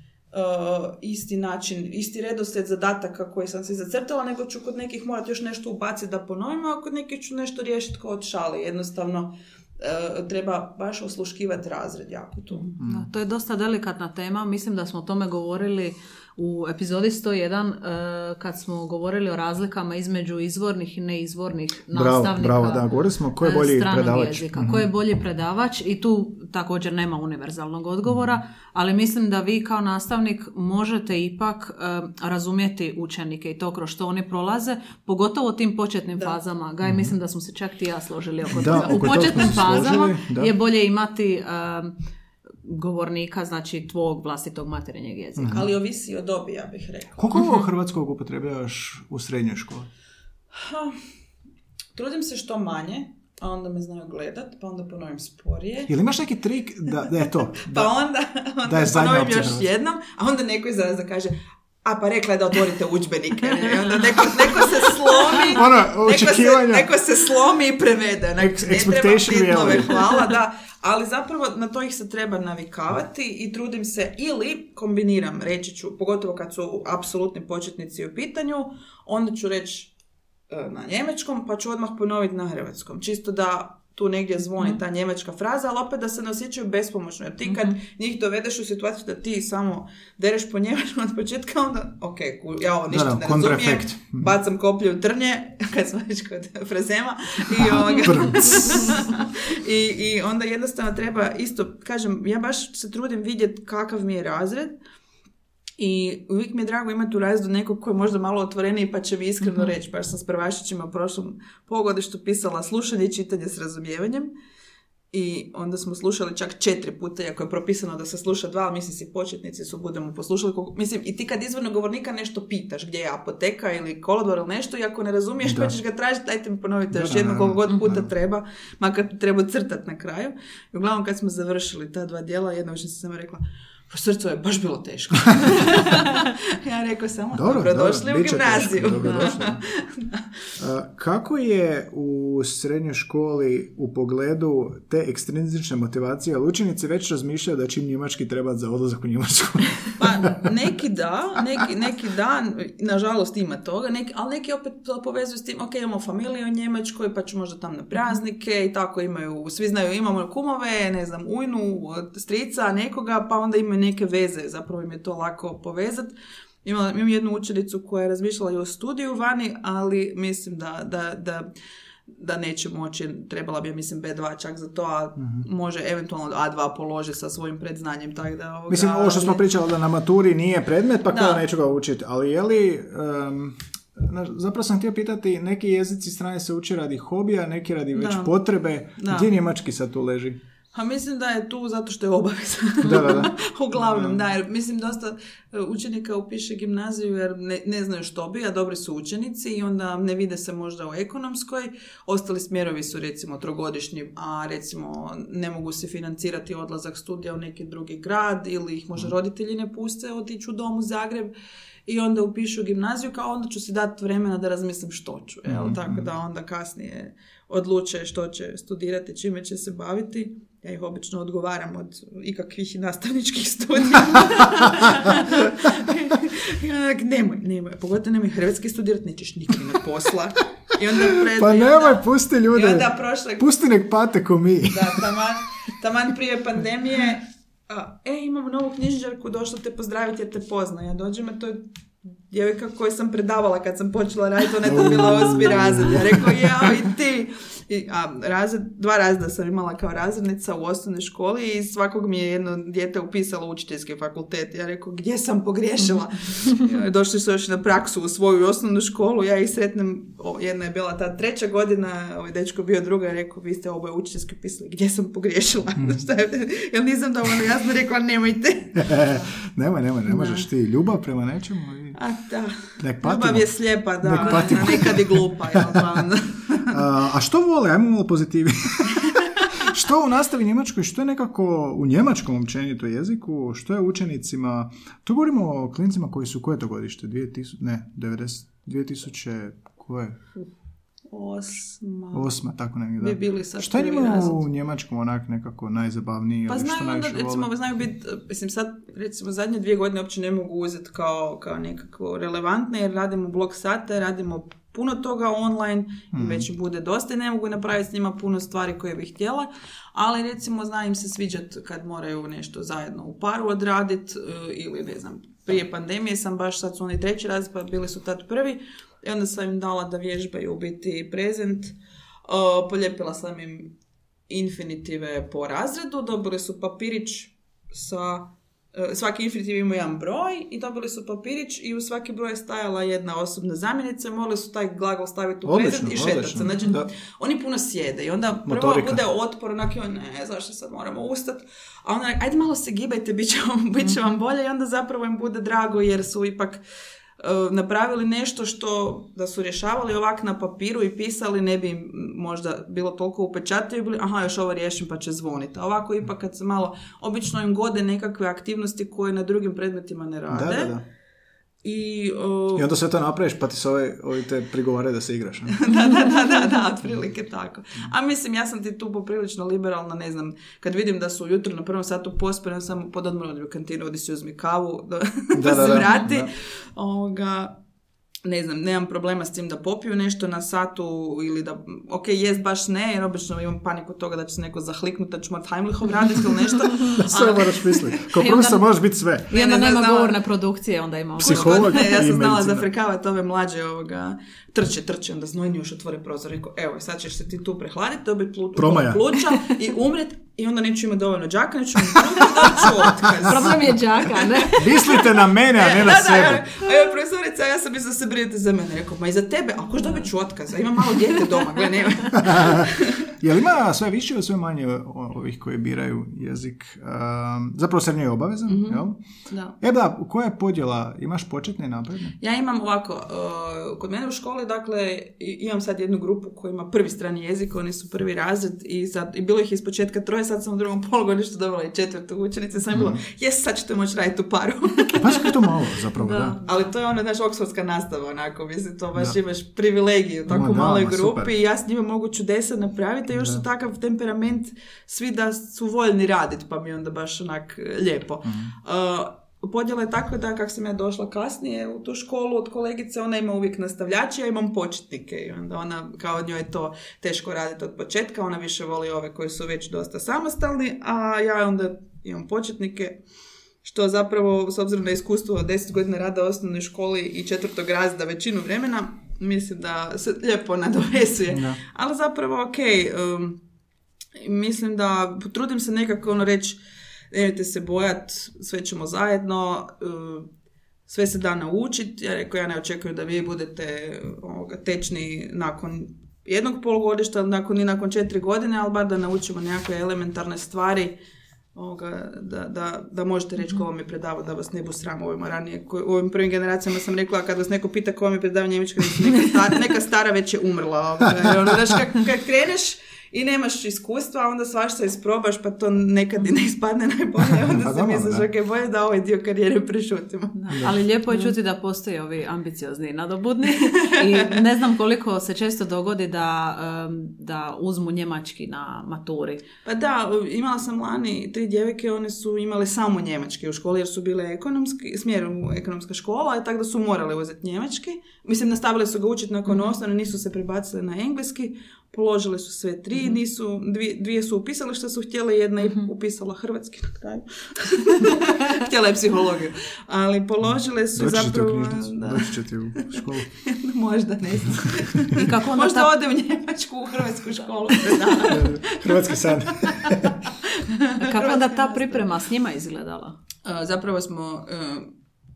isti način, isti redoslijed zadataka koji sam si zacrtala, nego ću kod nekih morati još nešto ubaciti da ponovim, a kod nekih ću nešto riješiti kao od šale. Jednostavno e, treba baš osluškivati razred jako tu. Da, to je dosta delikatna tema. Mislim da smo o tome govorili u epizodi 101 e, kad smo govorili o razlikama između izvornih i neizvornih Bravo, nastavnika. bravo, da, govorili smo ko je e, bolji stranog predavač. Jezika. Mhm. Ko je bolji predavač i tu također nema univerzalnog odgovora, Mhm. ali mislim da vi kao nastavnik možete ipak e, razumjeti učenike i to kroz što oni prolaze, pogotovo u tim početnim fazama. Gaj, mislim da smo se čak ti i ja složili oko Mhm. Da, toga. U početnim fazama složili, da. je bolje imati e, govornika, znači tvog vlastitog materinjeg jezika. Mhm. Ali ovisi o dobi, ja bih rekla. Koliko ovo hrvatskog upotrebljavaš u srednjoj školi? Ha, trudim se što manje, a onda me znaju gledat, pa onda ponovim sporije. Ili imaš neki trik da, da je to? Pa onda, onda Da je ponovim još jednom, a onda neko iz razreda kaže a pa rekla je da otvorite udžbenike. I onda neko, neko se slomi, Ono, neko se, neko se slomi i prevede. Ex- ne treba titnove, hvala, da. Ali zapravo na to ih se treba navikavati i trudim se ili kombiniram, reći ću, pogotovo kad su apsolutni početnici u pitanju, onda ću reći e, na njemačkom, pa ću odmah ponoviti na hrvatskom. Čisto da tu negdje zvoni ta njemačka fraza, ali opet da se ne osjećaju bespomoćno. Jer ti kad njih dovedeš u situaciju da ti samo dereš po njemačkom od početka, onda, ok, ja ovo ništa Da, da, ne razumijem. Mhm. bacam koplje u trnje, kad smo već kod frazema, i, ovoga, I, i onda jednostavno treba isto, kažem, ja baš se trudim vidjeti kakav mi je razred, i uvijek mi je drago imati u razredu nekog koji je možda malo otvoreniji pa će mi iskreno reći. Baš sam s prvašićima u prošlom pogodištu pisala slušanje i čitanje s razumijevanjem. I onda smo slušali čak četiri puta, iako je propisano da se sluša dva, ali mislim si početnici su budemo poslušali. koliko- Mislim, i ti kad izvornog govornika nešto pitaš, gdje je apoteka ili kolodvor ili nešto, i ako ne razumiješ, Da. pa ćeš ga tražiti, dajte mi ponovite Da, još jednom da, koliko god da. puta treba, makar treba crtat na kraju. I uglavnom kad smo završili ta dva dijela, jedna učenica sam rekla, srcu je baš bilo teško. ja rekao samo, Dobro, dobrodošli dobro, u gimnaziju. teško, dobrodošli. A, kako je u srednjoj školi u pogledu te ekstrinzične motivacije, ali učenici već razmišljaju da će im njemački treba za odlazak u Njemačku? Pa neki da, neki, neki da, nažalost ima toga, neki, ali neki opet to povezuju s tim, ok, imamo familiju u Njemačkoj, pa ću možda tam na praznike i tako imaju, svi znaju, imamo kumove, ne znam, ujnu, strica, nekoga, pa onda imaju neke veze, zapravo im je to lako povezati. Imala, imam jednu učenicu koja je razmišljala i o studiju vani, ali mislim da, da, da da neće moći, trebala bi, ja mislim, B2 čak za to, a može eventualno A2 položi sa svojim predznanjem, tako da ovoga, Mislim, ovo što smo pričali da na maturi nije predmet, pa kao neću ga učiti, ali je li... znaš, zapravo sam htio pitati, neki jezici strane se uče radi hobija, neki radi već Da. potrebe. Da. Gdje njemački sad tu leži? Pa mislim da je tu zato što je obaveza. Da, da, da. Uglavnom, da, jer mislim dosta e, učenika upiše gimnaziju jer ne, ne znaju što bi, a dobri su učenici i onda ne vide se možda u ekonomskoj. Ostali smjerovi su recimo trogodišnji, a recimo ne mogu se financirati odlazak studija u neki drugi grad ili ih možda roditelji ne puste otići u dom u Zagreb i onda upišu gimnaziju kao onda ću si dati vremena da razmislim što ću. Jel? Tako da onda kasnije odluče što će studirati, čime će se baviti. Ja ih obično odgovaram od ikakvih nastavničkih studija. Ja, nemoj, nemoj. Pogotovo nemoj hrvatski studirati, nećeš nikad imat posla. I onda pred, Pa i nemoj, onda- pusti I ljude. onda prošle Pusti nek pate ko mi. da, taman, taman prije pandemije, a, e, imam novu knjižničarku, došla te pozdraviti jer te pozna. Ja dođem, a to je djevojka koju sam predavala kad sam počela raditi, ona je to bila osmi razred. Ja rekao, jao i ti. I, a, razred, dva razreda sam imala kao razrednica u osnovnoj školi i svakog mi je jedno dijete upisalo u učiteljski fakultet. Ja rekao, gdje sam pogriješila? Došli su još na praksu u svoju osnovnu školu, ja ih sretnem, o, jedna je bila ta treća godina, ovaj dečko bio druga i rekao, vi ste oboje učiteljski pisali, gdje sam pogriješila? Šta je? Ja nisam dovoljno jasno rekla, nemojte. nemoj, nemoj, ne možeš ti. Ljubav prema nečemu i A da, nek patimo. ljubav je slijepa, da, Nek patimo. nekad i glupa. jel, pa A, a što vole? Ajmo malo pozitivi. što u nastavi njemačkoj, što je nekako u njemačkom općenito jeziku, što je učenicima, tu govorimo o klincima koji su, koje je to godište? 2000, ne, 90, 2000, koje? Osma. Osma, tako negdje, da. Bi bili sad Što je njima u njemačkom onak nekako najzabavniji? Pa znaju onda, recimo, vole? znaju biti, mislim sad, recimo zadnje dvije godine uopće ne mogu uzeti kao, kao nekako relevantne, jer radimo blok sate, radimo puno toga online i već bude dosta i ne mogu napraviti s njima puno stvari koje bih htjela, ali recimo zna im se sviđat kad moraju nešto zajedno u paru odradit e, ili ne znam, prije pandemije sam baš, sad su oni treći raz, pa bili su tad prvi i onda sam im dala da vježbaju u biti prezent, E, polijepila sam im infinitive po razredu, dobili su papirić sa e, svaki infinitiv ima jedan broj i dobili su papirić i u svaki broj je stajala jedna osobna zamjenica morali su taj glagol staviti u prezent i šetati se. Znači, da. oni puno sjede i onda prvo Motorika. bude otpor, onak, joj, ne, zašto sad moramo ustat, a onda, ajde malo se gibajte, bit će vam, bit će vam bolje i onda zapravo im bude drago jer su ipak napravili nešto što da su rješavali ovak na papiru i pisali ne bi možda bilo toliko upečatljivo bili aha još ovo riješim pa će zvoniti. A ovako ipak kad se malo, obično im gode nekakve aktivnosti koje na drugim predmetima ne rade. Da, da, da. I, e, I onda sve to napraviš pa ti se ove, ovi te prigovore da se igraš. ne? da, da, da, da, da, otprilike tako. A mislim, ja sam ti tu poprilično liberalna, ne znam, kad vidim da su ujutro na prvom satu pospore, sam pod odmorom u kantinu, odi si uzmi kavu, da, Da, da, se vrati. da. Ovoga, ne znam, nemam problema s tim da popiju nešto na satu ili da, ok, jest baš ne, jer obično imam paniku toga da će se neko zahliknuti, da ću morat Heimlichov raditi ili nešto. Sve ali- moraš misliti. Kao profesor možeš biti sve. I onda ne, nema znala- govorne produkcije, onda ima Psiho- Psiholog ne, ja sam znala medicina. zafrkavati ove mlađe ovoga, trče, trče, onda znojni još otvore prozor, rekao, evo, sad ćeš se ti tu prehladiti, dobiti plu, Promaja. pluća i umret i onda neću imati dovoljno džaka, neću imati ću otkaz. Problem je džaka, ne? Mislite na mene, a ne na da, da, sebe. ja, evo, profesorica, ja sam mislila se brinete za mene. Rekao, ma i za tebe, ako još dobit ću otkaz, a imam malo dijete doma, gle, nema. Jel ima sve više ili sve manje ovih koji biraju jezik? Um, zapravo srednje je obavezan, Mhm. jel? Da. E da, koja je podjela? Imaš početne i napredne? Ja imam ovako, uh, kod mene u školi, dakle, imam sad jednu grupu koja ima prvi strani jezik, oni su prvi razred i, sad, i bilo ih iz početka troje, sad sam u drugom polugodištu dobila i četvrtu učenice, sam je bilo, jes, sad ćete moći raditi u paru. Baš kako je to malo, zapravo, da. Da. Ali to je ono, znaš, oksfordska nastava, onako, mislim, to baš Da. imaš privilegiju u tako Ma da, maloj ma grupi super. i ja s njima mogu čudesa napraviti, a još su takav temperament svi da su voljni raditi, pa mi je onda baš onak e, lijepo. Uh, podjela je tako da kak sam ja došla kasnije u tu školu od kolegice, ona ima uvijek nastavljače, ja imam početnike i onda ona, kao njoj je to teško raditi od početka, ona više voli ove koji su već dosta samostalni, a ja onda imam početnike, što zapravo, s obzirom na iskustvo od 10 godina rada u osnovnoj školi i četvrtog razreda većinu vremena, mislim da se lijepo nadovezuje. Da. Ali zapravo, ok, um, mislim da trudim se nekako ono reći, nemojte se bojat, sve ćemo zajedno, um, sve se da naučiti. Ja rekao, ja ne očekujem da vi budete ovoga, tečni nakon jednog polugodišta, nakon, ni nakon četiri godine, ali bar da naučimo nekakve elementarne stvari ovoga, da, da, da možete reći ko vam je predavao, da vas ne bu sram ovima ranije. ko- U ovim prvim generacijama sam rekla, kad vas neko pita ko vam je predavao njemački, neka, stara, neka stara već je umrla. Ovoga. Ono, znaš, kad, kad kreneš i nemaš iskustva, onda svašta isprobaš, pa to nekad i ne ispadne najbolje. Onda Pa se misliš, ok, bolje da ovaj dio karijere prešutimo. Da, Ali lijepo je čuti da postoje ovi ambiciozni i nadobudni i ne znam koliko se često dogodi da, da uzmu njemački na maturi. Pa da, imala sam lani tri djevojke, one su imale samo njemački u školi jer su bile ekonomski, smjer u ekonomska škola, i tako da su morale uzeti njemački. Mislim, nastavile su ga učiti nakon osnovne, nisu se prebacile na engleski, položile su sve tri, nisu, dvije, dvije su upisale što su htjele, jedna je upisala hrvatski na kraju. Htjela je psihologiju. Ali položile su Doći ćete u zapravo... knjižnicu, da. doći ćete u školu. Možda, ne znam. I kako onda Možda ta, ode u njemačku, u hrvatsku školu. Da. Hrvatski san. kako onda ta priprema s njima izgledala? Uh, zapravo smo, uh,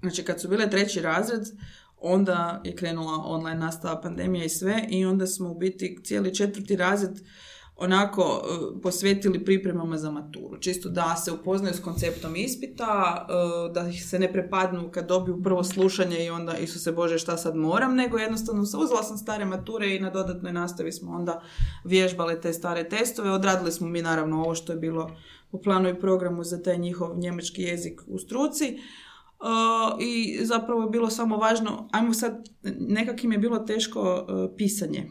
znači kad su bile treći razred, onda je krenula online nastava pandemija i sve i onda smo u biti cijeli četvrti razred onako uh, posvetili pripremama za maturu. Čisto da se upoznaju s konceptom ispita, uh, da ih se ne prepadnu kad dobiju prvo slušanje i onda Isuse Bože šta sad moram, nego jednostavno uzela sam stare mature i na dodatnoj nastavi smo onda vježbale te stare testove. Odradili smo mi naravno ovo što je bilo u planu i programu za taj njihov njemački jezik u struci. Uh, I zapravo je bilo samo važno, ajmo sad, nekak im je bilo teško uh, pisanje.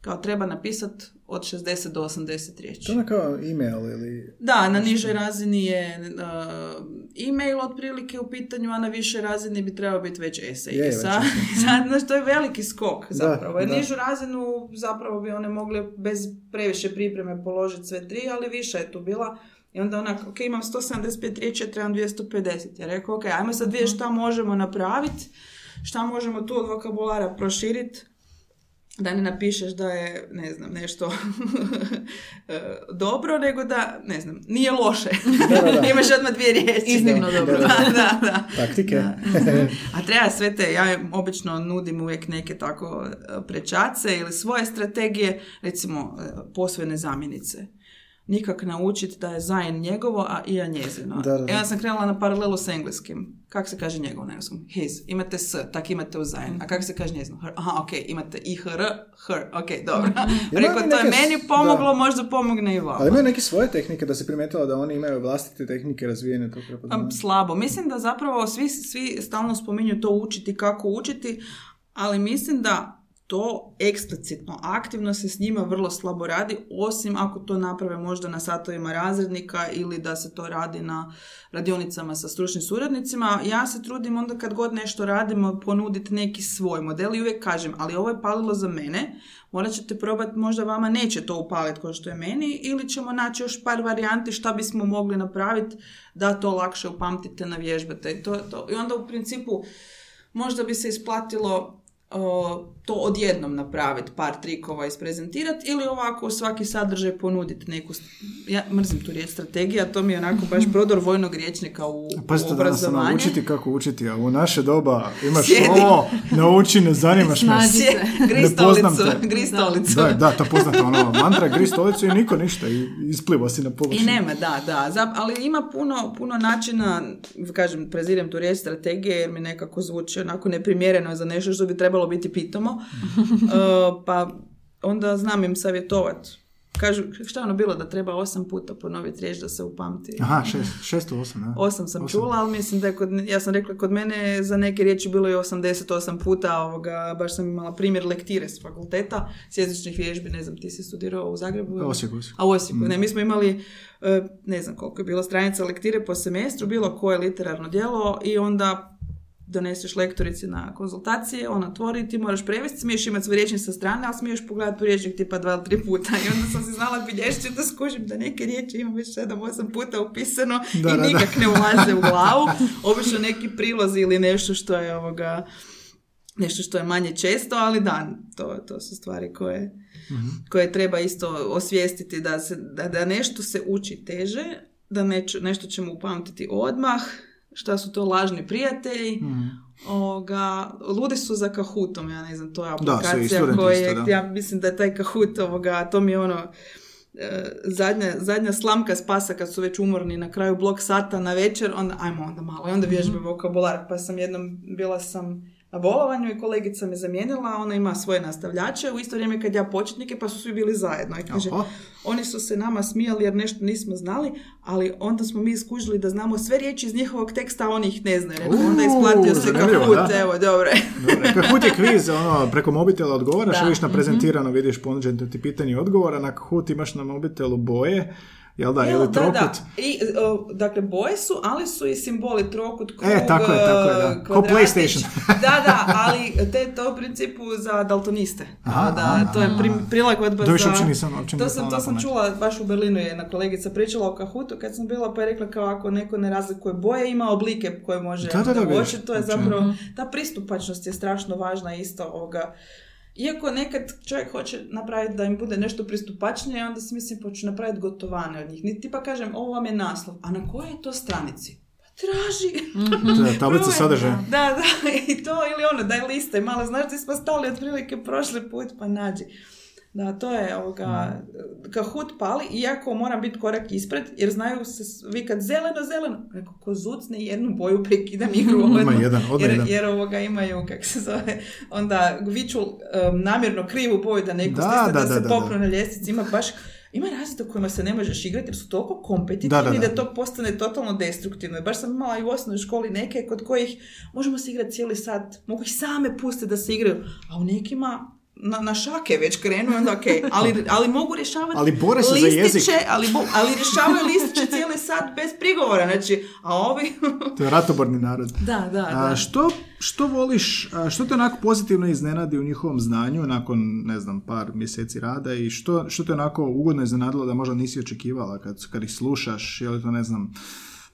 Kao treba napisati od 60 do 80 riječi. To je kao e-mail ili... Da, na nižoj razini je uh, e-mail otprilike u pitanju, a na višoj razini bi trebao biti već esej. Je, I već sad, sad, znaš, to je veliki skok zapravo. Jer da. nižu razinu zapravo bi one mogle bez previše pripreme položiti sve tri, ali viša je tu bila. I onda onak, ok, imam 175 riječi, ja trebam 250. Ja rekao, ok, ajmo sad vidjeti šta možemo napraviti, šta možemo tu od vokabulara proširiti, da ne napišeš da je, ne znam, nešto e, dobro, nego da, ne znam, nije loše. Da, da, da. Imaš odmah dvije riječi. Iznimno dobro. da, da, da. Taktike. A treba sve te, ja obično nudim uvijek neke tako e, prečace ili svoje strategije, recimo e, posvojene zamjenice. Nikak naučiti da je zajen njegovo, a i ja njezino. Da, da, da. Ja sam krenula na paralelu s engleskim. Kako se kaže njegovo na engleskom? His. Imate s, tak imate u zajen. A kako se kaže njezino? Her. Aha, ok, imate i hr, her. Ok, dobro. Rekao, oni to je neke meni pomoglo, da. možda pomogne i vama. Ali imaju neke svoje tehnike da se primetila da oni imaju vlastite tehnike razvijene to prepoznavanje. slabo. Mislim da zapravo svi, svi stalno spominju to učiti, kako učiti, ali mislim da to eksplicitno, aktivno se s njima vrlo slabo radi, osim ako to naprave možda na satovima razrednika ili da se to radi na radionicama sa stručnim suradnicima. Ja se trudim onda kad god nešto radimo ponuditi neki svoj model i uvijek kažem, ali ovo je palilo za mene, morat ćete probati, možda vama neće to upaliti kao što je meni, ili ćemo naći još par varijanti šta bismo mogli napraviti da to lakše upamtite, navježbate. I, to, to. I onda u principu možda bi se isplatilo to odjednom napraviti, par trikova isprezentirati ili ovako u svaki sadržaj ponuditi neku, ja mrzim tu riječ strategija, to mi je onako baš prodor vojnog riječnika u, u danas ono, obrazovanje. učiti kako učiti, a u naše doba imaš Sjedi. ovo, nauči, ne zanimaš me. Gri stolicu, gri stolicu. Da, da, to poznato ono, mantra, gri stolicu i niko ništa i ispliva si na I površinu. nema, da, da. Zap- ali ima puno, puno načina, kažem, prezirem tu riječ strategije jer mi nekako zvuči onako neprimjereno za nešto što bi trebalo biti pitamo. Uh, pa onda znam im savjetovat. Kažu, šta je ono bilo da treba osam puta ponoviti riječ da se upamti? Aha, šest, šest u osam, da. Osam sam Osam. čula, ali mislim da je kod, ja sam rekla kod mene za neke riječi bilo je 88 puta, ovoga, baš sam imala primjer lektire s fakulteta, s jezičnih vježbi, ne znam, ti si studirao u Zagrebu? Osijek, Osijek. A u Osijeku, ne, mi smo imali, e, ne znam koliko je bilo stranica lektire po semestru, bilo koje literarno djelo i onda doneseš lektorici na konzultacije, ona otvori ti moraš prevesti, smiješ imati svoj rječnik sa strane, ali smiješ pogledati u rječnik tipa dva ili tri puta i onda sam si znala bilješći da skužim da neke riječi imam već sedam, osam puta upisano Da, i da, da. nikak ne ulaze u glavu. Obično neki prilozi ili nešto što je ovoga nešto što je manje često, ali da, to, to su stvari koje, koje treba isto osvijestiti da, se, da, da nešto se uči teže, da neč- nešto ćemo upamtiti odmah, šta su to lažni prijatelji, Ovoga, ludi su za Kahootom, ja ne znam, to je Da, aplikacija studenti koja, isto, da. ja mislim da je taj Kahoot, ovoga, to mi je ono, e, zadnja, zadnja slamka spasa kad su već umorni na kraju blok sata na večer, onda ajmo onda malo i onda vježbam vokabular. Pa sam jednom, bila sam na bolovanju i kolegica me zamijenila, ona ima svoje nastavljače u isto vrijeme kad ja početnike, pa su svi bili zajedno. I kaže, Aha. oni su se nama smijali jer nešto nismo znali, ali onda smo mi skužili da znamo sve riječi iz njihovog teksta, a oni ih ne znaju. Rekao, onda Uuu, isplatio se da. evo, dobro. Kahoot je kviz, ono, preko mobitela odgovaraš, Da. vidiš na prezentirano, vidiš ponuđeno ti pitanje odgovora, na Kahoot imaš na mobitelu boje, jel da, Evo, ili da, trokut. da. I, o, dakle, boje su, ali su i simboli trokut, krug, E, tako je, tako je, da. Ko. PlayStation. da, da, ali te to u principu za daltoniste. Aha, da, aha, to je pri, prilagodba za... uopće nisam- uopće to sam, to sam čula, baš u Berlinu je jedna kolegica pričala o Kahootu kad sam bila, pa je rekla kao ako neko ne razlikuje boje, ima oblike koje može Da, da, da, vidiš, uočiti. To je zapravo, ta pristupačnost je strašno važna isto ovoga. Iako nekad čovjek hoće napraviti da im bude nešto pristupačnije, onda si mislim pa ću napraviti gotovane od njih. Ni tipa kažem, ovo vam je naslov, a na kojoj je to stranici? Pa traži. Je tablica sadržaja. Da, da, i to ili ono, daj liste, malo znaš gdje smo stali otprilike prošli put, pa nađi. Da, to je ovoga, Kahoot pali, iako moram biti korak ispred, jer znaju se vikat zeleno, zeleno. Rekao, ko zucne jednu boju, prekidam igru. Ima jedan, jer, jedan. jer ovoga imaju, kak se zove, onda viču um, namjerno krivu boju da neko Da, stisne, da, da, se da, da, popnu na ljestvici. Ima baš ima razlika u kojima se ne možeš igrati jer su toliko kompetitivni Da, da, da, da. to postane totalno destruktivno. Baš sam imala i u osnovnoj školi neke kod kojih možemo se igrati cijeli sat, mogu ih same pustiti da se igraju, a u nekima na, na šake već krenu, onda ok, ali, ali mogu rješavati Ali bore se za listiće, jezik. ali, bo- ali rješavaju listiće cijeli sat bez prigovora, znači, a ovi... To je ratoborni narod. da, da, da. A, što, što voliš, a, što te onako pozitivno iznenadi u njihovom znanju nakon, ne znam, par mjeseci rada i što, što te onako ugodno iznenadilo da možda nisi očekivala kad, kad ih slušaš, je li to, ne znam,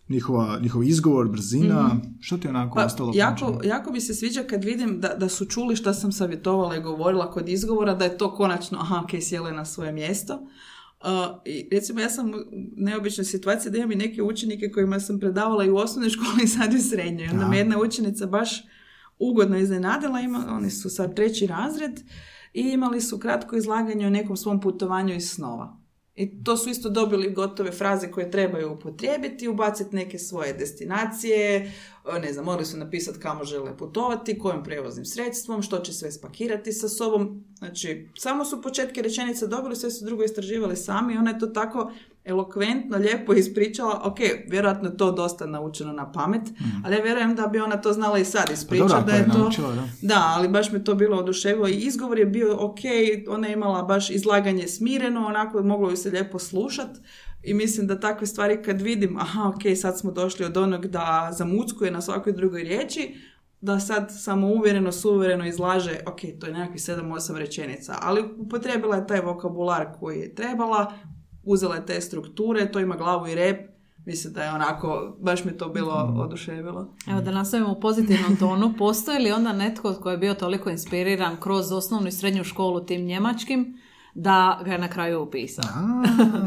njihova, njihov izgovor, brzina, što ti onako Pa, ostalo jako, jako mi se sviđa kad vidim da, da su čuli što sam savjetovala i govorila kod izgovora, da je to konačno, aha, ok, sjelo je na svoje mjesto. Uh, i recimo ja sam u neobičnoj situaciji da imam i neke učenike kojima sam predavala i u osnovnoj školi i sad i u srednjoj. Onda me jedna učenica baš ugodno iznenadila, ima, oni su sad treći razred i imali su kratko izlaganje o nekom svom putovanju iz snova. I to su isto dobili gotove fraze koje trebaju upotrijebiti, ubaciti neke svoje destinacije, e, ne znam, morali su napisati kamo žele putovati, kojim prevoznim sredstvom, što će sve spakirati sa sobom. Znači, samo su početke rečenice dobili, sve su drugo istraživali sami i ona je to tako elokventno, lijepo ispričala. Ok, vjerojatno je to dosta naučeno na pamet, ali ja vjerujem da bi ona to znala i sad Pa ispričati. dobro, ako da je je to... naučila, da. Da, ali baš me to bilo oduševilo i izgovor je bio ok, ona je imala baš izlaganje smireno, onako moglo ju se lijepo slušat i mislim da takve stvari kad vidim, aha ok, sad smo došli od onog da zamuckuje na svakoj drugoj riječi, da sad samo uvjereno, suvereno izlaže, ok, to je nekakvih 7-8 rečenica, ali upotrijebila je taj vokabular koji je trebala, uzela je te strukture, to ima glavu i rep, mislim da je onako, baš mi to bilo oduševilo. Evo da nastavimo u pozitivnom tonu. Postoji li onda netko tko je bio toliko inspiriran kroz osnovnu i srednju školu tim njemačkim da ga je na kraju upisao?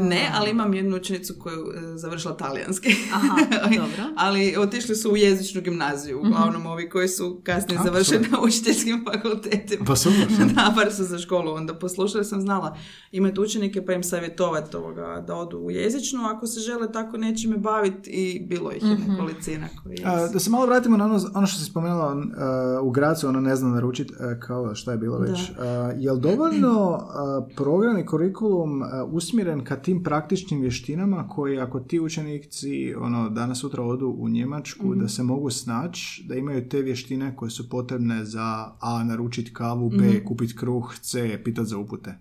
Ne, ali imam jednu učenicu koju je završila talijanski. Aha, dobro. ali otišli su u jezičnu gimnaziju, uglavnom ovi koji su kasnije završili na učiteljskim fakultetima. Pa super, super. da, bar su za školu onda poslušali, sam znala imati učenike pa im savjetovati ovoga, da odu u jezičnu ako se žele tako nečime baviti i bilo ih je nekolicina koji A, da se malo vratimo na ono, ono što si spomenula uh, u Gracu, ono ne znam naručiti, uh, kao šta je bilo već. Uh, je li dovoljno uh, program i kurikulum uh, usmjeren ka tim praktičnim vještinama koji ako ti učenici ono, danas sutra odu u Njemačku da se mogu snaći, da imaju te vještine koje su potrebne za A. naručiti kavu, B. kupiti kruh, C. pitati za upute.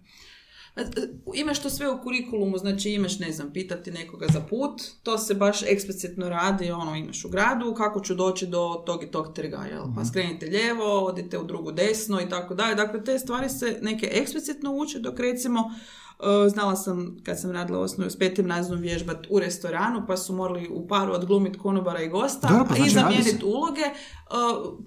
E, e, Imaš to sve u kurikulumu, znači imaš, ne znam, pitati nekoga za put, to se baš eksplicitno radi, ono, imaš u gradu, kako ću doći do tog i tog trga, jel? Pa skrenite lijevo, odite u drugu desno i tako dalje. Dakle, te stvari se neke eksplicitno uče, dok recimo Znala sam kad sam radila osnovu s petim razredom vježbat u restoranu, pa su morali u paru odglumiti konobara i gosta Dobro, pa i znači radi zamijeniti uloge. E,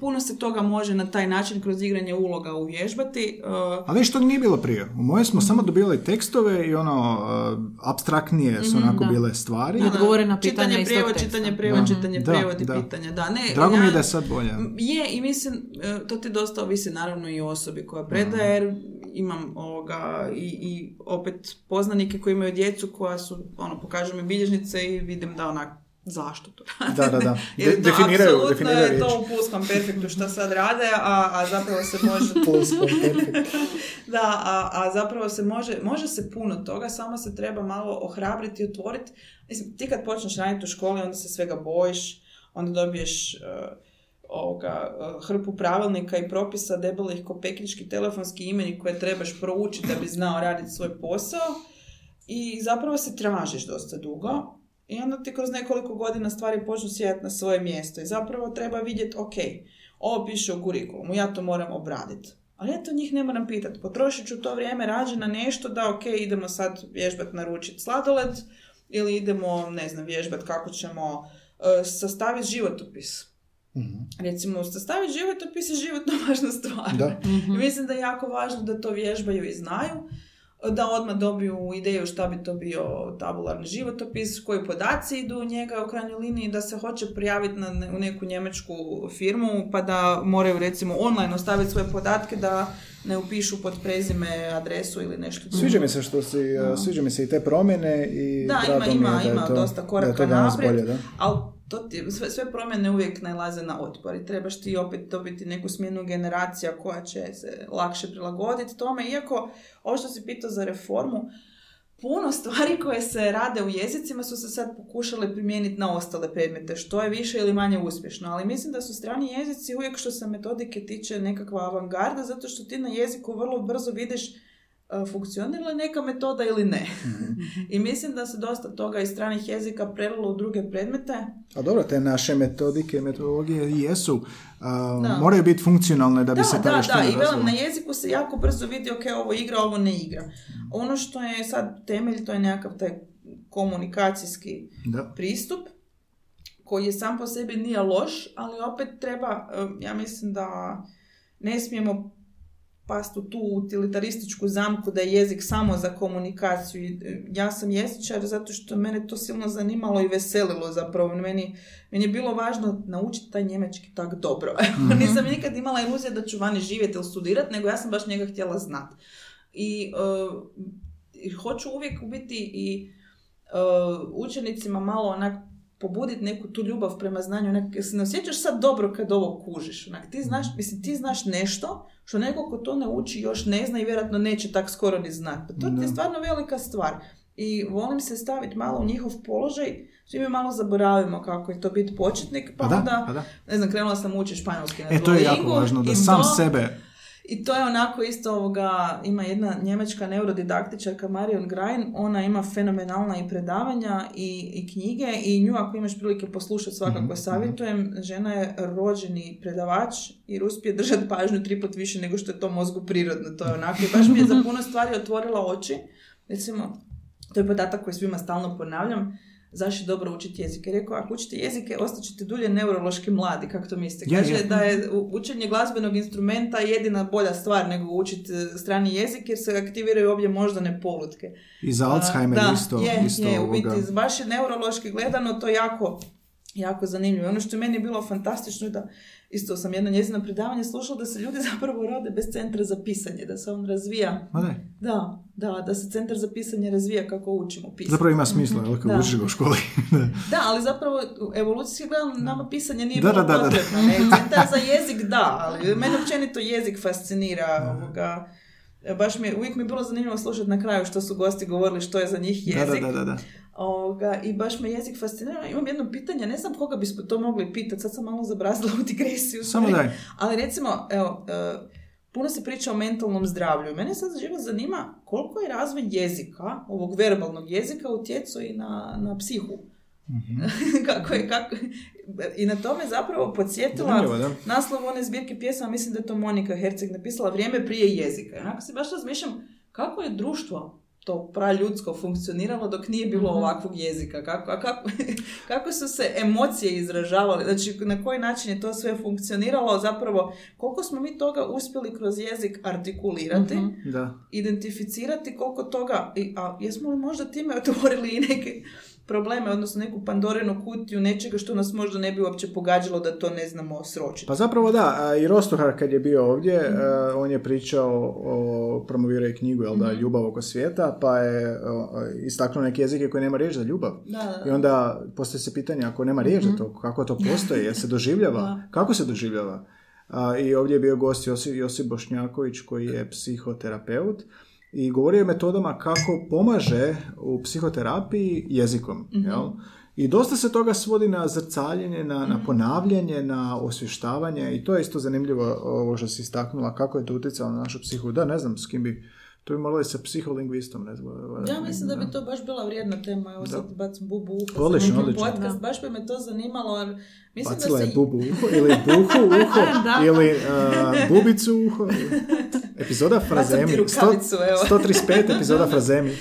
Puno se toga može na taj način kroz igranje uloga uvježbati. E, A viš, to nije bilo prije. U moje smo samo dobivali tekstove i ono, abstraktnije su onako da. bile stvari. Da, Odgovore na pitanja čitanje iz tog prijevod, teksta. čitanje prijevod, čitanje Da, prijevod i pitanja. Da, ne, Drago mi je ja- da je sad bolje. Je, i mislim, e, to ti dosta ovisi naravno i o osobi koja predaje, jer imam ovoga i, i opet poznanike koji imaju djecu koja su, ono, pokažu mi bilježnice i vidim da onak, zašto to rade? Da, da, da. De- to definiraju- apsolutno definiraju je to riječ. u pulskom perfektu što sad rade, a, a zapravo se može... Da, a, a zapravo se može, može se puno toga, samo se treba malo ohrabriti i otvoriti. Mislim, ti kad počneš raditi u školi, onda se svega bojiš, onda dobiješ e, ovoga, e, hrpu pravilnika i propisa debelih ko peknički telefonski imeni koje trebaš proučiti da bi znao raditi svoj posao i zapravo se tražiš dosta dugo i onda ti kroz nekoliko godina stvari počnu sjedati na svoje mjesto i zapravo treba vidjeti, ok, ovo piše u kurikulumu, ja to moram obraditi. Ali ja to njih ne moram pitati. Potrošit ću to vrijeme rađe na nešto da, ok, idemo sad vježbat naručiti sladoled ili idemo, ne znam, vježbat kako ćemo e, sastaviti životopis. Mhm. Recimo, sastaviti životopis je životno važna stvar. Da. I mislim da je jako važno da to vježbaju i znaju, da odmah dobiju ideju šta bi to bio tabularni životopis, koji podaci idu u njega u krajnjoj liniji, da se hoće prijaviti na, u neku njemačku firmu, pa da moraju recimo online ostaviti svoje podatke, da ne upišu pod prezime, adresu ili nešto drugo. Sviđa mi se što si, uh, sviđa mi se i te promjene i Da, ima, ima, da ima to, dosta da je koraka to danas naprijed, bolje, da. ali to ti, sve, sve promjene uvijek najlaze na otpor i trebaš ti opet dobiti neku smjenu generacija koja će se lakše prilagoditi tome, iako ovo što si pitao za reformu, puno stvari koje se rade u jezicima su se sad pokušale primijeniti na ostale predmete, što je više ili manje uspješno, ali mislim da su strani jezici uvijek što se metodike tiče nekakva avangarda, zato što ti na jeziku vrlo brzo vidiš funkcionira li neka metoda ili ne. I mislim da se dosta toga iz stranih jezika prelilo u druge predmete. A dobro, te naše metodike, metodologije jesu, uh, Da. moraju biti funkcionalne da bi Da, se ta da, da, i velim, na jeziku se jako brzo vidi, ok, ovo igra, ovo ne igra. Ono što je sad temelj, to je nekakav taj komunikacijski Da. pristup, koji je sam po sebi nije loš, ali opet treba, eh, ja mislim da ne smijemo pasti u tu utilitarističku zamku da je jezik samo za komunikaciju. Eh, Ja sam jezičar zato što mene to silno zanimalo i veselilo zapravo. Meni, meni je bilo važno naučiti taj njemački tak dobro. Nisam nikad imala iluzije da ću vani živjeti ili studirati, nego ja sam baš njega htjela znati. I, i hoću uvijek biti i eh, učenicima malo onak pobuditi neku tu ljubav prema znanju, onak, se ne osjećaš sad dobro kad ovo kužiš, onak, ti znaš, mislim, ti znaš nešto što neko ko to ne uči još ne zna i vjerojatno neće tak skoro ni znati. Pa to je stvarno velika stvar. I volim se staviti malo u njihov položaj, svi mi malo zaboravimo kako je to biti početnik, pa, Pa da, onda, pa da. ne znam, krenula sam učiti španjolski na E, to je jako važno, da sam to- sebe... i to je onako isto ovoga, ima jedna njemačka neurodidaktičarka Marion Grein, ona ima fenomenalna i predavanja i, i knjige i nju ako imaš prilike poslušati svakako Mhm, savjetujem. Žena je rođeni predavač jer uspije držati pažnju tri put više nego što je to mozgu prirodno. To je onako i baš mi je za puno stvari otvorila oči. Recimo, to je podatak koji svima stalno ponavljam, zašto je dobro učiti jezike. Rekao, ako učite jezike, ostaćete dulje neurološki mladi, kako to mislite. Kaže je. da je učenje glazbenog instrumenta jedina bolja stvar nego učiti e, strani jezik, jer se aktiviraju obje moždane polutke. I za Alzheimer da, isto, je, isto je, u biti, baš je neurološki gledano to jako, jako zanimljivo. Ono što je meni bilo fantastično je da isto sam jedno njezino predavanje slušala da se ljudi zapravo rode bez centra za pisanje, da se on razvija. Ma. Da, da, da se centar za pisanje razvija kako učimo pisati. Zapravo ima smisla, jel, Da. učiš ga u školi. Da, ali zapravo evolucijski gledano nama pisanje nije Da, bilo da, da, da. potrebno. Ne? Centar za jezik da, ali mene općenito jezik fascinira. Ovoga. Baš mi je, uvijek mi je bilo zanimljivo slušati na kraju što su gosti govorili što je za njih jezik. da, da, da, da. Ovoga, I baš me jezik fascinira. Imam jedno pitanje, ne znam koga bismo to mogli pitati, sad sam malo zabrazila u digresiju. Samo daj. Ali recimo, evo, e, puno se priča o mentalnom zdravlju. Mene sad živo zanima koliko je razvoj jezika, ovog verbalnog jezika, utjecao i na, na psihu. Mhm. kako je, kako... I na tome zapravo podsjetila naslov one zbirke pjesama, mislim da je to Monika Herceg napisala Vrijeme prije jezika. Onako se baš razmišljam kako je društvo to praljudsko funkcioniralo dok nije bilo Mhm. ovakvog jezika. Kako, a kako, kako su se emocije izražavale, znači na koji način je to sve funkcioniralo, zapravo koliko smo mi toga uspjeli kroz jezik artikulirati, Mhm. Da. identificirati koliko toga, i- a jesmo li možda time otvorili i neke probleme, odnosno neku pandorinu kutiju nečega što nas možda ne bi uopće pogađalo da to ne znamo sročiti. Pa zapravo da, i Rostohar kad je bio ovdje, Mhm. e, on je pričao, o, promovirao je knjigu, jel da, Mhm. Ljubav oko svijeta, pa je istaknuo neke jezike koje nema riječ za ljubav. Da, da, I onda postoji se pitanje, ako nema riječ za to, kako to postoji, jer se doživljava, Da. kako se doživljava? I ovdje je bio gost Josip, Josip Bošnjaković koji je psihoterapeut i govorio je metodama kako pomaže u psihoterapiji jezikom. Mhm. Jel? I dosta se toga svodi na zrcaljenje, na, Mhm. na ponavljanje, na osvještavanje i to je isto zanimljivo ovo što si istaknula, kako je to utjecalo na našu psihu. Da, ne znam s kim bi, to bi moralo i sa psiholingvistom. Ne znam, Ja mislim da bi to baš bila vrijedna tema. Evo sad bacim bubu u uho za Odlično, neki odlično. podcast. Da. Baš bi me to zanimalo. Jer mislim Bacila da je se... bubu uho ili buhu uho ili uh, bubicu uho. Epizoda Frazemi. ti rukavicu, evo. 135 epizoda Frazemi.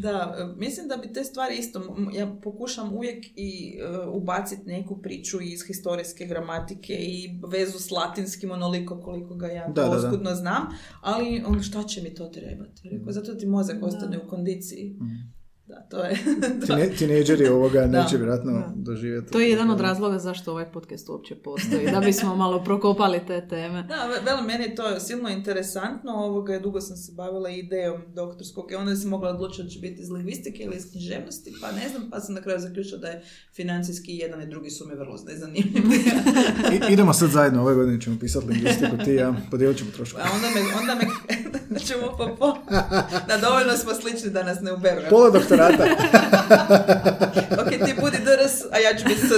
Da, e, mislim da bi te stvari isto, ja pokušam uvijek i e, ubaciti neku priču iz historijske gramatike i vezu s latinskim onoliko koliko ga ja Da, da, da. oskudno znam, ali ono šta će mi to trebati? Rekao, zato ti mozak ostane u kondiciji. Da, to je... Tine, tinejdžeri ovoga Da. neće vjerojatno Da. doživjeti. To je jedan od razloga zašto ovaj podcast uopće postoji, da bismo malo prokopali te teme. Da, ve- velim, meni je to silno interesantno, ovoga, dugo sam se bavila idejom doktorskog i onda sam mogla odlučiti da će biti iz lingvistike ili iz književnosti, pa ne znam, pa sam na kraju zaključila da je financijski jedan i drugi su mi vrlo zanimljivi. I, idemo sad zajedno, ove godine ćemo pisati lingvistiku, ti ja, podijelit ćemo trošku. A onda me, onda me, da ćemo po po, da dovoljno smo slični da nas ne uberu. Pola doktorata. ok, ti budi DRS, a ja ću biti SC.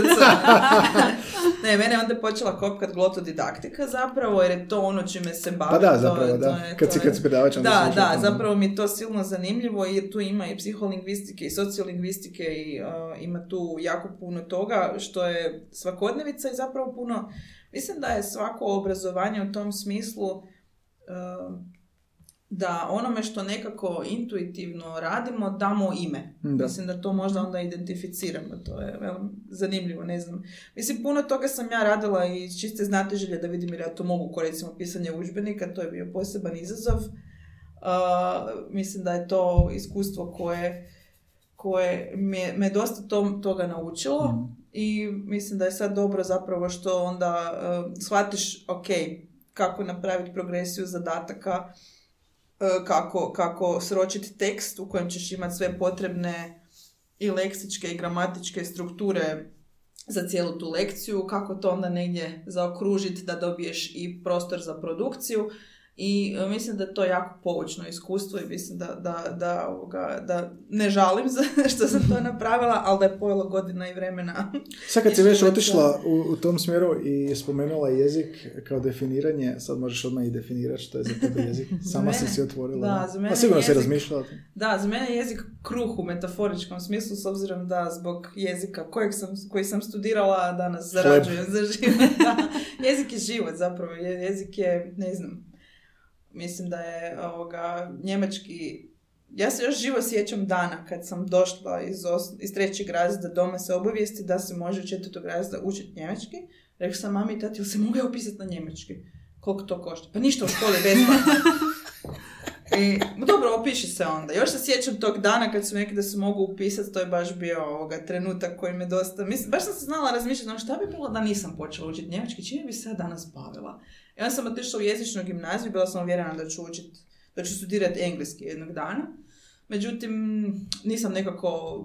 ne, mene je onda počela kopkat glotodidaktika zapravo, jer je to ono čime se bavim. Pa da, To- zapravo, to da. je- Kad to si- je- kad si predavač, onda Da, da, zapravo mi je to silno zanimljivo jer tu ima i psiholingvistike i sociolingvistike i uh, ima tu jako puno toga što je svakodnevica i zapravo puno, mislim da je svako obrazovanje u tom smislu uh, da onome što nekako intuitivno radimo damo ime. Da. Mislim da to možda onda identificiramo. To je velim, zanimljivo, ne znam. Mislim, puno toga sam ja radila i čiste znatiželje da vidim jer ja to mogu, ko recimo pisanje udžbenika, to je bio poseban izazov. Uh, mislim da je to iskustvo koje, koje me, me dosta to, toga naučilo Mhm. i mislim da je sad dobro zapravo što onda uh, shvatiš, ok, kako napraviti progresiju zadataka, uh, kako, kako sročiti tekst u kojem ćeš imati sve potrebne i leksičke i gramatičke strukture za cijelu tu lekciju, kako to onda negdje zaokružiti da dobiješ i prostor za produkciju i e, mislim da je to jako poučno iskustvo i mislim da, da, da, ovoga, da ne žalim za što sam to napravila, ali da je pojelo godina i vremena. Sad kad si već otišla u, u tom smjeru i spomenula jezik kao definiranje, sad možeš odmah i definirati što je za tebe jezik. Sama si mene- si otvorila. da, za mene Pa sigurno si jezik- razmišljala. o tom. Da, za mene je jezik kruh u metaforičkom smislu, s obzirom da zbog jezika kojeg sam, koji sam studirala danas zarađujem za život. Da, jezik je život zapravo, je- jezik je, ne znam, mislim da je ovoga, njemački, ja se još živo sjećam dana kad sam došla iz, os, iz trećeg razreda doma se obavijesti da se može u četvrtog razreda učiti njemački. Rekla sam mami i tati, jel se mogu ja upisati na njemački? Koliko to košta? Pa ništa u školi besplatno. I, dobro, opiši se onda. Još se sjećam tog dana kad su neki da se mogu upisati, to je baš bio ovoga trenutak koji me dosta... Mislim, baš sam se znala razmišljati, ono šta bi bilo da nisam počela učiti njemački, čime bi se ja danas bavila? I onda sam otišla u jezičnu gimnaziju, bila sam uvjerena da ću učiti, da ću studirati engleski jednog dana. Međutim, nisam nekako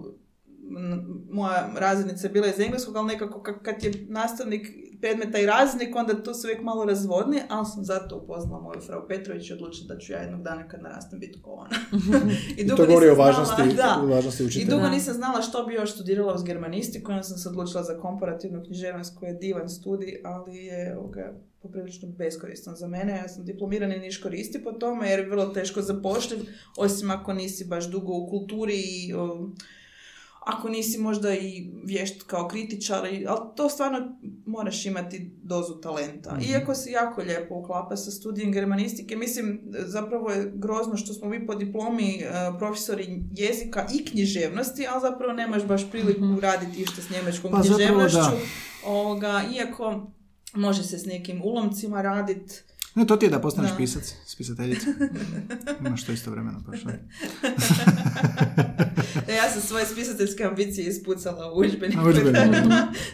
moja razrednica je bila iz engleskog, ali nekako ka- kad je nastavnik predmeta i razrednik, onda to se uvijek malo razvodni, ali sam zato upoznala moju frau Petrović i odlučila da ću ja jednog dana kad narastem biti ko ona. I, I dugo to govori o nisam važnosti, znala- da. važnosti I učitelja. dugo Da. nisam znala što bi još studirala uz germanistiku, onda sam se odlučila za komparativnu književnost koji je divan studij, ali je ovoga, poprilično beskoristan za mene. Ja sam diplomirani niš koristi po tome jer je vrlo teško zapošljiv, osim ako nisi baš dugo u kulturi i o, ako nisi možda i vješt kao kritičar, ali to stvarno moraš imati dozu talenta. Mhm. Iako se jako lijepo uklapa sa studijem germanistike, mislim, zapravo je grozno što smo mi po diplomi e, profesori jezika i književnosti, ali zapravo nemaš baš priliku raditi išta s njemačkom Pa književnošću. Ovoga, iako može se s nekim ulomcima raditi, Ne, to ti je da postaneš Da. pisac, spisateljica. Imaš to isto vremeno, pa što? Da, ja sam svoje spisateljske ambicije ispucala u udžbeniku.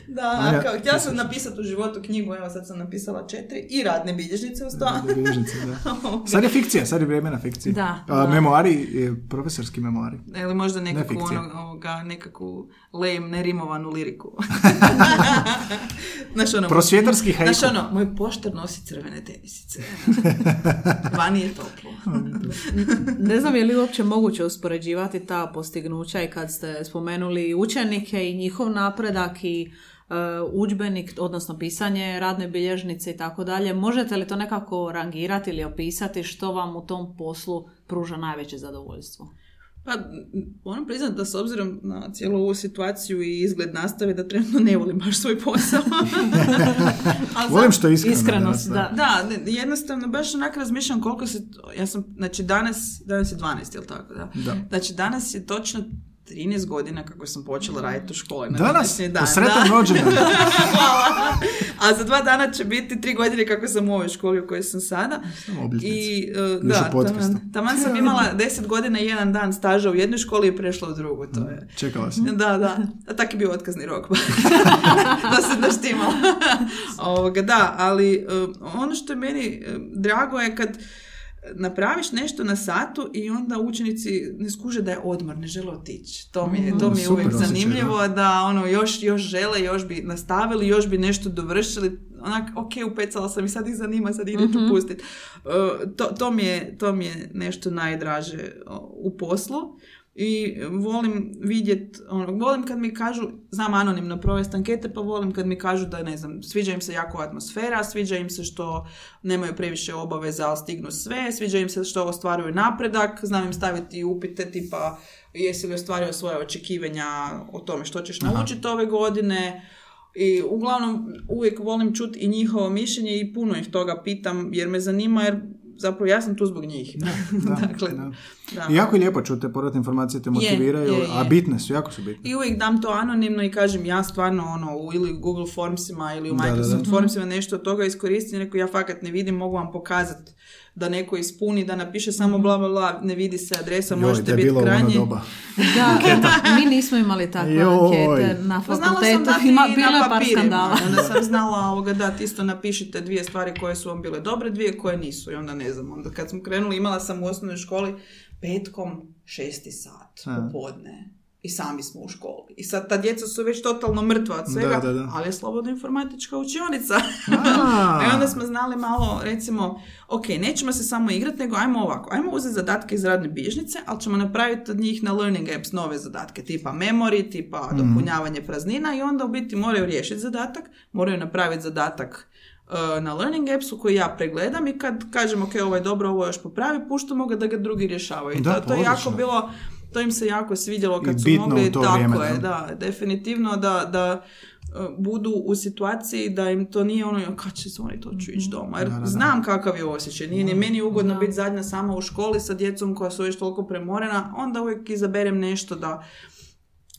Da, ja- kao, htjela sam napisati u životu knjigu, evo sad sam napisala četiri i radne bilježnice uz to. Da, bilježnice, da. Sad je fikcija, sad je vrijeme na fikciji. Da, A, da. memoari, je profesorski memoari. Ili možda nekakvu, fikcija. ono, ovoga, nekakvu lame, nerimovanu liriku. Znaš ono, Prosvjetarski. Znaš ono, moj poštar nosi crvene tenisice. Vani je toplo. Ne znam je li uopće moguće uspoređivati ta postignuća i kad ste spomenuli učenike i njihov napredak i e, udžbenik, odnosno pisanje radne bilježnice i tako dalje. Možete li to nekako rangirati ili opisati što vam u tom poslu pruža najveće zadovoljstvo? Pa, moram priznati da s obzirom na cijelu ovu situaciju i izgled nastave, da trenutno ne volim baš svoj posao. Ali Volim što je iskreno. Iskrenost, da. Da, jednostavno baš onak razmišljam koliko se, ja sam, znači danas, danas je 12, jel tako, da? Da. Znači danas je točno 13 godina kako sam počela raditi u školi. na Danas, dan, po sretan da. rođendan. Hvala. A za dva dana će biti tri godine kako sam u ovoj školi u kojoj sam sada. Samo. I uh, da, taman, taman sam imala deset godina i jedan dan staža u jednoj školi i prešla u drugu. To je. Čekala si. Da, da. A tak je bio otkazni rok. da se naštimala. Ovoga, da, ali uh, ono što je meni uh, drago je kad napraviš nešto na satu i onda učenici ne skuže da je odmor, ne žele otići. To mi je, to mi je Super uvijek osjećaj, zanimljivo da ono još, još žele, još bi nastavili, još bi nešto dovršili. Onak, ok, upecala sam i sad ih zanima, sad ih neću pustiti. Uh, to, to, mi je, to mi je nešto najdraže u poslu. I volim vidjet, ono, volim kad mi kažu, znam anonimno provesti ankete, pa volim kad mi kažu da, ne znam, sviđa im se jako atmosfera, sviđa im se što nemaju previše obaveza, ali stignu sve, sviđa im se što ostvaruju napredak, znam im staviti upite tipa jesi li ostvario svoje očekivanja o tome što ćeš naučiti ove godine, i uglavnom uvijek volim čuti i njihovo mišljenje i puno ih toga pitam jer me zanima jer zapravo ja sam tu zbog njih. Da, dakle, da. da. I jako je lijepo čuti te povratne informacije, te motiviraju, je, je. a bitne su, jako su bitne. I uvijek dam to anonimno i kažem ja stvarno ono u ili Google Formsima ili u Da, da, da. Microsoft Formsima nešto od toga iskoristim, neko ja fakat ne vidim, mogu vam pokazati da neko ispuni, da napiše samo bla bla bla, ne vidi se adresa, Joj, da možete biti ono krajnji. doba. Da, mi nismo imali takve ankete na Pa znala sam fakultetu. Ima, bilo je na par papirima. skandala. Onda sam znala ovoga dati isto napišite dvije stvari koje su vam bile dobre, dvije koje nisu. I onda ne znam, onda kad smo krenuli imala sam u osnovnoj školi petkom šesti sat popodne. I sami smo u školi. I sad ta djeca su već totalno mrtva od svega, Da, da, da. ali je slobodno informatička učionica. I onda smo znali malo, recimo, ok, nećemo se samo igrati, nego ajmo ovako, ajmo uzeti zadatke iz radne bilježnice, ali ćemo napraviti od njih na Learning Apps nove zadatke, tipa memory, tipa Mhm. dopunjavanje praznina i onda u biti moraju riješiti zadatak, moraju napraviti zadatak e, na Learning Appsu koji ja pregledam i kad kažem ok, ovo je dobro, ovo još popravi, puštamo ga da ga drugi rješavaju. Da, to, to je jako bilo, to im se jako svidjelo kad I su bitno mogli, u to tako vrijeme, je, da. definitivno da, da e, budu u situaciji da im to nije ono "Jo, kad će se oni to ću ići doma. Jer Da, da, da. znam kakav je osjećaj. Nije ni meni ugodno biti zadnja sama u školi sa djecom koja su već toliko premorena. Onda uvijek izaberem nešto da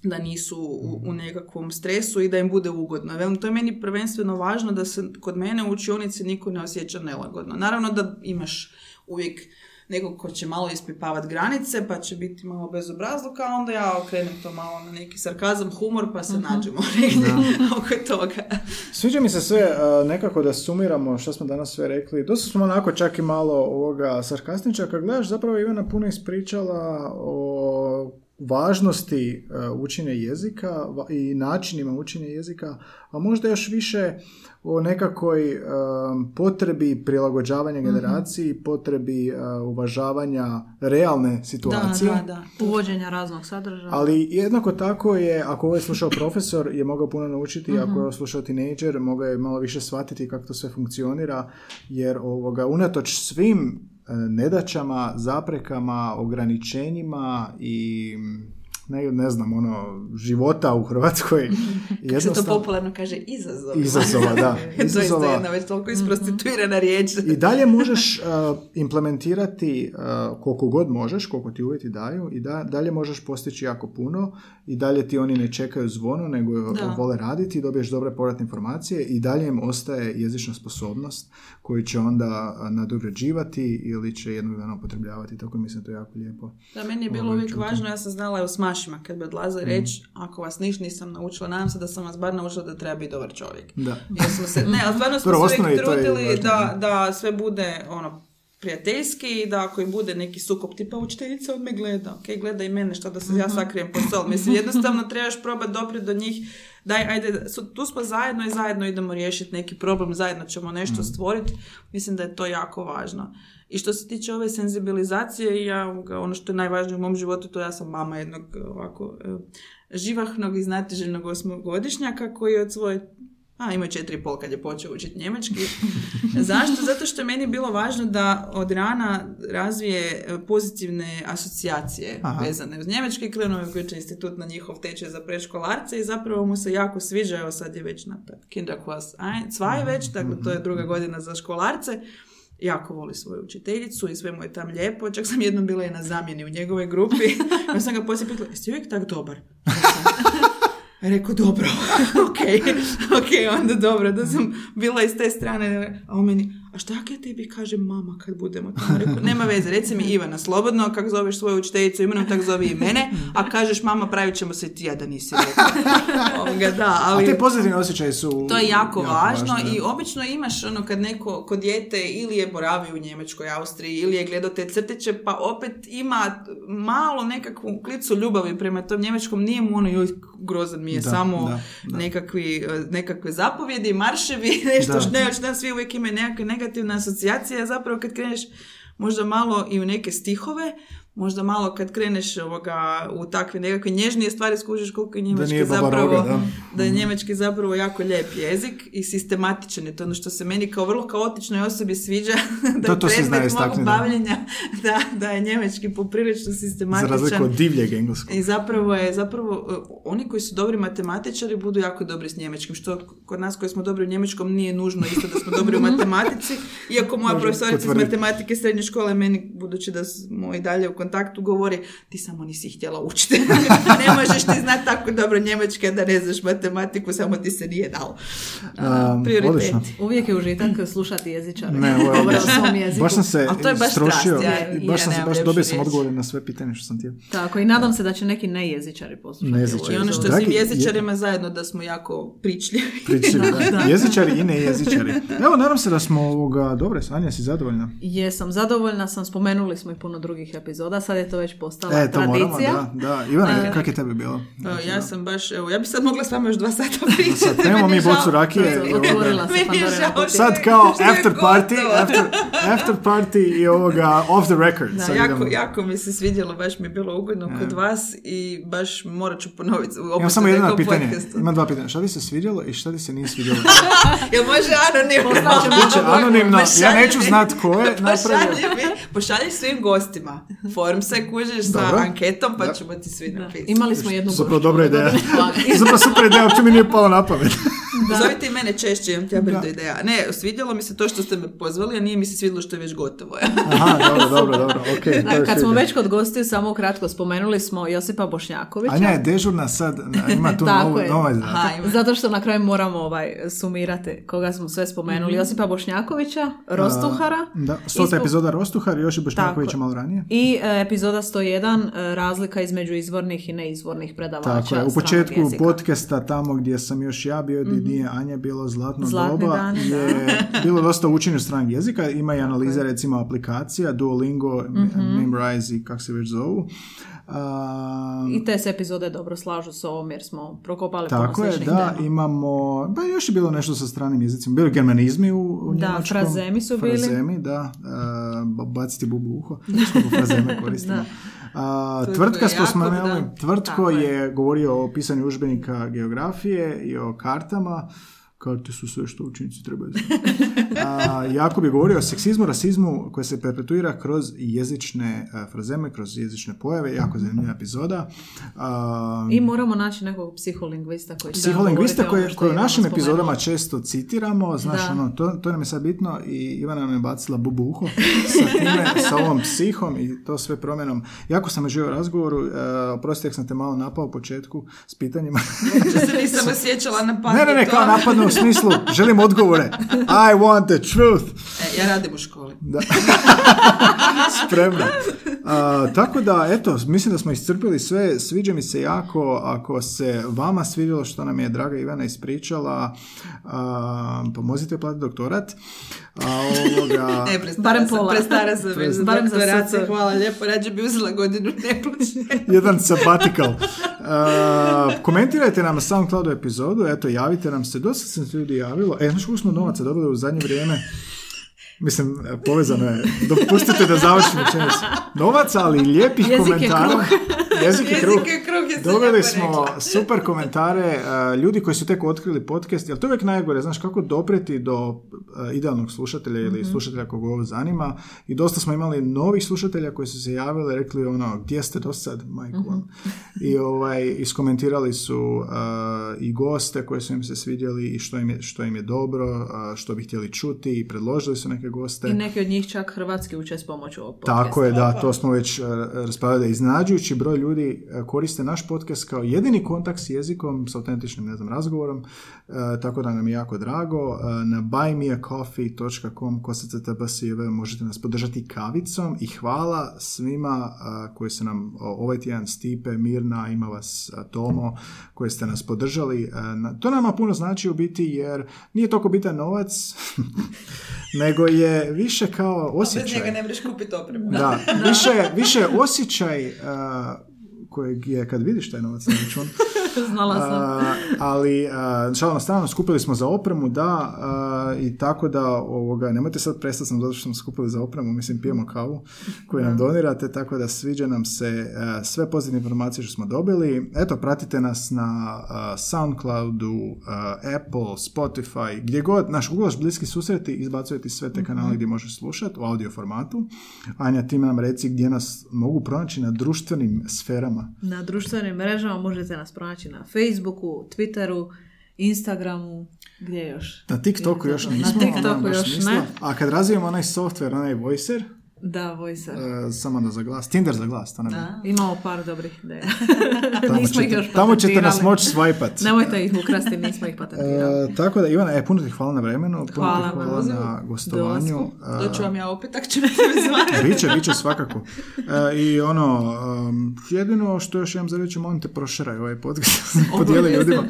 da nisu u, u nekakvom stresu i da im bude ugodno. Velim, to je meni prvenstveno važno da se kod mene u učionici niko ne osjeća nelagodno. Naravno da imaš uvijek nekog ko će malo ispipavati granice, pa će biti malo bezobrazluka, a onda ja okrenem to malo na neki sarkazam, humor, pa se nađemo negdje oko toga. Sviđa mi se sve uh, nekako da sumiramo što smo danas sve rekli. Dosta smo onako čak i malo ovoga sarkastiča. Kad gledaš, zapravo Ivana puno ispričala o važnosti uh, učenja jezika i načinima učenja jezika, a možda još više o nekakvoj um, potrebi prilagođavanja generaciji, potrebi uh, uvažavanja realne situacije. Da, da, da. Uvođenja raznog sadržaja. Ali jednako tako je, ako ovo je slušao profesor, je mogao puno naučiti, Mhm. ako je slušao tinejdžer, mogao je malo više shvatiti kako to sve funkcionira, jer ovoga, unatoč svim e, nedaćama, zaprekama, ograničenjima i ne, ne znam, ono, života u Hrvatskoj. Kako se to popularno kaže, izazova. Izazova, da. to je Izazova. jedna već toliko isprostituirana riječ. I dalje možeš uh, implementirati uh, koliko god možeš, koliko ti uvjeti daju i da, dalje možeš postići jako puno i dalje ti oni ne čekaju zvono, nego Da. vole raditi i dobiješ dobre povratne informacije i dalje im ostaje jezična sposobnost koju će onda nadograđivati ili će jednog dana upotrebljavati, tako mislim to je jako lijepo. Da, meni je bilo Ovaj, uvijek važno, ja sam znala u smašima kad bi odlazila Mhm. reći, ako vas niš nisam naučila, nadam se da sam vas bar naučila da treba biti dobar čovjek. Da. Jer smo se, ne, ali stvarno smo se uvijek trudili da, da sve bude ono prijateljski i da ako im bude neki sukob tipa učiteljica od me gleda, ok, gleda i mene što da se Mhm. ja sakrijem po sol. Mislim, jednostavno trebaš probati doprijeti do njih, daj, ajde, tu smo zajedno i zajedno idemo riješiti neki problem, zajedno ćemo nešto Mhm. stvoriti. Mislim da je to jako važno. I što se tiče ove senzibilizacije, ja, ono što je najvažnije u mom životu, to ja sam mama jednog ovako e, živahnog i znatiželjnog osmogodišnjaka koji je od svoje a, ima četiri i pol kad je počeo učiti njemački. Zašto? Zato što je meni bilo važno da od rana razvije e, pozitivne asocijacije Aha. vezane uz njemački. Krenuo je koji institut na njihov tečaj za predškolarce i zapravo mu se jako sviđa. Evo sad je već na Kinderklas 2 već, dakle to je druga godina za školarce. Jako voli svoju učiteljicu i sve mu je tam lijepo. Čak sam jednom bila i na zamjeni u njegovoj grupi. Ja sam ga poslije pitala, jesi uvijek tak dobar? Rekao, dobro, ok, ok, onda dobro, da sam bila iz te strane, a on meni, a šta ja tebi kažem mama kad budemo tamo? Rekao, nema veze, reci mi Ivana, slobodno, kako zoveš svoju učiteljicu imenom, tako zovi i mene, a kažeš mama, pravit ćemo se ti, ja da nisi. Ovoga, da, A ali... te pozitivni osjećaji su... To je jako, važno važni, i obično imaš ono kad neko kod dijete ili je boravio u Njemačkoj, Austriji ili je gledao te crtiće pa opet ima malo nekakvu klicu ljubavi prema tom njemačkom, nije mu ono joj grozan mi je Da, samo da, da. Nekakvi, eh, nekakve zapovjedi, marševi, nešto što ne, svi uvijek imaju nekakve negativne asocijacije, a zapravo kad kreneš možda malo i u neke stihove, možda malo kad kreneš ovoga, u takve nekakve nježnije stvari skužiš koliko je njemački baba zapravo roga, da. da je njemački zapravo jako lijep jezik i sistematičan je to ono što se meni kao vrlo kaotičnoj osobi sviđa da To- to predmet mog da. bavljenja da, da je njemački poprilično Za sistematičan razliku od divljeg engleskog. i zapravo je, zapravo, e, oni koji su dobri matematičari budu jako dobri s njemačkim, što kod nas koji smo dobri u njemačkom nije nužno isto da smo dobri u matematici, iako moja profesorica iz matematike srednje škole meni, budući da smo i dalje u kontaktu, govori ti samo nisi htjela učiti. ne možeš ti znati tako dobro njemački, a da ne znaš matematiku, samo ti se nije dalo. A, Um, odlično. Uvijek je užitak slušati jezičara. Ne, je jeziku. Baš sam se to je baš strast, ja- ja baš sam se, baš dobio sam odgovore na sve pitanje što sam htio. Tako, i nadam se da će neki nejezičari poslušati. Nejezičari. I ono što je Dragi- svim jezičarima zajedno da smo jako pričljivi. Pričljivi, da. Jezičari i nejezičari. Evo, nadam se da smo ovoga... Dobre, Sanja, si zadovoljna? Jesam zadovoljna sam, spomenuli smo i puno drugih epizoda, sad je to već postala E, to moramo, tradicija. da. da. Ivana, E, kak je tebi bilo? Evo, ja sam baš, evo, ja bi sad mogla s vama još dva sata pričati. Sad, nemamo mi bocu rakije. Otvorila se Sad je- kao after party, after, after party i ovoga off the record. Da, Sad jako, idemo. jako mi se svidjelo, baš mi je bilo ugodno kod vas i baš morat ću ponoviti. Imam samo jedno pitanje. Imam dva pitanja. Šta ti se svidjelo i šta ti se nije svidjelo? Jel može anonimno? Biće anonimno. Ja neću znat ko je napravio. Pošalji svim gostima. Form se kužiš sa Dobro. anketom pa Da. ćemo ti svi napisati. Imali smo jednu Zapravo dobra ideja. Zapravo super ideja, uopće mi nije palo na pamet. Zovite i mene češće, imam ti ja brdo ideja. Ne, svidjelo mi se to što ste me pozvali, a nije mi se svidjelo što je već gotovo. Aha, dobro, dobro, dobro. Ok, to je Da, kad smo već kod gostiju, samo kratko spomenuli smo Josipa Bošnjakovića. Anja je dežurna sad, ima tu Tako novu, nova Aha, ima. Zato što na kraju moramo ovaj, sumirati koga smo sve spomenuli. Mhm. Josipa Bošnjakovića, Rostuhara. Da, stota Ispo- epizoda Rostuhar, još i Bošnjakovića Tako. malo ranije. I e, epizoda 101, e, razlika između izvornih i neizvornih predavača Tako je, u početku podcasta, tamo gdje sam još ja bio, gdje nije Anja bilo zlatno Zlatne doba, dane, da. je bilo dosta učenja stranog jezika, ima i analiza recimo aplikacija, Duolingo, Mhm. Memrise i kak se već zovu. I te se epizode dobro slažu s ovom jer smo prokopali Tako je, da, tema. imamo, ba još je bilo nešto sa stranim jezicima, bilo je germanizmi u, u Da, njemačkom. frazemi su bili. Frazemi, da, uh, baciti bubu uho, frazeme koristimo. Da. A, tvrtka smo da. tvrtko je. je govorio o pisanju udžbenika geografije i o kartama. Karte su sve što učenici trebaju znati. A, jako bi govorio o seksizmu, rasizmu koji se perpetuira kroz jezične a, frazeme, kroz jezične pojave, jako zanimljiva epizoda. A, I moramo naći nekog psiholingvista koji će Psiholingvista koje, ono koje u našim epizodama često citiramo, znaš, Da. ono, to, to nam je sad bitno i Ivana nam je bacila bubu uho sa time, sa ovom psihom i to sve promjenom. Jako sam živio u razgovoru, uh, oprosti, ako sam te malo napao u početku s pitanjima. Uopće se nisam osjećala na pamet. ne, ne, ne, kao napadno u smislu, želim odgovore. I want the truth. E, ja radim u školi. Da. Spremna. A, tako da, eto, mislim da smo iscrpili sve. Sviđa mi se jako ako se vama svidjelo što nam je draga Ivana ispričala. A, pomozite platiti doktorat. A, ovoga, Ne, prestara Barem sam, pola. prestara sam Barem za SC. hvala lijepo, rađe bi uzela godinu neplaćene. jedan sabbatical. A, komentirajte nam na SoundCloudu epizodu, eto, javite nam se. Dosta se ljudi javilo. E, znaš koliko smo novaca dobili u zadnje vrijeme? Mislim, povezano je. Dopustite da završim rečenicu. Novaca, ali i lijepih Jezik je komentara. kruh. Jezik je kruh. Jezik je kruh, je Dobili smo rekla. super komentare, uh, ljudi koji su tek otkrili podcast, jer to je uvijek najgore, znaš kako dopreti do uh, idealnog slušatelja ili Mhm. slušatelja kog ovo zanima i dosta smo imali novih slušatelja koji su se javili i rekli ono, gdje ste do sad, majku Mhm. vam. I ovaj, iskomentirali su uh, i goste koji su im se svidjeli i što im je, što im je dobro, uh, što bi htjeli čuti i predložili su neke goste. I neki od njih čak hrvatski uče s pomoću ovog podcasta. Tako je, da, to smo već uh, raspravljali. Iznenađujući broj ljudi uh, koriste naš podcast kao jedini kontakt s jezikom, s autentičnim, ne znam, razgovorom, uh, tako da nam je jako drago. Uh, na buymeacoffee.com kosactbsiv možete nas podržati kavicom i hvala svima uh, koji su nam ovaj tjedan Stipe, Mirna, ima vas uh, Tomo, koji ste nas podržali. Uh, na- to nama puno znači u biti jer nije toliko bitan novac, nego je više kao Bez osjećaj. njega ne možeš kupiti opremu. Da, više, više osjećaj uh, kojeg je kad vidiš taj novac na račun. Znala sam. A, ali uh, šalno strano skupili smo za opremu, da, a, i tako da ovoga, nemojte sad prestati sam zato što smo skupili za opremu, mislim pijemo kavu koju nam donirate, tako da sviđa nam se a, sve pozitivne informacije što smo dobili. Eto, pratite nas na Soundcloudu, Apple, Spotify, gdje god, naš uglaš bliski susreti, izbacujete sve te kanale gdje možeš slušati u audio formatu. Anja, ti nam reci gdje nas mogu pronaći na društvenim sferama. Na društvenim mrežama možete nas pronaći na Facebooku, Twitteru, Instagramu, gdje još? Na TikToku još Na nismo. TikToku ono, baš još nismo. ne. A kad razvijemo onaj software, onaj Voicer, Da, Voicer. e, samo da za glas, Tinder za glas, to je. Da, imamo par dobrih ideja. Tamo, nismo ih ćete, još tamo ćete nas moći swajpat. Nemojte ih ukrasti, nismo ih patentirali. E, tako da, Ivana, e, puno ti hvala na vremenu, puno Hvala ti hvala na gostovanju. E, Doću vam ja opet, ako ćete me zvati. Biće, biće svakako. E, I ono, um, jedino što još imam za reći, molim te proširaj ovaj podcast, podijeli ljudima.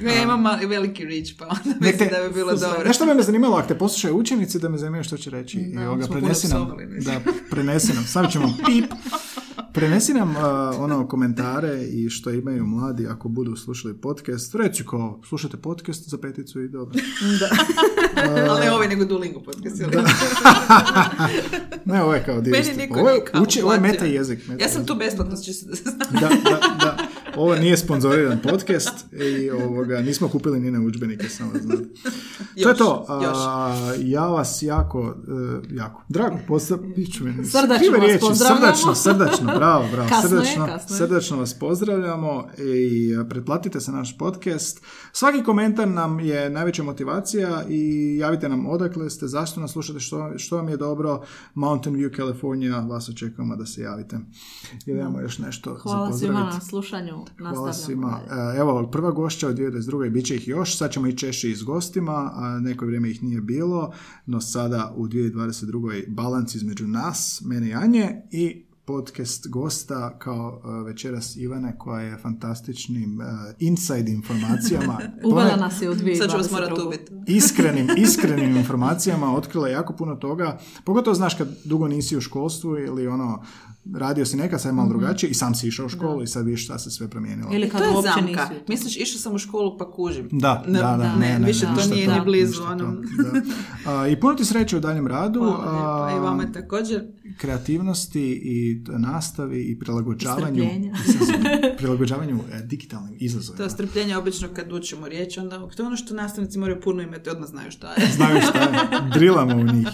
Ja imam mali, veliki reach, pa onda mislim te- da bi bilo dobro. Nešto bi me zanimalo, ako te poslušaju učenici, da me zanimaju što će reći. I Da, ovoga, smo prenesi nam, da, prenesi nam, stavit ćemo pip. Prenesi nam uh, ono komentare i što imaju mladi ako budu slušali podcast. Reci ko, slušate podcast za peticu i dobro. Ali ne ovaj, nego Duolingo podcast. jel? Ne, ovo je kao dio Meni isto. niko Ovo je, uči, ovo meta jezik. Meta Ja sam tu besplatno, čisto da se. Da, da, da. Ovo nije sponzoriran podcast i ovoga, nismo kupili ni na udžbenike, samo da znate. to je Još, to. još. A, ja vas jako, e, jako, drago, pozdrav, piću meni, Srdačno vas pozdravljamo. Srdačno, srdačno, bravo, bravo. Kasno je, srdačno, kasno je. srdačno vas pozdravljamo i e, pretplatite se na naš podcast. Svaki komentar nam je najveća motivacija i javite nam odakle ste, zašto nas slušate, što, što vam je dobro. Mountain View, California, vas očekujemo da se javite. Ili imamo još nešto za Hvala svima pozdraviti. na slušanju. Hvala svima. E, Evo, prva gošća od 2022. bit će ih još. Sad ćemo i češće i s gostima, a neko vrijeme ih nije bilo, no sada u 2022. balans između nas, mene i Anje i podcast gosta kao e, večeras Ivane koja je fantastičnim e, inside informacijama. Uvela nas je u 2022. Sad ću vas morati ubiti. iskrenim, iskrenim informacijama otkrila jako puno toga. Pogotovo znaš kad dugo nisi u školstvu ili ono, radio si nekad, sad je malo drugačije i sam si išao u školu i sad vidiš šta se sve promijenilo. Ili kad to je uopće zamka. nisi. Misliš, išao sam u školu pa kužim. Da, Ne, da, da, ne, ne, ne, više ne, to ništa nije ni blizu. ništa Ono. to, da. A, I puno ti sreće u daljem radu. Hvala lijepa, i vama također. kreativnosti i nastavi i prilagođavanju, Strpljenja. prilagođavanju e, digitalnim izazovima. To strpljenje obično kad učimo riječ, onda to je ono što nastavnici moraju puno imati, odmah znaju šta je. Znaju šta je, drilamo u njih.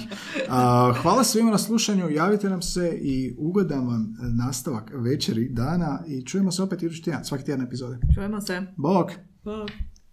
A, hvala svima na slušanju, javite nam se i ugodan vam nastavak večeri, dana i čujemo se opet idući tjedan, svaki tjedan epizode. Čujemo se. Bog! Pa-